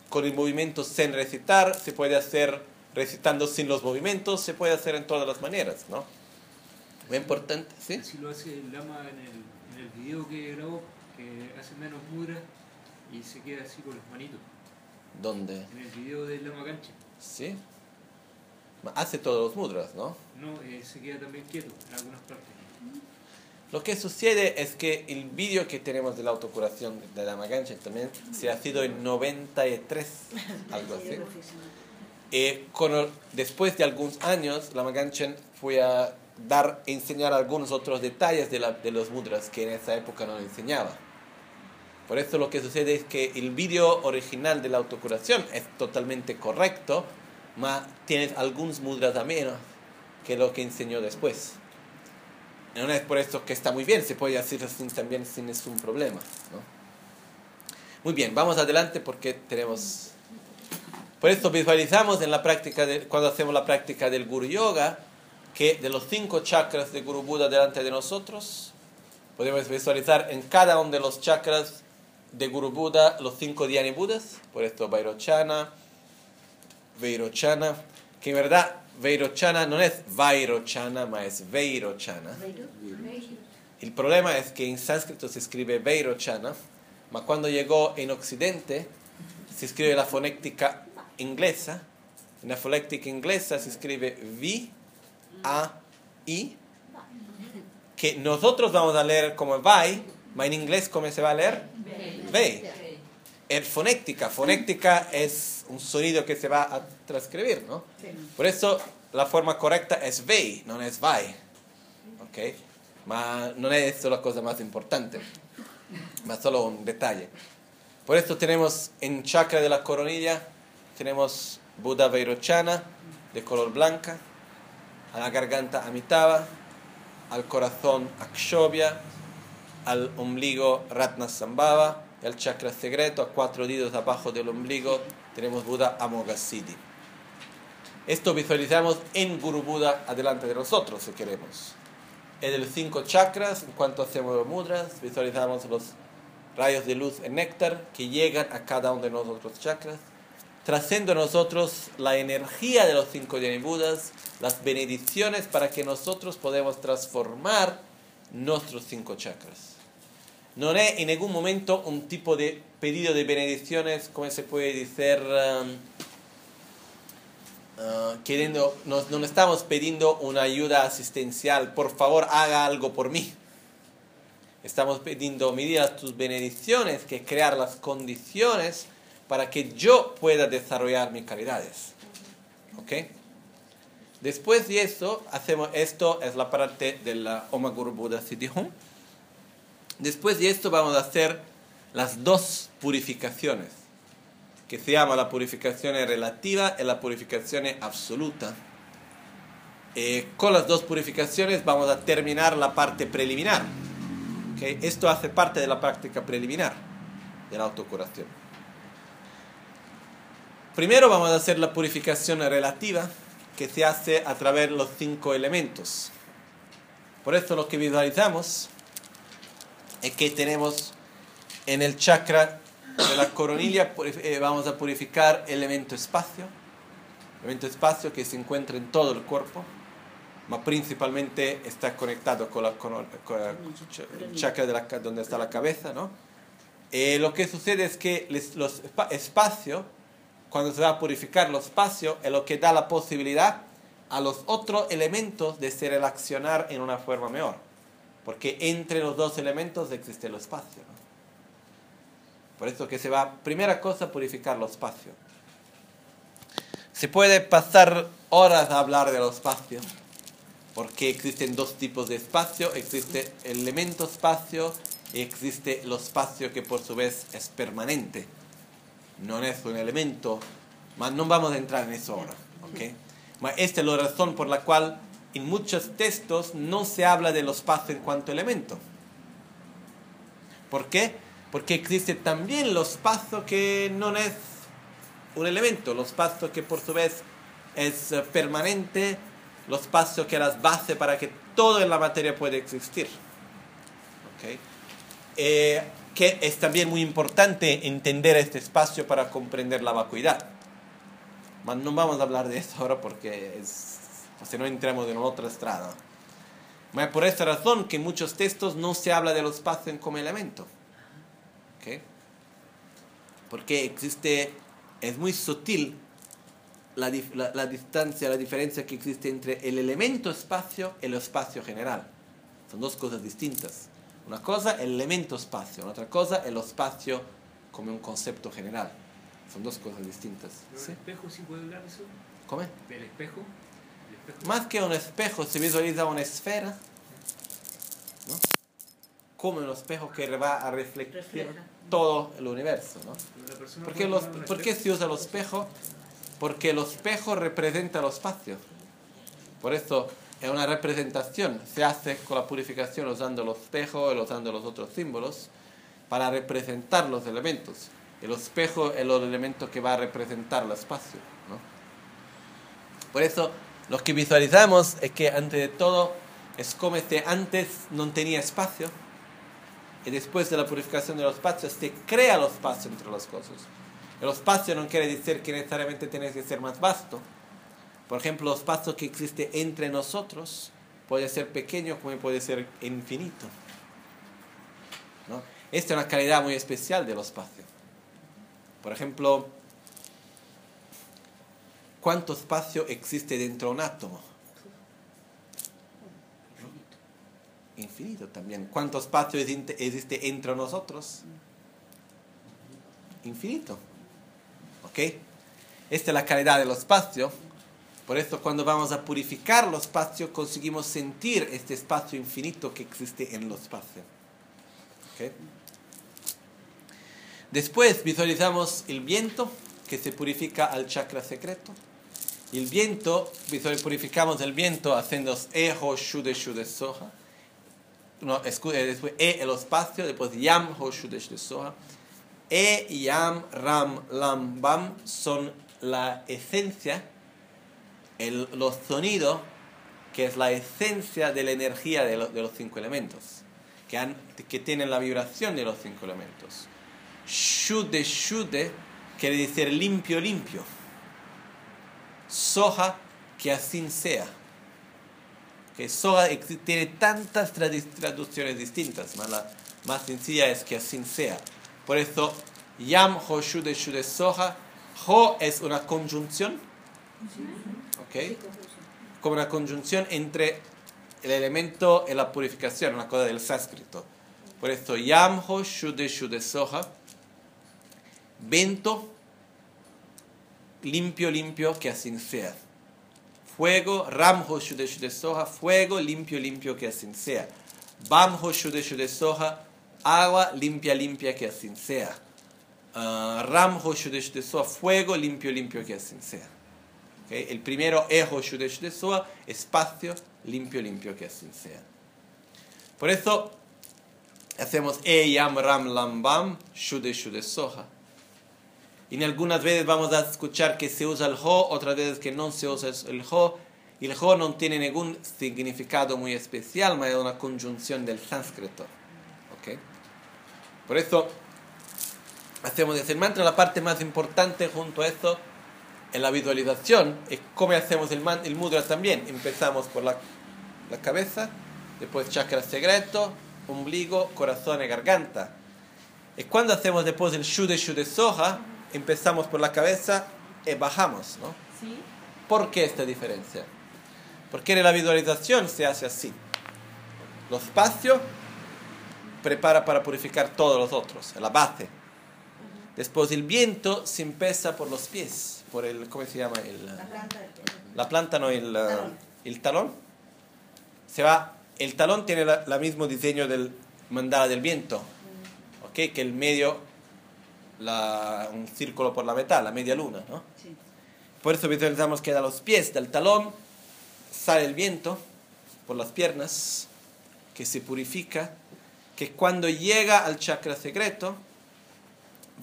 con el movimiento sin recitar, se puede hacer recitando sin los movimientos, se puede hacer en todas las maneras, ¿no? Muy importante, ¿sí? Así lo hace el Lama en el, en el video que grabó, que hace menos mudras y se queda así con las manitos. ¿Dónde? En el video del Lama Cancha. ¿Sí? Hace todos los mudras, ¿no? No, eh, se queda también quieto en algunas partes. Lo que sucede es que el vídeo que tenemos de la autocuración de la Magancha también se ha sido en 93, [LAUGHS] algo así. Eh, con el- después de algunos años, la Maganchen fue a dar, enseñar algunos otros detalles de, la- de los mudras que en esa época no enseñaba. Por eso lo que sucede es que el vídeo original de la autocuración es totalmente correcto, mas tienes algunos mudras menos que lo que enseñó después. No es por eso que está muy bien, se puede hacer así también sin ningún problema. ¿no? Muy bien, vamos adelante porque tenemos... Por eso visualizamos en la práctica de, cuando hacemos la práctica del Guru Yoga que de los cinco chakras de Guru Buda delante de nosotros, podemos visualizar en cada uno de los chakras de Guru Buda los cinco Dhyani Budas, por esto Vairochana, Vairochana, que en verdad Vairochana no es Vairochana, ma es Vairochana. El problema es que en sánscrito se escribe Vairochana, mas cuando llegó en Occidente se escribe la fonética inglesa. En la fonética inglesa se escribe V, A, I, que nosotros vamos a leer como Vai, mas en inglés ¿cómo se va a leer? Ve. Es fonética. Fonética es un sonido que se va a transcribir, ¿no? Por eso la forma correcta es Vei, no es Vai. ¿Ok? Ma no es eso la cosa más importante, más solo un detalle. Por eso tenemos en chakra de la coronilla, tenemos Buda Vairochana, de color blanca, a la garganta Amitabha, al corazón Akshobhya, al ombligo Ratnasambhava, y al chakra secreto, a cuatro dedos abajo del ombligo, tenemos Buda Amoghasiddhi. Esto visualizamos en Guru Buda adelante de nosotros, si queremos. En los cinco chakras, en cuanto hacemos los mudras, visualizamos los rayos de luz en néctar que llegan a cada uno de nosotros chakras, trayendo a nosotros la energía de los cinco Budas, las bendiciones para que nosotros podamos transformar nuestros cinco chakras. No es en ningún momento un tipo de pedido de bendiciones, como se puede decir, um, uh, queriendo, no, no estamos pidiendo una ayuda asistencial, por favor haga algo por mí. Estamos pidiendo medidas tus bendiciones, que crear las condiciones para que yo pueda desarrollar mis calidades. ¿Ok? Después de eso, hacemos esto, es la parte de la Oma Guru Buddha Siddhi. Después de esto vamos a hacer las dos purificaciones, que se llama la purificación relativa y la purificación absoluta. Eh, con las dos purificaciones vamos a terminar la parte preliminar. ¿ok? Esto hace parte de la práctica preliminar de la autocuración. Primero vamos a hacer la purificación relativa, que se hace a través de los cinco elementos. Por eso lo que visualizamos es que tenemos en el chakra de la coronilla, eh, vamos a purificar el elemento espacio, elemento espacio que se encuentra en todo el cuerpo, mas principalmente está conectado con, la, con el- chakra de la, donde está la cabeza, ¿no? Eh, lo que sucede es que les- los espa- espacio, cuando se va a purificar los espacios, es lo que da la posibilidad a los otros elementos de se relacionar en una forma mejor. Porque entre los dos elementos existe el espacio. ¿no? Por eso que se va, primera cosa, purificar los espacios. Se puede pasar horas a hablar de los espacios, porque existen dos tipos de espacio, existe el elemento espacio y existe el espacio que por su vez es permanente. No es un elemento, mas no vamos a entrar en eso ahora. ¿ok? Ma Esta es la razón por la cual en muchos textos no se habla de los espacio en cuanto elemento. ¿Por qué? Porque existe también los espacio que no es un elemento, los espacio que por su vez es eh, permanente, los espacios que las base para que todo en la materia pueda existir. ¿Ok? Eh, que es también muy importante entender este espacio para comprender la vacuidad. Mas no vamos a hablar de eso ahora porque es, sea, no entramos en otra estrada. Ma por esta razón que en muchos textos no se habla de los espacios como elemento. ¿Ok? Porque existe, es muy sutil la, la- la distancia, la diferencia que existe entre el elemento espacio y el espacio general. Son dos cosas distintas. Una cosa el elemento espacio, otra cosa el espacio como un concepto general. Son dos cosas distintas. ¿Pero ¿Sí? el espejo sí puede hablar de eso? ¿Cómo? ¿Del espejo? ¿El espejo? Más que un espejo se visualiza una esfera. Como un espejo que va a reflejar Refleja. todo el universo, ¿no? ¿Por qué, los- ¿Por qué se usa el espejo? Porque el espejo representa el espacio. Por eso es una representación. Se hace con la purificación usando el espejo y usando los otros símbolos para representar los elementos. El espejo es el elemento que va a representar el espacio. ¿no? Por eso lo que visualizamos es que antes de todo es como si antes no tenía espacio y después de la purificación de los espacios se crea el espacio entre las cosas. El espacio no quiere decir que necesariamente tiene que ser más vasto. Por ejemplo, el espacio que existe entre nosotros puede ser pequeño como puede ser infinito. ¿no? Esta es una calidad muy especial del espacio. Por ejemplo, ¿cuánto espacio existe dentro de un átomo? Infinito también. ¿Cuánto espacio existe entre nosotros? Infinito. ¿Ok? Esta es la calidad del espacio. Por eso cuando vamos a purificar los espacios conseguimos sentir este espacio infinito que existe en los espacios. ¿Ok? Después visualizamos el viento que se purifica al chakra secreto. El viento, visual- purificamos el viento haciendo ejo, shude, shude, soja. No, escu- eh, después e el espacio, después yam, ho, shude, shude, soja. E, yam, ram, lam, bam son la esencia, el, los sonidos, que es la esencia de la energía de, de los cinco elementos, que, han- que tienen la vibración de los cinco elementos. Shude, shude quiere decir limpio, limpio. Soja, que así sea. Que exi- tiene tantas traducciones distintas, mas la más sencilla es que así sea. Por eso, yam, ho, shude, shude, soja. Ho es una conjunción. ¿Ok? Como una conjunción entre el elemento y la purificación, una cosa del sánscrito. Por eso, yam, ho, shude, shude, soja. Vento, limpio, limpio, que así sea. Fuego, ramjo, shude, shude, soja, fuego, limpio, limpio, que así sea. Bamjo, shude, shude, soja, agua, limpia, limpia, que así sea. Ah, ramjo, shude, shude, soja, fuego, limpio, limpio, que así sea. El primero, ejo, shude, shude, soja, espacio, limpio, limpio, que así sea. Por eso, hacemos e, ram, lam, bam, shude, shude, soja. Y algunas veces vamos a escuchar que se usa el ho, otras veces que no se usa el ho. Y el ho no tiene ningún significado muy especial, más es una conjunción del sánscrito. ¿Ok? Por eso hacemos ese mantra. La parte más importante junto a esto en la visualización es cómo hacemos el, man- el mudra también. Empezamos por la, la cabeza, después chakra secreto, ombligo, corazón y garganta. Y cuando hacemos después el shude shude soja, empezamos por la cabeza y bajamos, ¿no? ¿Sí? ¿Por qué esta diferencia? Porque en la visualización se hace así. Los espacios prepara para purificar todos los otros, la base. Después el viento se empieza por los pies, por el, ¿cómo se llama? El, La planta la planta, no, el, uh, Talón. el talón. Se va, el talón tiene el mismo diseño del mandala del viento, ¿ok? Que el medio, la, un círculo por la mitad, la media luna, ¿no? Sí. Por eso visualizamos que a los pies del talón sale el viento por las piernas, que se purifica, que cuando llega al chakra secreto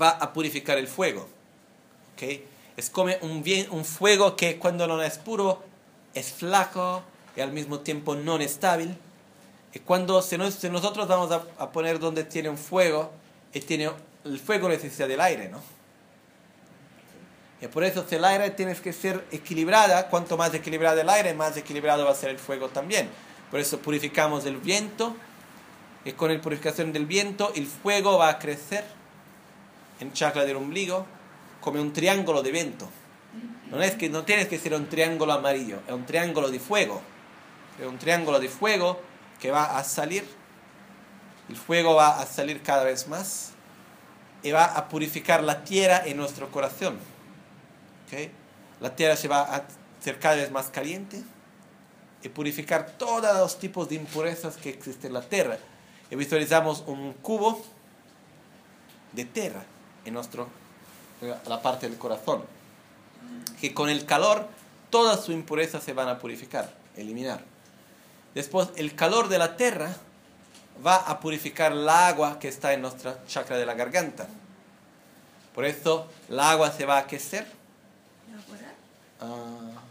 va a purificar el fuego. ¿ok? Es como un, bien- un fuego que cuando no es puro es flaco y al mismo tiempo no estable. Y cuando si nosotros vamos a, a poner donde tiene un fuego, y tiene, el fuego necesita del aire, ¿no? Y por eso el aire tiene que ser equilibrada, cuanto más equilibrada el aire, más equilibrado va a ser el fuego también. Por eso purificamos el viento, y con la purificación del viento el fuego va a crecer en chakra del ombligo como un triángulo de viento. No es que no tienes que ser un triángulo amarillo, es un triángulo de fuego. Es un triángulo de fuego que va a salir. El fuego va a salir cada vez más y va a purificar la tierra en nuestro corazón. ¿ok? La tierra se va a hacer cada vez más caliente y purificar todos los tipos de impurezas que existen en la tierra. Y visualizamos un cubo de tierra en nuestro, la parte del corazón. Que con el calor todas sus impurezas se van a purificar, eliminar. Después el calor de la tierra va a purificar el agua que está en nuestra chakra de la garganta. Por eso el agua se va a aquecer. ¿Evaporar? ah,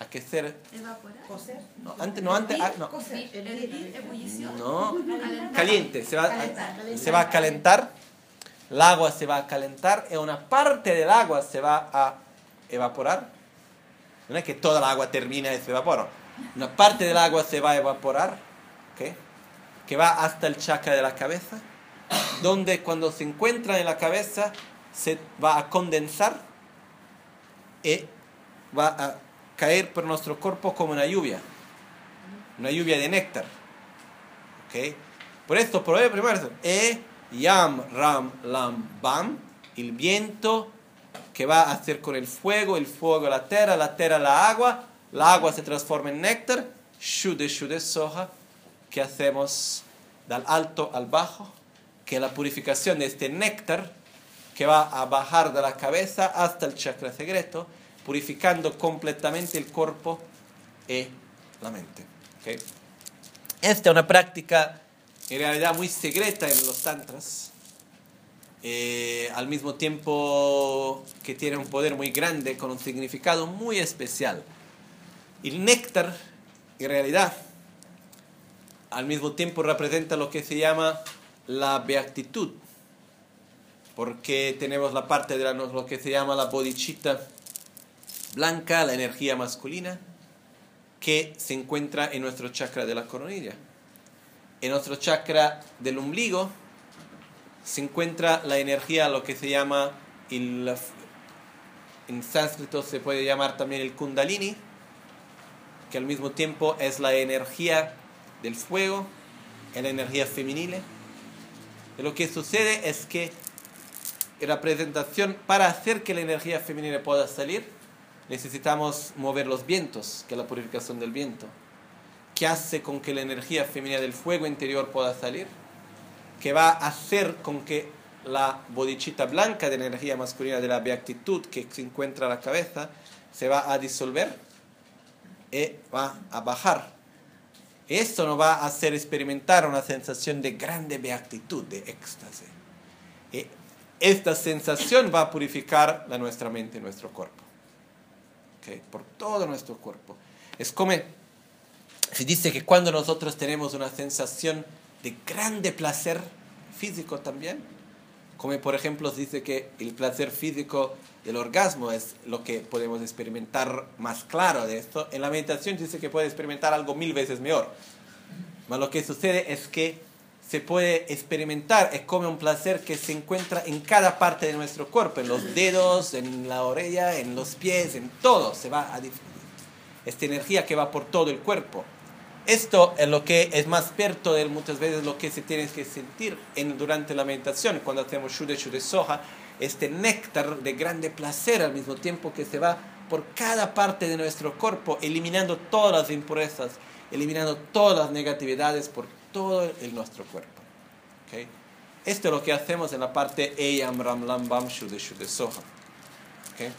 aquecer. ¿Evaporar? Coser. No, antes, no, antes, ah, no. Coser. ¿Hervir? ¿Ebullición? No, Calentar. caliente, se va, calentar. se va a calentar, el agua se va a calentar y una parte del agua se va a evaporar. No es que toda el agua termina y se evapora. Una parte del agua se va a evaporar, ¿ok? Que va hasta el chakra de la cabeza, donde cuando se encuentra en la cabeza se va a condensar y va a caer por nuestro cuerpo como una lluvia, una lluvia de néctar. ¿ok? Por esto, por primero, E, Yam, Ram, Lam, Bam, el viento que va a hacer con el fuego, el fuego la tierra, la tierra la agua, la agua se transforma en néctar, Shude, Shude, Soja, que hacemos del alto al bajo, que la purificación de este néctar que va a bajar de la cabeza hasta el chakra secreto, purificando completamente el cuerpo y la mente. ¿ok? Esta es una práctica en realidad muy secreta en los tantras, eh, al mismo tiempo que tiene un poder muy grande con un significado muy especial. El néctar, en realidad, al mismo tiempo representa lo que se llama la beatitud, porque tenemos la parte de lo que se llama la bodhicitta blanca, la energía masculina, que se encuentra en nuestro chakra de la coronilla. En nuestro chakra del ombligo se encuentra la energía, lo que se llama, el, en sánscrito se puede llamar también el kundalini, que al mismo tiempo es la energía del fuego, es la energía femenina. Y lo que sucede es que en la presentación, para hacer que la energía femenina pueda salir, necesitamos mover los vientos, que es la purificación del viento, que hace con que la energía femenina del fuego interior pueda salir, que va a hacer con que la bodichita blanca de la energía masculina de la beatitud que se encuentra en la cabeza se va a disolver y va a bajar. Esto nos va a hacer experimentar una sensación de grande beatitud, de éxtasis. Y esta sensación va a purificar la nuestra mente y nuestro cuerpo. ¿Ok? Por todo nuestro cuerpo. Es como, se dice que cuando nosotros tenemos una sensación de grande placer físico también, como por ejemplo se dice que el placer físico del orgasmo es lo que podemos experimentar más claro de esto, en la meditación dice que puede experimentar algo mil veces mejor. Pero lo que sucede es que se puede experimentar, es como un placer que se encuentra en cada parte de nuestro cuerpo, en los dedos, en la oreja, en los pies, en todo, se va a. Esta energía que va por todo el cuerpo. Esto es lo que es más perto de muchas veces lo que se tiene que sentir en, durante la meditación, cuando hacemos Shude Shude Soja, este néctar de grande placer al mismo tiempo que se va por cada parte de nuestro cuerpo, eliminando todas las impurezas, eliminando todas las negatividades por todo el, nuestro cuerpo. ¿Okay? Esto es lo que hacemos en la parte Eyam Ram Lam Bam Shude Soha, ¿okay?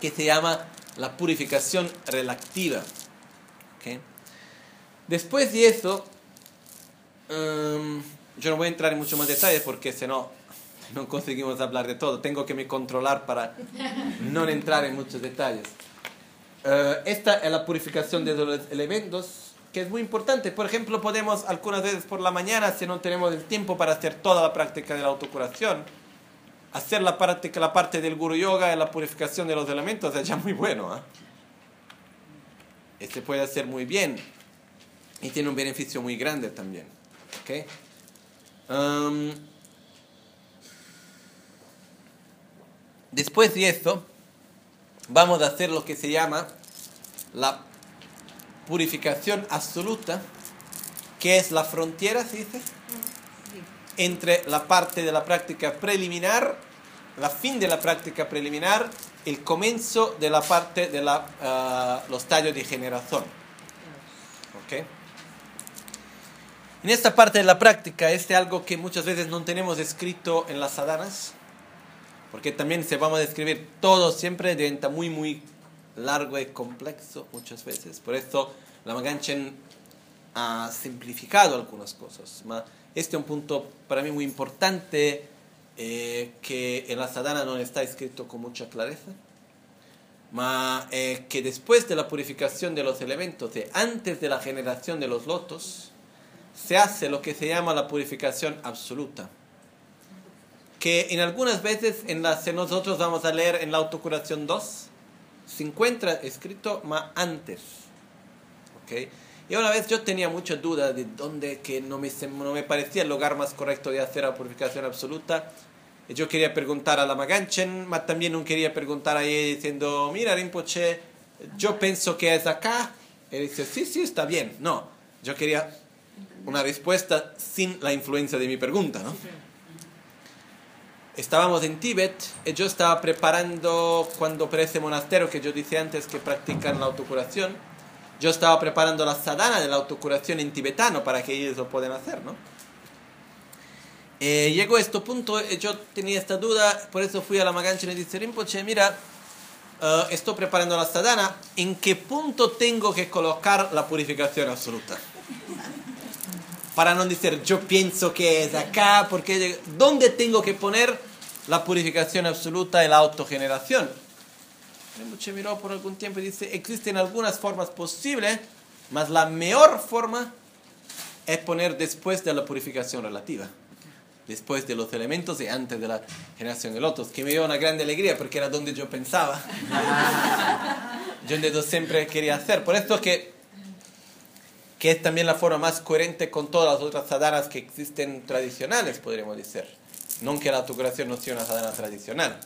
que se llama la purificación relativa. ¿okay? Después de eso, um, yo no voy a entrar en mucho más detalles porque si no, no conseguimos hablar de todo. Tengo que me controlar para no entrar en muchos detalles. Uh, esta es la purificación de los elementos, que es muy importante. Por ejemplo, podemos algunas veces por la mañana, si no tenemos el tiempo para hacer toda la práctica de la autocuración, hacer la parte, la parte del Guru Yoga y la purificación de los elementos es ya muy bueno. ¿eh? Este puede hacer muy bien y tiene un beneficio muy grande también. ¿okay? Um, después de eso, vamos a hacer lo que se llama la purificación absoluta, que es la frontera, ¿se dice? Entre la parte de la práctica preliminar, la fin de la práctica preliminar, el comienzo de la parte de la, uh, los tallos de generación. ¿Okay? En esta parte de la práctica, este es algo que muchas veces no tenemos escrito en las sadanas, porque también se vamos a describir todo siempre de muy, muy largo y complejo muchas veces. Por eso la Maganchen ha simplificado algunas cosas. Este es un punto para mí muy importante eh, que en la sadhana no está escrito con mucha clareza. Ma, eh, que después de la purificación de los elementos, de antes de la generación de los lotos, se hace lo que se llama la purificación absoluta. Que en algunas veces en las nosotros vamos a leer en la autocuración 2, se encuentra escrito más antes. ¿okay? Y una vez yo tenía mucha duda de dónde, que no me, no me parecía el lugar más correcto de hacer la purificación absoluta. Yo quería preguntar a la Maganchen, pero también no quería preguntar a ella diciendo, mira Rinpoche, yo pienso que es acá. Y dice, sí, sí, está bien. No, yo quería una respuesta sin la influencia de mi pregunta, ¿no? Estábamos en Tíbet y yo estaba preparando, cuando para ese monasterio que yo dije antes que practican la autocuración, yo estaba preparando la sadhana de la autocuración en tibetano para que ellos lo puedan hacer, ¿no? Eh, llegó a este punto, yo tenía esta duda, por eso fui a la Magancha y dije, Rinpoche, mira, uh, estoy preparando la sadhana, ¿en qué punto tengo que colocar la purificación absoluta? Para no decir yo pienso que es acá, porque ¿dónde tengo que poner la purificación absoluta y la autogeneración? Rinpoche miró por algún tiempo y dice, existen algunas formas posibles, mas la mejor forma es poner después de la purificación relativa, después de los elementos y antes de la generación de lotos, que me dio una gran alegría porque era donde yo pensaba, [LAUGHS] yo donde siempre quería hacer. Por esto que que es también la forma más coherente con todas las otras sadanas que existen tradicionales, podríamos decir. No que la autocuración no sea una sadhana tradicional.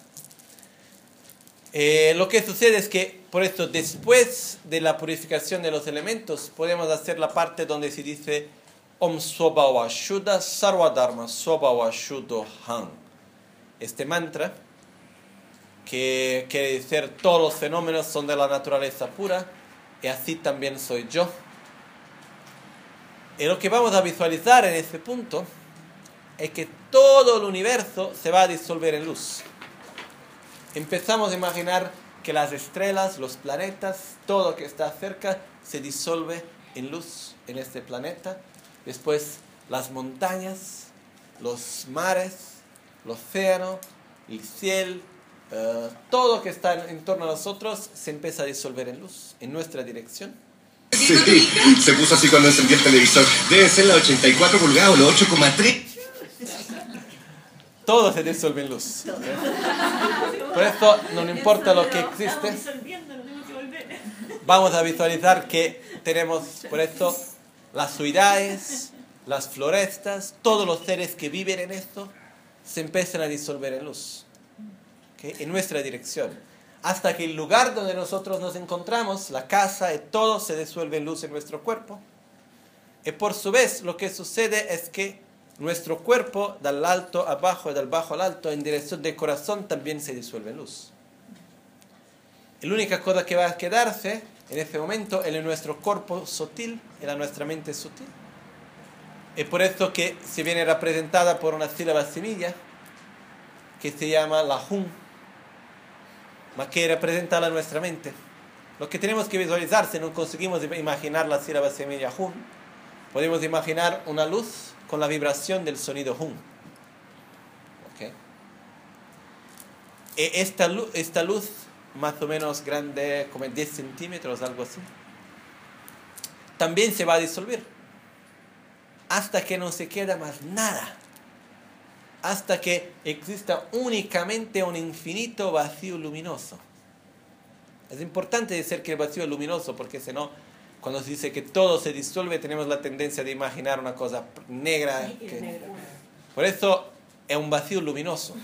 Eh, lo que sucede es que, por esto, después de la purificación de los elementos, podemos hacer la parte donde se dice Om Soba Shuddha Sarvadharma Soba Shuddho Han. Este mantra, que quiere decir todos los fenómenos son de la naturaleza pura, y así también soy yo. Y lo que vamos a visualizar en este punto es que todo el universo se va a disolver en luz. Empezamos a imaginar que las estrellas, los planetas, todo lo que está cerca se disuelve en luz en este planeta. Después las montañas, los mares, el océano, el cielo, uh, todo lo que está en torno a nosotros se empieza a disolver en luz en nuestra dirección. Sí, [LAUGHS] se puso así cuando encendí el televisor. Debe ser la 84 pulgadas o la 8,3. Todo se disuelve en luz. Por eso no importa lo que existe. Vamos a visualizar que tenemos por esto las ciudades, las florestas, todos los seres que viven en esto se empiezan a disolver en luz. En nuestra dirección hasta que el lugar donde nosotros nos encontramos, la casa y todo se disuelve en luz en nuestro cuerpo. Y por su vez lo que sucede es que nuestro cuerpo, del alto a bajo y del bajo al alto, en dirección del corazón, también se disuelve en luz. La única cosa que va a quedarse en ese momento es nuestro cuerpo sutil, en nuestra mente sutil. Es por eso que se viene representada por una sílaba semilla que se llama la Hun, más que representa a nuestra mente. Lo que tenemos que visualizar, si no conseguimos imaginar la sílaba semilla Hun, podemos imaginar una luz con la vibración del sonido hum. ¿Okay? E esta, luz, esta luz, más o menos grande, como 10 centímetros, algo así, también se va a disolver. Hasta que no se queda más nada. Hasta que exista únicamente un infinito vacío luminoso. Es importante decir que el vacío es luminoso porque si no cuando se dice que todo se disuelve, tenemos la tendencia de imaginar una cosa negra. por eso es un vacío luminoso.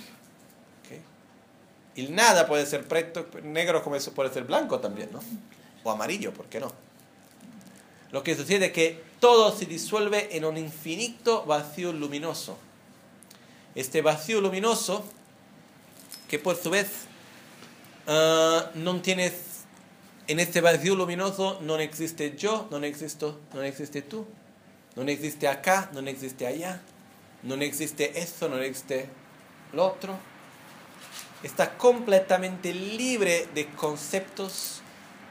Y nada puede ser preto, negro como eso puede ser blanco también, ¿no? O amarillo, ¿por qué no? Lo que sucede es que todo se disuelve en un infinito vacío luminoso. Este vacío luminoso, que por su vez ah, no tiene en este vacío luminoso no existe yo, no existo, no existe tú, no existe acá, no existe allá, no existe eso, no existe lo otro. Está completamente libre de conceptos.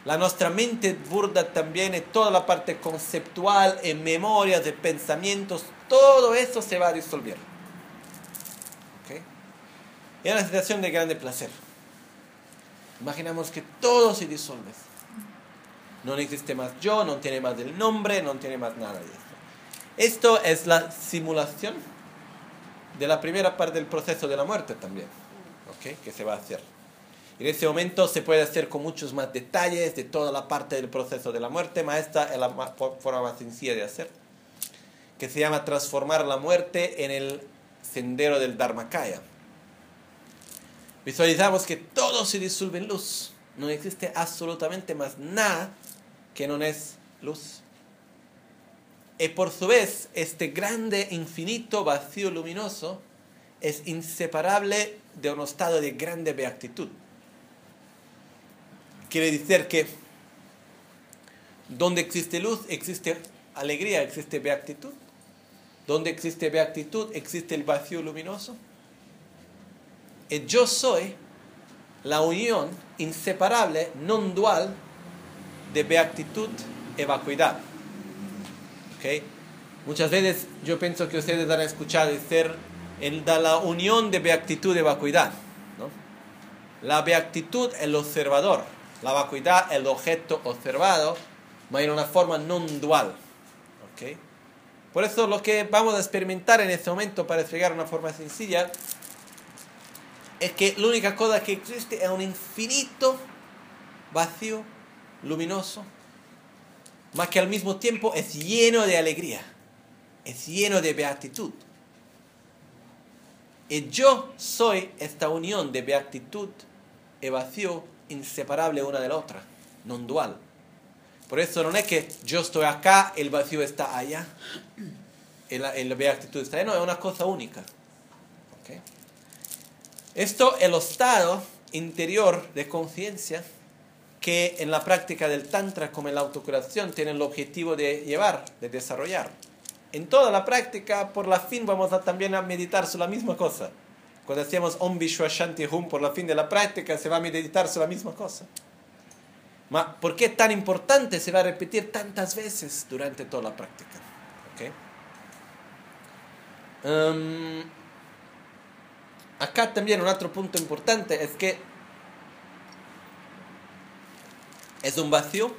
La nuestra mente burda también toda la parte conceptual, en memorias, de pensamientos, todo eso se va a disolver. Es una situación de grande placer. Imaginamos que todo se disuelve. No existe más yo, no tiene más el nombre, no tiene más nada de esto. Esto es la simulación de la primera parte del proceso de la muerte también, ¿okay? que se va a hacer. En ese momento se puede hacer con muchos más detalles de toda la parte del proceso de la muerte, pero esta es la forma más sencilla de hacer, que se llama transformar la muerte en el sendero del Dharmakaya. Visualizamos que todo se disuelve en luz. No existe absolutamente más nada que no es luz. Y por su vez, este grande, infinito vacío luminoso es inseparable de un estado de grande beatitud. Quiere decir que donde existe luz, existe alegría, existe beatitud. Donde existe beatitud, existe el vacío luminoso. Y yo soy la unión inseparable, non dual, de beatitud y vacuidad. ¿Okay? Muchas veces yo pienso que ustedes han escuchado decir el de la unión de beatitud y vacuidad. ¿no? La beatitud el observador, la vacuidad el objeto observado, pero en una forma non dual. ¿Okay? Por eso lo que vamos a experimentar en este momento, para explicar de una forma sencilla, es que la única cosa que existe es un infinito vacío luminoso, más que al mismo tiempo es lleno de alegría, es lleno de beatitud. Y yo soy esta unión de beatitud y vacío inseparable una de la otra, non dual. Por eso no es que yo estoy acá, el vacío está allá, y la, beatitud está allá, no, es una cosa única. Esto es el estado interior de conciencia que en la práctica del Tantra, como en la autocuración, tienen el objetivo de llevar, de desarrollar. En toda la práctica, por la fin, vamos a también a meditar sobre la misma cosa. Cuando hacemos Om Vishwa Shanti Hum, por la fin de la práctica, se va a meditar sobre la misma cosa. Ma, ¿Por qué tan importante se va a repetir tantas veces durante toda la práctica? ¿Okay? Um, acá también un otro punto importante es que Es un vacío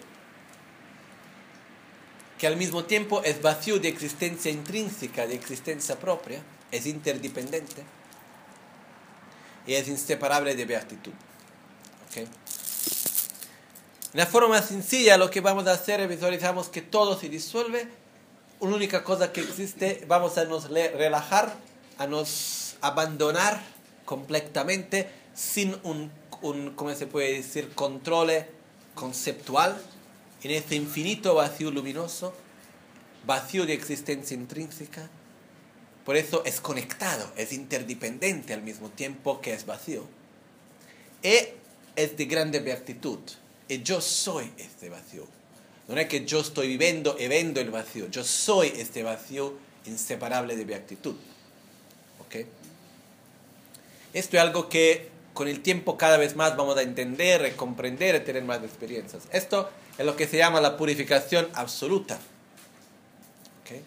que al mismo tiempo es vacío de existencia intrínseca, de existencia propia, es interdependiente y es inseparable de beatitud. ¿Okay? la forma más sencilla lo que vamos a hacer es visualizamos que todo se disuelve, una única cosa que existe, vamos a nos relajar, a nos abandonar completamente sin un, un ¿cómo se puede decir?, control conceptual en este infinito vacío luminoso, vacío de existencia intrínseca, Por eso es conectado, es interdependiente al mismo tiempo que es vacío. Y es de grande beatitud. Y yo soy este vacío. No es que yo estoy viviendo y vendo el vacío. Yo soy este vacío inseparable de beatitud. ¿Ok? Esto es algo que con el tiempo cada vez más vamos a entender, a comprender y tener más experiencias. Esto es lo que se llama la purificación absoluta. ¿Ok?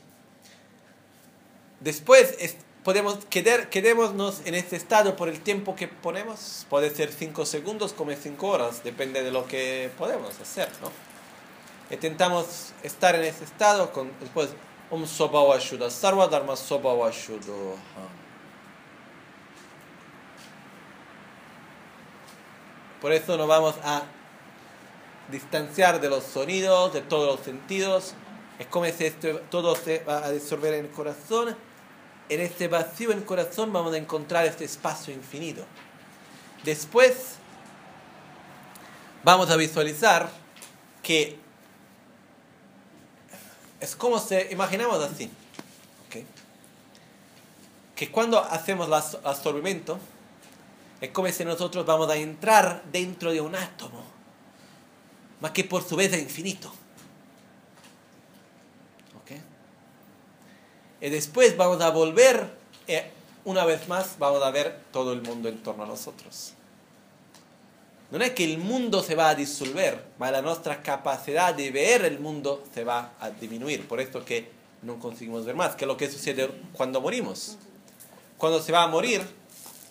Después es- podemos quedar, quedémonos en este estado por el tiempo que ponemos. Puede ser 5 segundos como 5 horas, depende de lo que podemos hacer, ¿no? Intentamos estar en ese estado con después Om Soba Washuda Sarva Dharma Soba Washudo. Por eso nos vamos a distanciar de los sonidos, de todos los sentidos. Es como si esto, todo se va a disolver en el corazón. En este vacío en el corazón vamos a encontrar este espacio infinito. Después vamos a visualizar que es como se imaginamos así. Que cuando hacemos el abs- absorbimiento, es como si nosotros vamos a entrar dentro de un átomo, más que por su vez es infinito. ¿ok? Y después vamos a volver, y una vez más vamos a ver todo el mundo en torno a nosotros. No es que el mundo se va a disolver, ma la nuestra capacidad de ver el mundo se va a disminuir. Por esto que no conseguimos ver más, que es lo que sucede cuando morimos. Cuando se va a morir,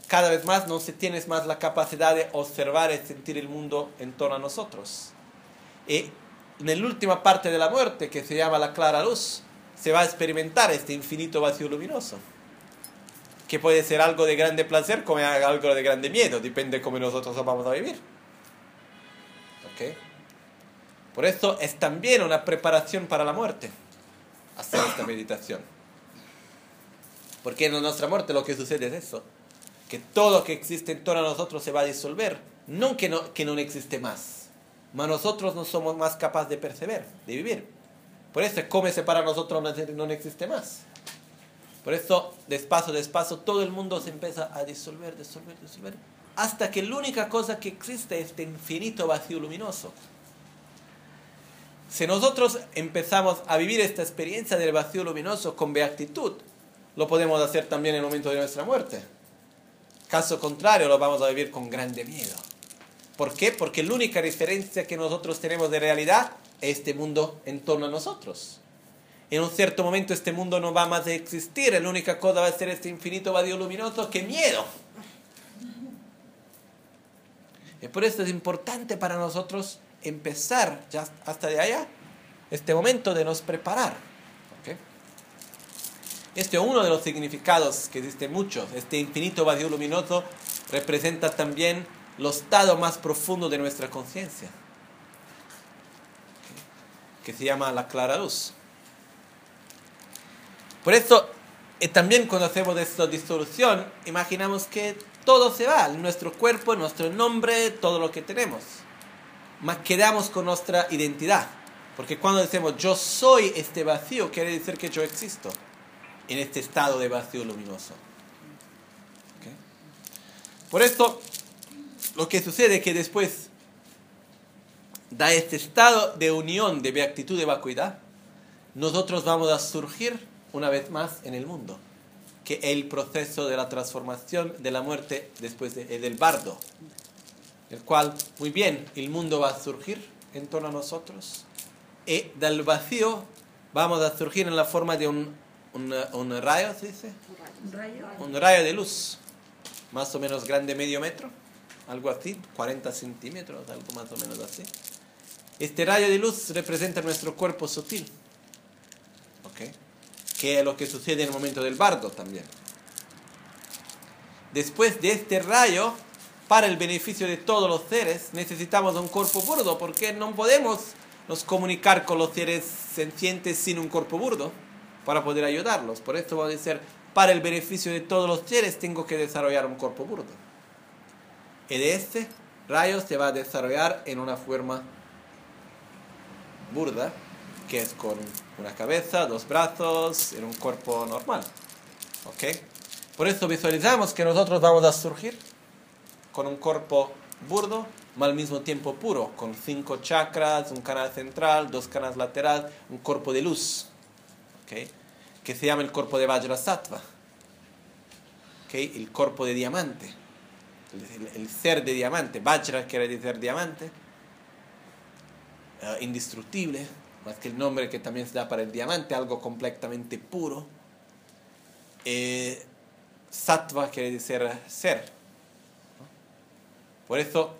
cada vez más no se tiene más la capacidad de observar y sentir el mundo en torno a nosotros. Y en la última parte de la muerte, que se llama la clara luz, se va a experimentar este infinito vacío luminoso. Que puede ser algo de grande placer como algo de grande miedo, depende de cómo nosotros vamos a vivir. ¿Ok? Por eso es también una preparación para la muerte, hacer esta meditación. Porque en nuestra muerte lo que sucede es eso, que todo que existe en torno a nosotros se va a disolver, no que no, que no existe más, mas nosotros no somos más capaces de perceber, de vivir. Por eso si para nosotros no, no existe más. Por eso, despacio, despacio, todo el mundo se empieza a disolver, disolver, disolver, hasta que la única cosa que existe es este infinito vacío luminoso. Si nosotros empezamos a vivir esta experiencia del vacío luminoso con beatitud, lo podemos hacer también en el momento de nuestra muerte. Caso contrario, lo vamos a vivir con grande miedo. ¿Por qué? Porque la única diferencia que nosotros tenemos de realidad es este mundo en torno a nosotros. En un cierto momento este mundo no va más a existir, la única cosa va a ser este infinito vacío luminoso que miedo. Y por eso es importante para nosotros empezar ya hasta de allá este momento de nos preparar. Este es uno de los significados que existen muchos. Este infinito vacío luminoso representa también los estados más profundos de nuestra conciencia, que se llama la clara luz. Por eso, eh, también cuando hacemos esta disolución, imaginamos que todo se va, nuestro cuerpo, nuestro nombre, todo lo que tenemos. Mas quedamos con nuestra identidad. Porque cuando decimos yo soy este vacío, quiere decir que yo existo en este estado de vacío luminoso. Por esto, lo que sucede es que después da este estado de unión, de beatitud, de vacuidad, nosotros vamos a surgir una vez más en el mundo, que es el proceso de la transformación de la muerte después de- del bardo, el cual, muy bien, el mundo va a surgir en torno a nosotros, y del vacío vamos a surgir en la forma de un, un, un rayo, ¿se dice? Un rayo. Un rayo de luz, más o menos grande, medio metro, algo así, 40 centímetros, algo más o menos así. Este rayo de luz representa nuestro cuerpo sutil, ¿ok? que es lo que sucede en el momento del bardo también. Después de este rayo, para el beneficio de todos los seres, necesitamos un cuerpo burdo, porque no podemos nos comunicar con los seres sencientes sin un cuerpo burdo para poder ayudarlos. Por esto vamos a decir, para el beneficio de todos los seres tengo que desarrollar un cuerpo burdo. Y de este rayo se va a desarrollar en una forma burda, que es con una cabeza, dos brazos, en un cuerpo normal. ¿Ok? Por eso visualizamos que nosotros vamos a surgir con un cuerpo burdo, al mismo tiempo puro, con cinco chakras, un canal central, dos canales laterales, un cuerpo de luz, ¿ok? Que se llama el cuerpo de Vajrasattva, ¿ok? el cuerpo de diamante, el, el- el ser de diamante. Vajra quiere decir diamante, eh, indestructible, más que el nombre que también se da para el diamante, algo completamente puro. Eh, sattva quiere decir ser. Por eso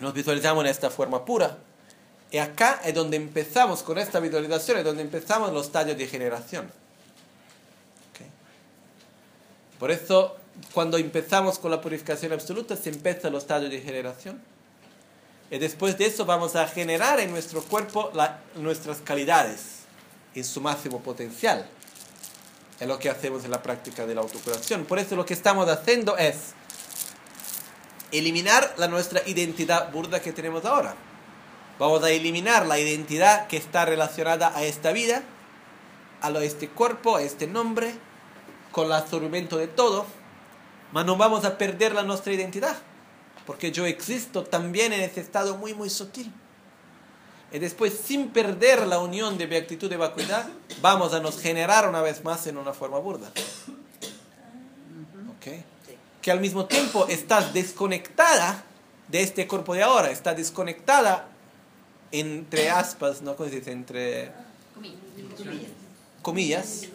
nos visualizamos en esta forma pura. Y acá es donde empezamos, con esta visualización, es donde empezamos los estadios de generación. ¿Ok? Por eso, cuando empezamos con la purificación absoluta, se empieza los estadios de generación. Y después de eso vamos a generar en nuestro cuerpo nuestras calidades en su máximo potencial. Es lo que hacemos en la práctica de la autocuración. Por eso lo que estamos haciendo es eliminar la nuestra identidad burda que tenemos ahora. Vamos a eliminar la identidad que está relacionada a esta vida, a este cuerpo, a este nombre, con el absorbimiento de todo, pero no vamos a perder la nuestra identidad, porque yo existo también en ese estado muy, muy sutil. Y después, sin perder la unión de beatitud y vacuidad, vamos a nos generar una vez más en una forma burda. ¿Ok? Que al mismo tiempo estás desconectada de este cuerpo de ahora, está desconectada entre aspas, ¿no? ¿Cómo se dice? Entre comillas,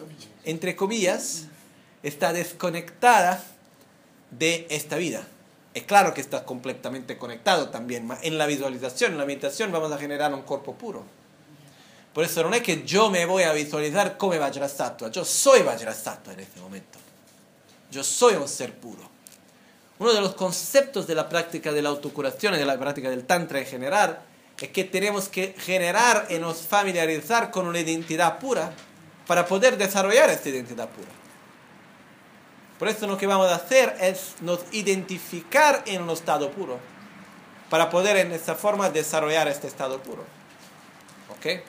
entre comillas, está desconectada de esta vida. Es claro que está completamente conectado también. En la visualización, en la meditación, vamos a generar un cuerpo puro. Por eso no es que yo me voy a visualizar como Vajrasattva. Yo soy Vajrasattva en este momento. Yo soy un ser puro. Uno de los conceptos de la práctica de la autocuración y de la práctica del Tantra en general es que tenemos que generar y nos familiarizar con una identidad pura para poder desarrollar esta identidad pura. Por eso lo que vamos a hacer es nos identificar en un estado puro para poder en esta forma desarrollar este estado puro. ¿Ok?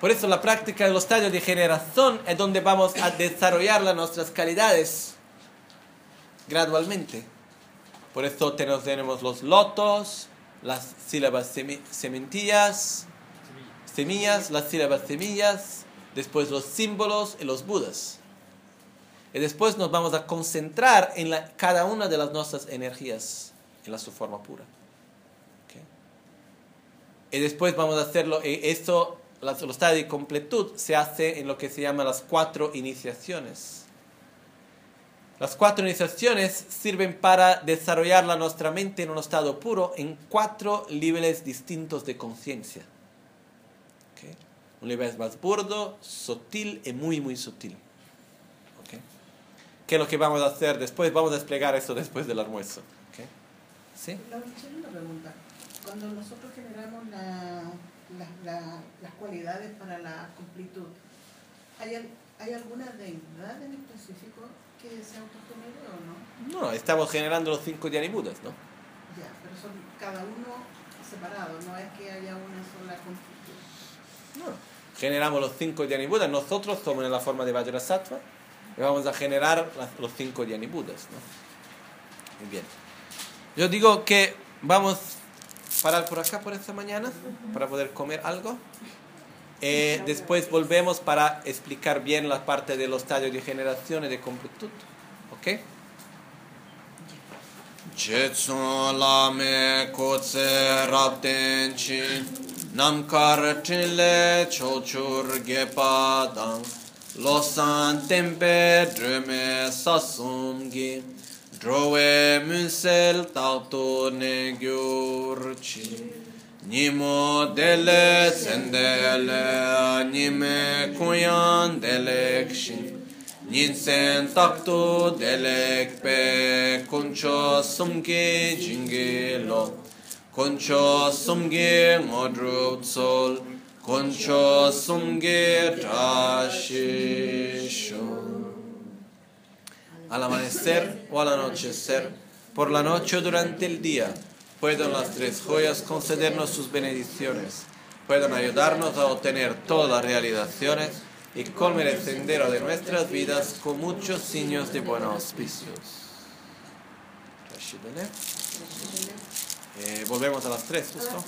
Por eso la práctica de los estadios de generación es donde vamos a desarrollar las nuestras calidades gradualmente. Por eso tenemos, los lotos, las sílabas semi- sementillas, semillas, las sílabas semillas, después los símbolos y los budas. Y después nos vamos a concentrar en la- cada una de las nuestras energías en la su forma pura. ¿Ok? Y después vamos a hacerlo, y esto, las- los estados de completud se hace en lo que se llama las cuatro iniciaciones. Las cuatro iniciaciones sirven para desarrollar la nuestra mente en un estado puro en cuatro niveles distintos de conciencia. ¿Ok? Un nivel más burdo, sutil y muy, muy sutil. ¿Qué es lo que vamos a hacer después? Vamos a desplegar eso después del almuerzo. ¿Ok? ¿Sí? La segunda pregunta. Cuando nosotros generamos la- la- la- las cualidades para la completud, ¿hay, ¿hay alguna deidad en específico que se autogenere o no? No, estamos generando los cinco Dhanibudas, ¿no? Ya, pero son cada uno separado, no es que haya una sola completud. No. Generamos los cinco Dhanibudas. Nosotros somos en la forma de Vajrasattva y vamos a generar los cinco Dhanibudas, ¿no? Muy bien. Yo digo que vamos a parar por acá por esta mañana para poder comer algo. Eh, después volvemos para explicar bien la parte de los estadios de generación y de completud. ¿Ok? Jetsun lame kotse rapten chin Namkar chinle chochur gepa dang Losan tempe dreme sasum gi Drowe munsel tauto ne gyurchi Nimo dele sendele Nime kuyan delek shin Ninsen takto delek pe Kuncho sumge jinge lo Kuncho sumge ngodrup Kuncho sumge Al amanecer o al anochecer, por la noche o durante el día, pueden las tres joyas concedernos sus bendiciones, pueden ayudarnos a obtener todas las realizaciones y colme el sendero de nuestras vidas con muchos signos de buenos auspicios. Eh, volvemos a las tres, justo.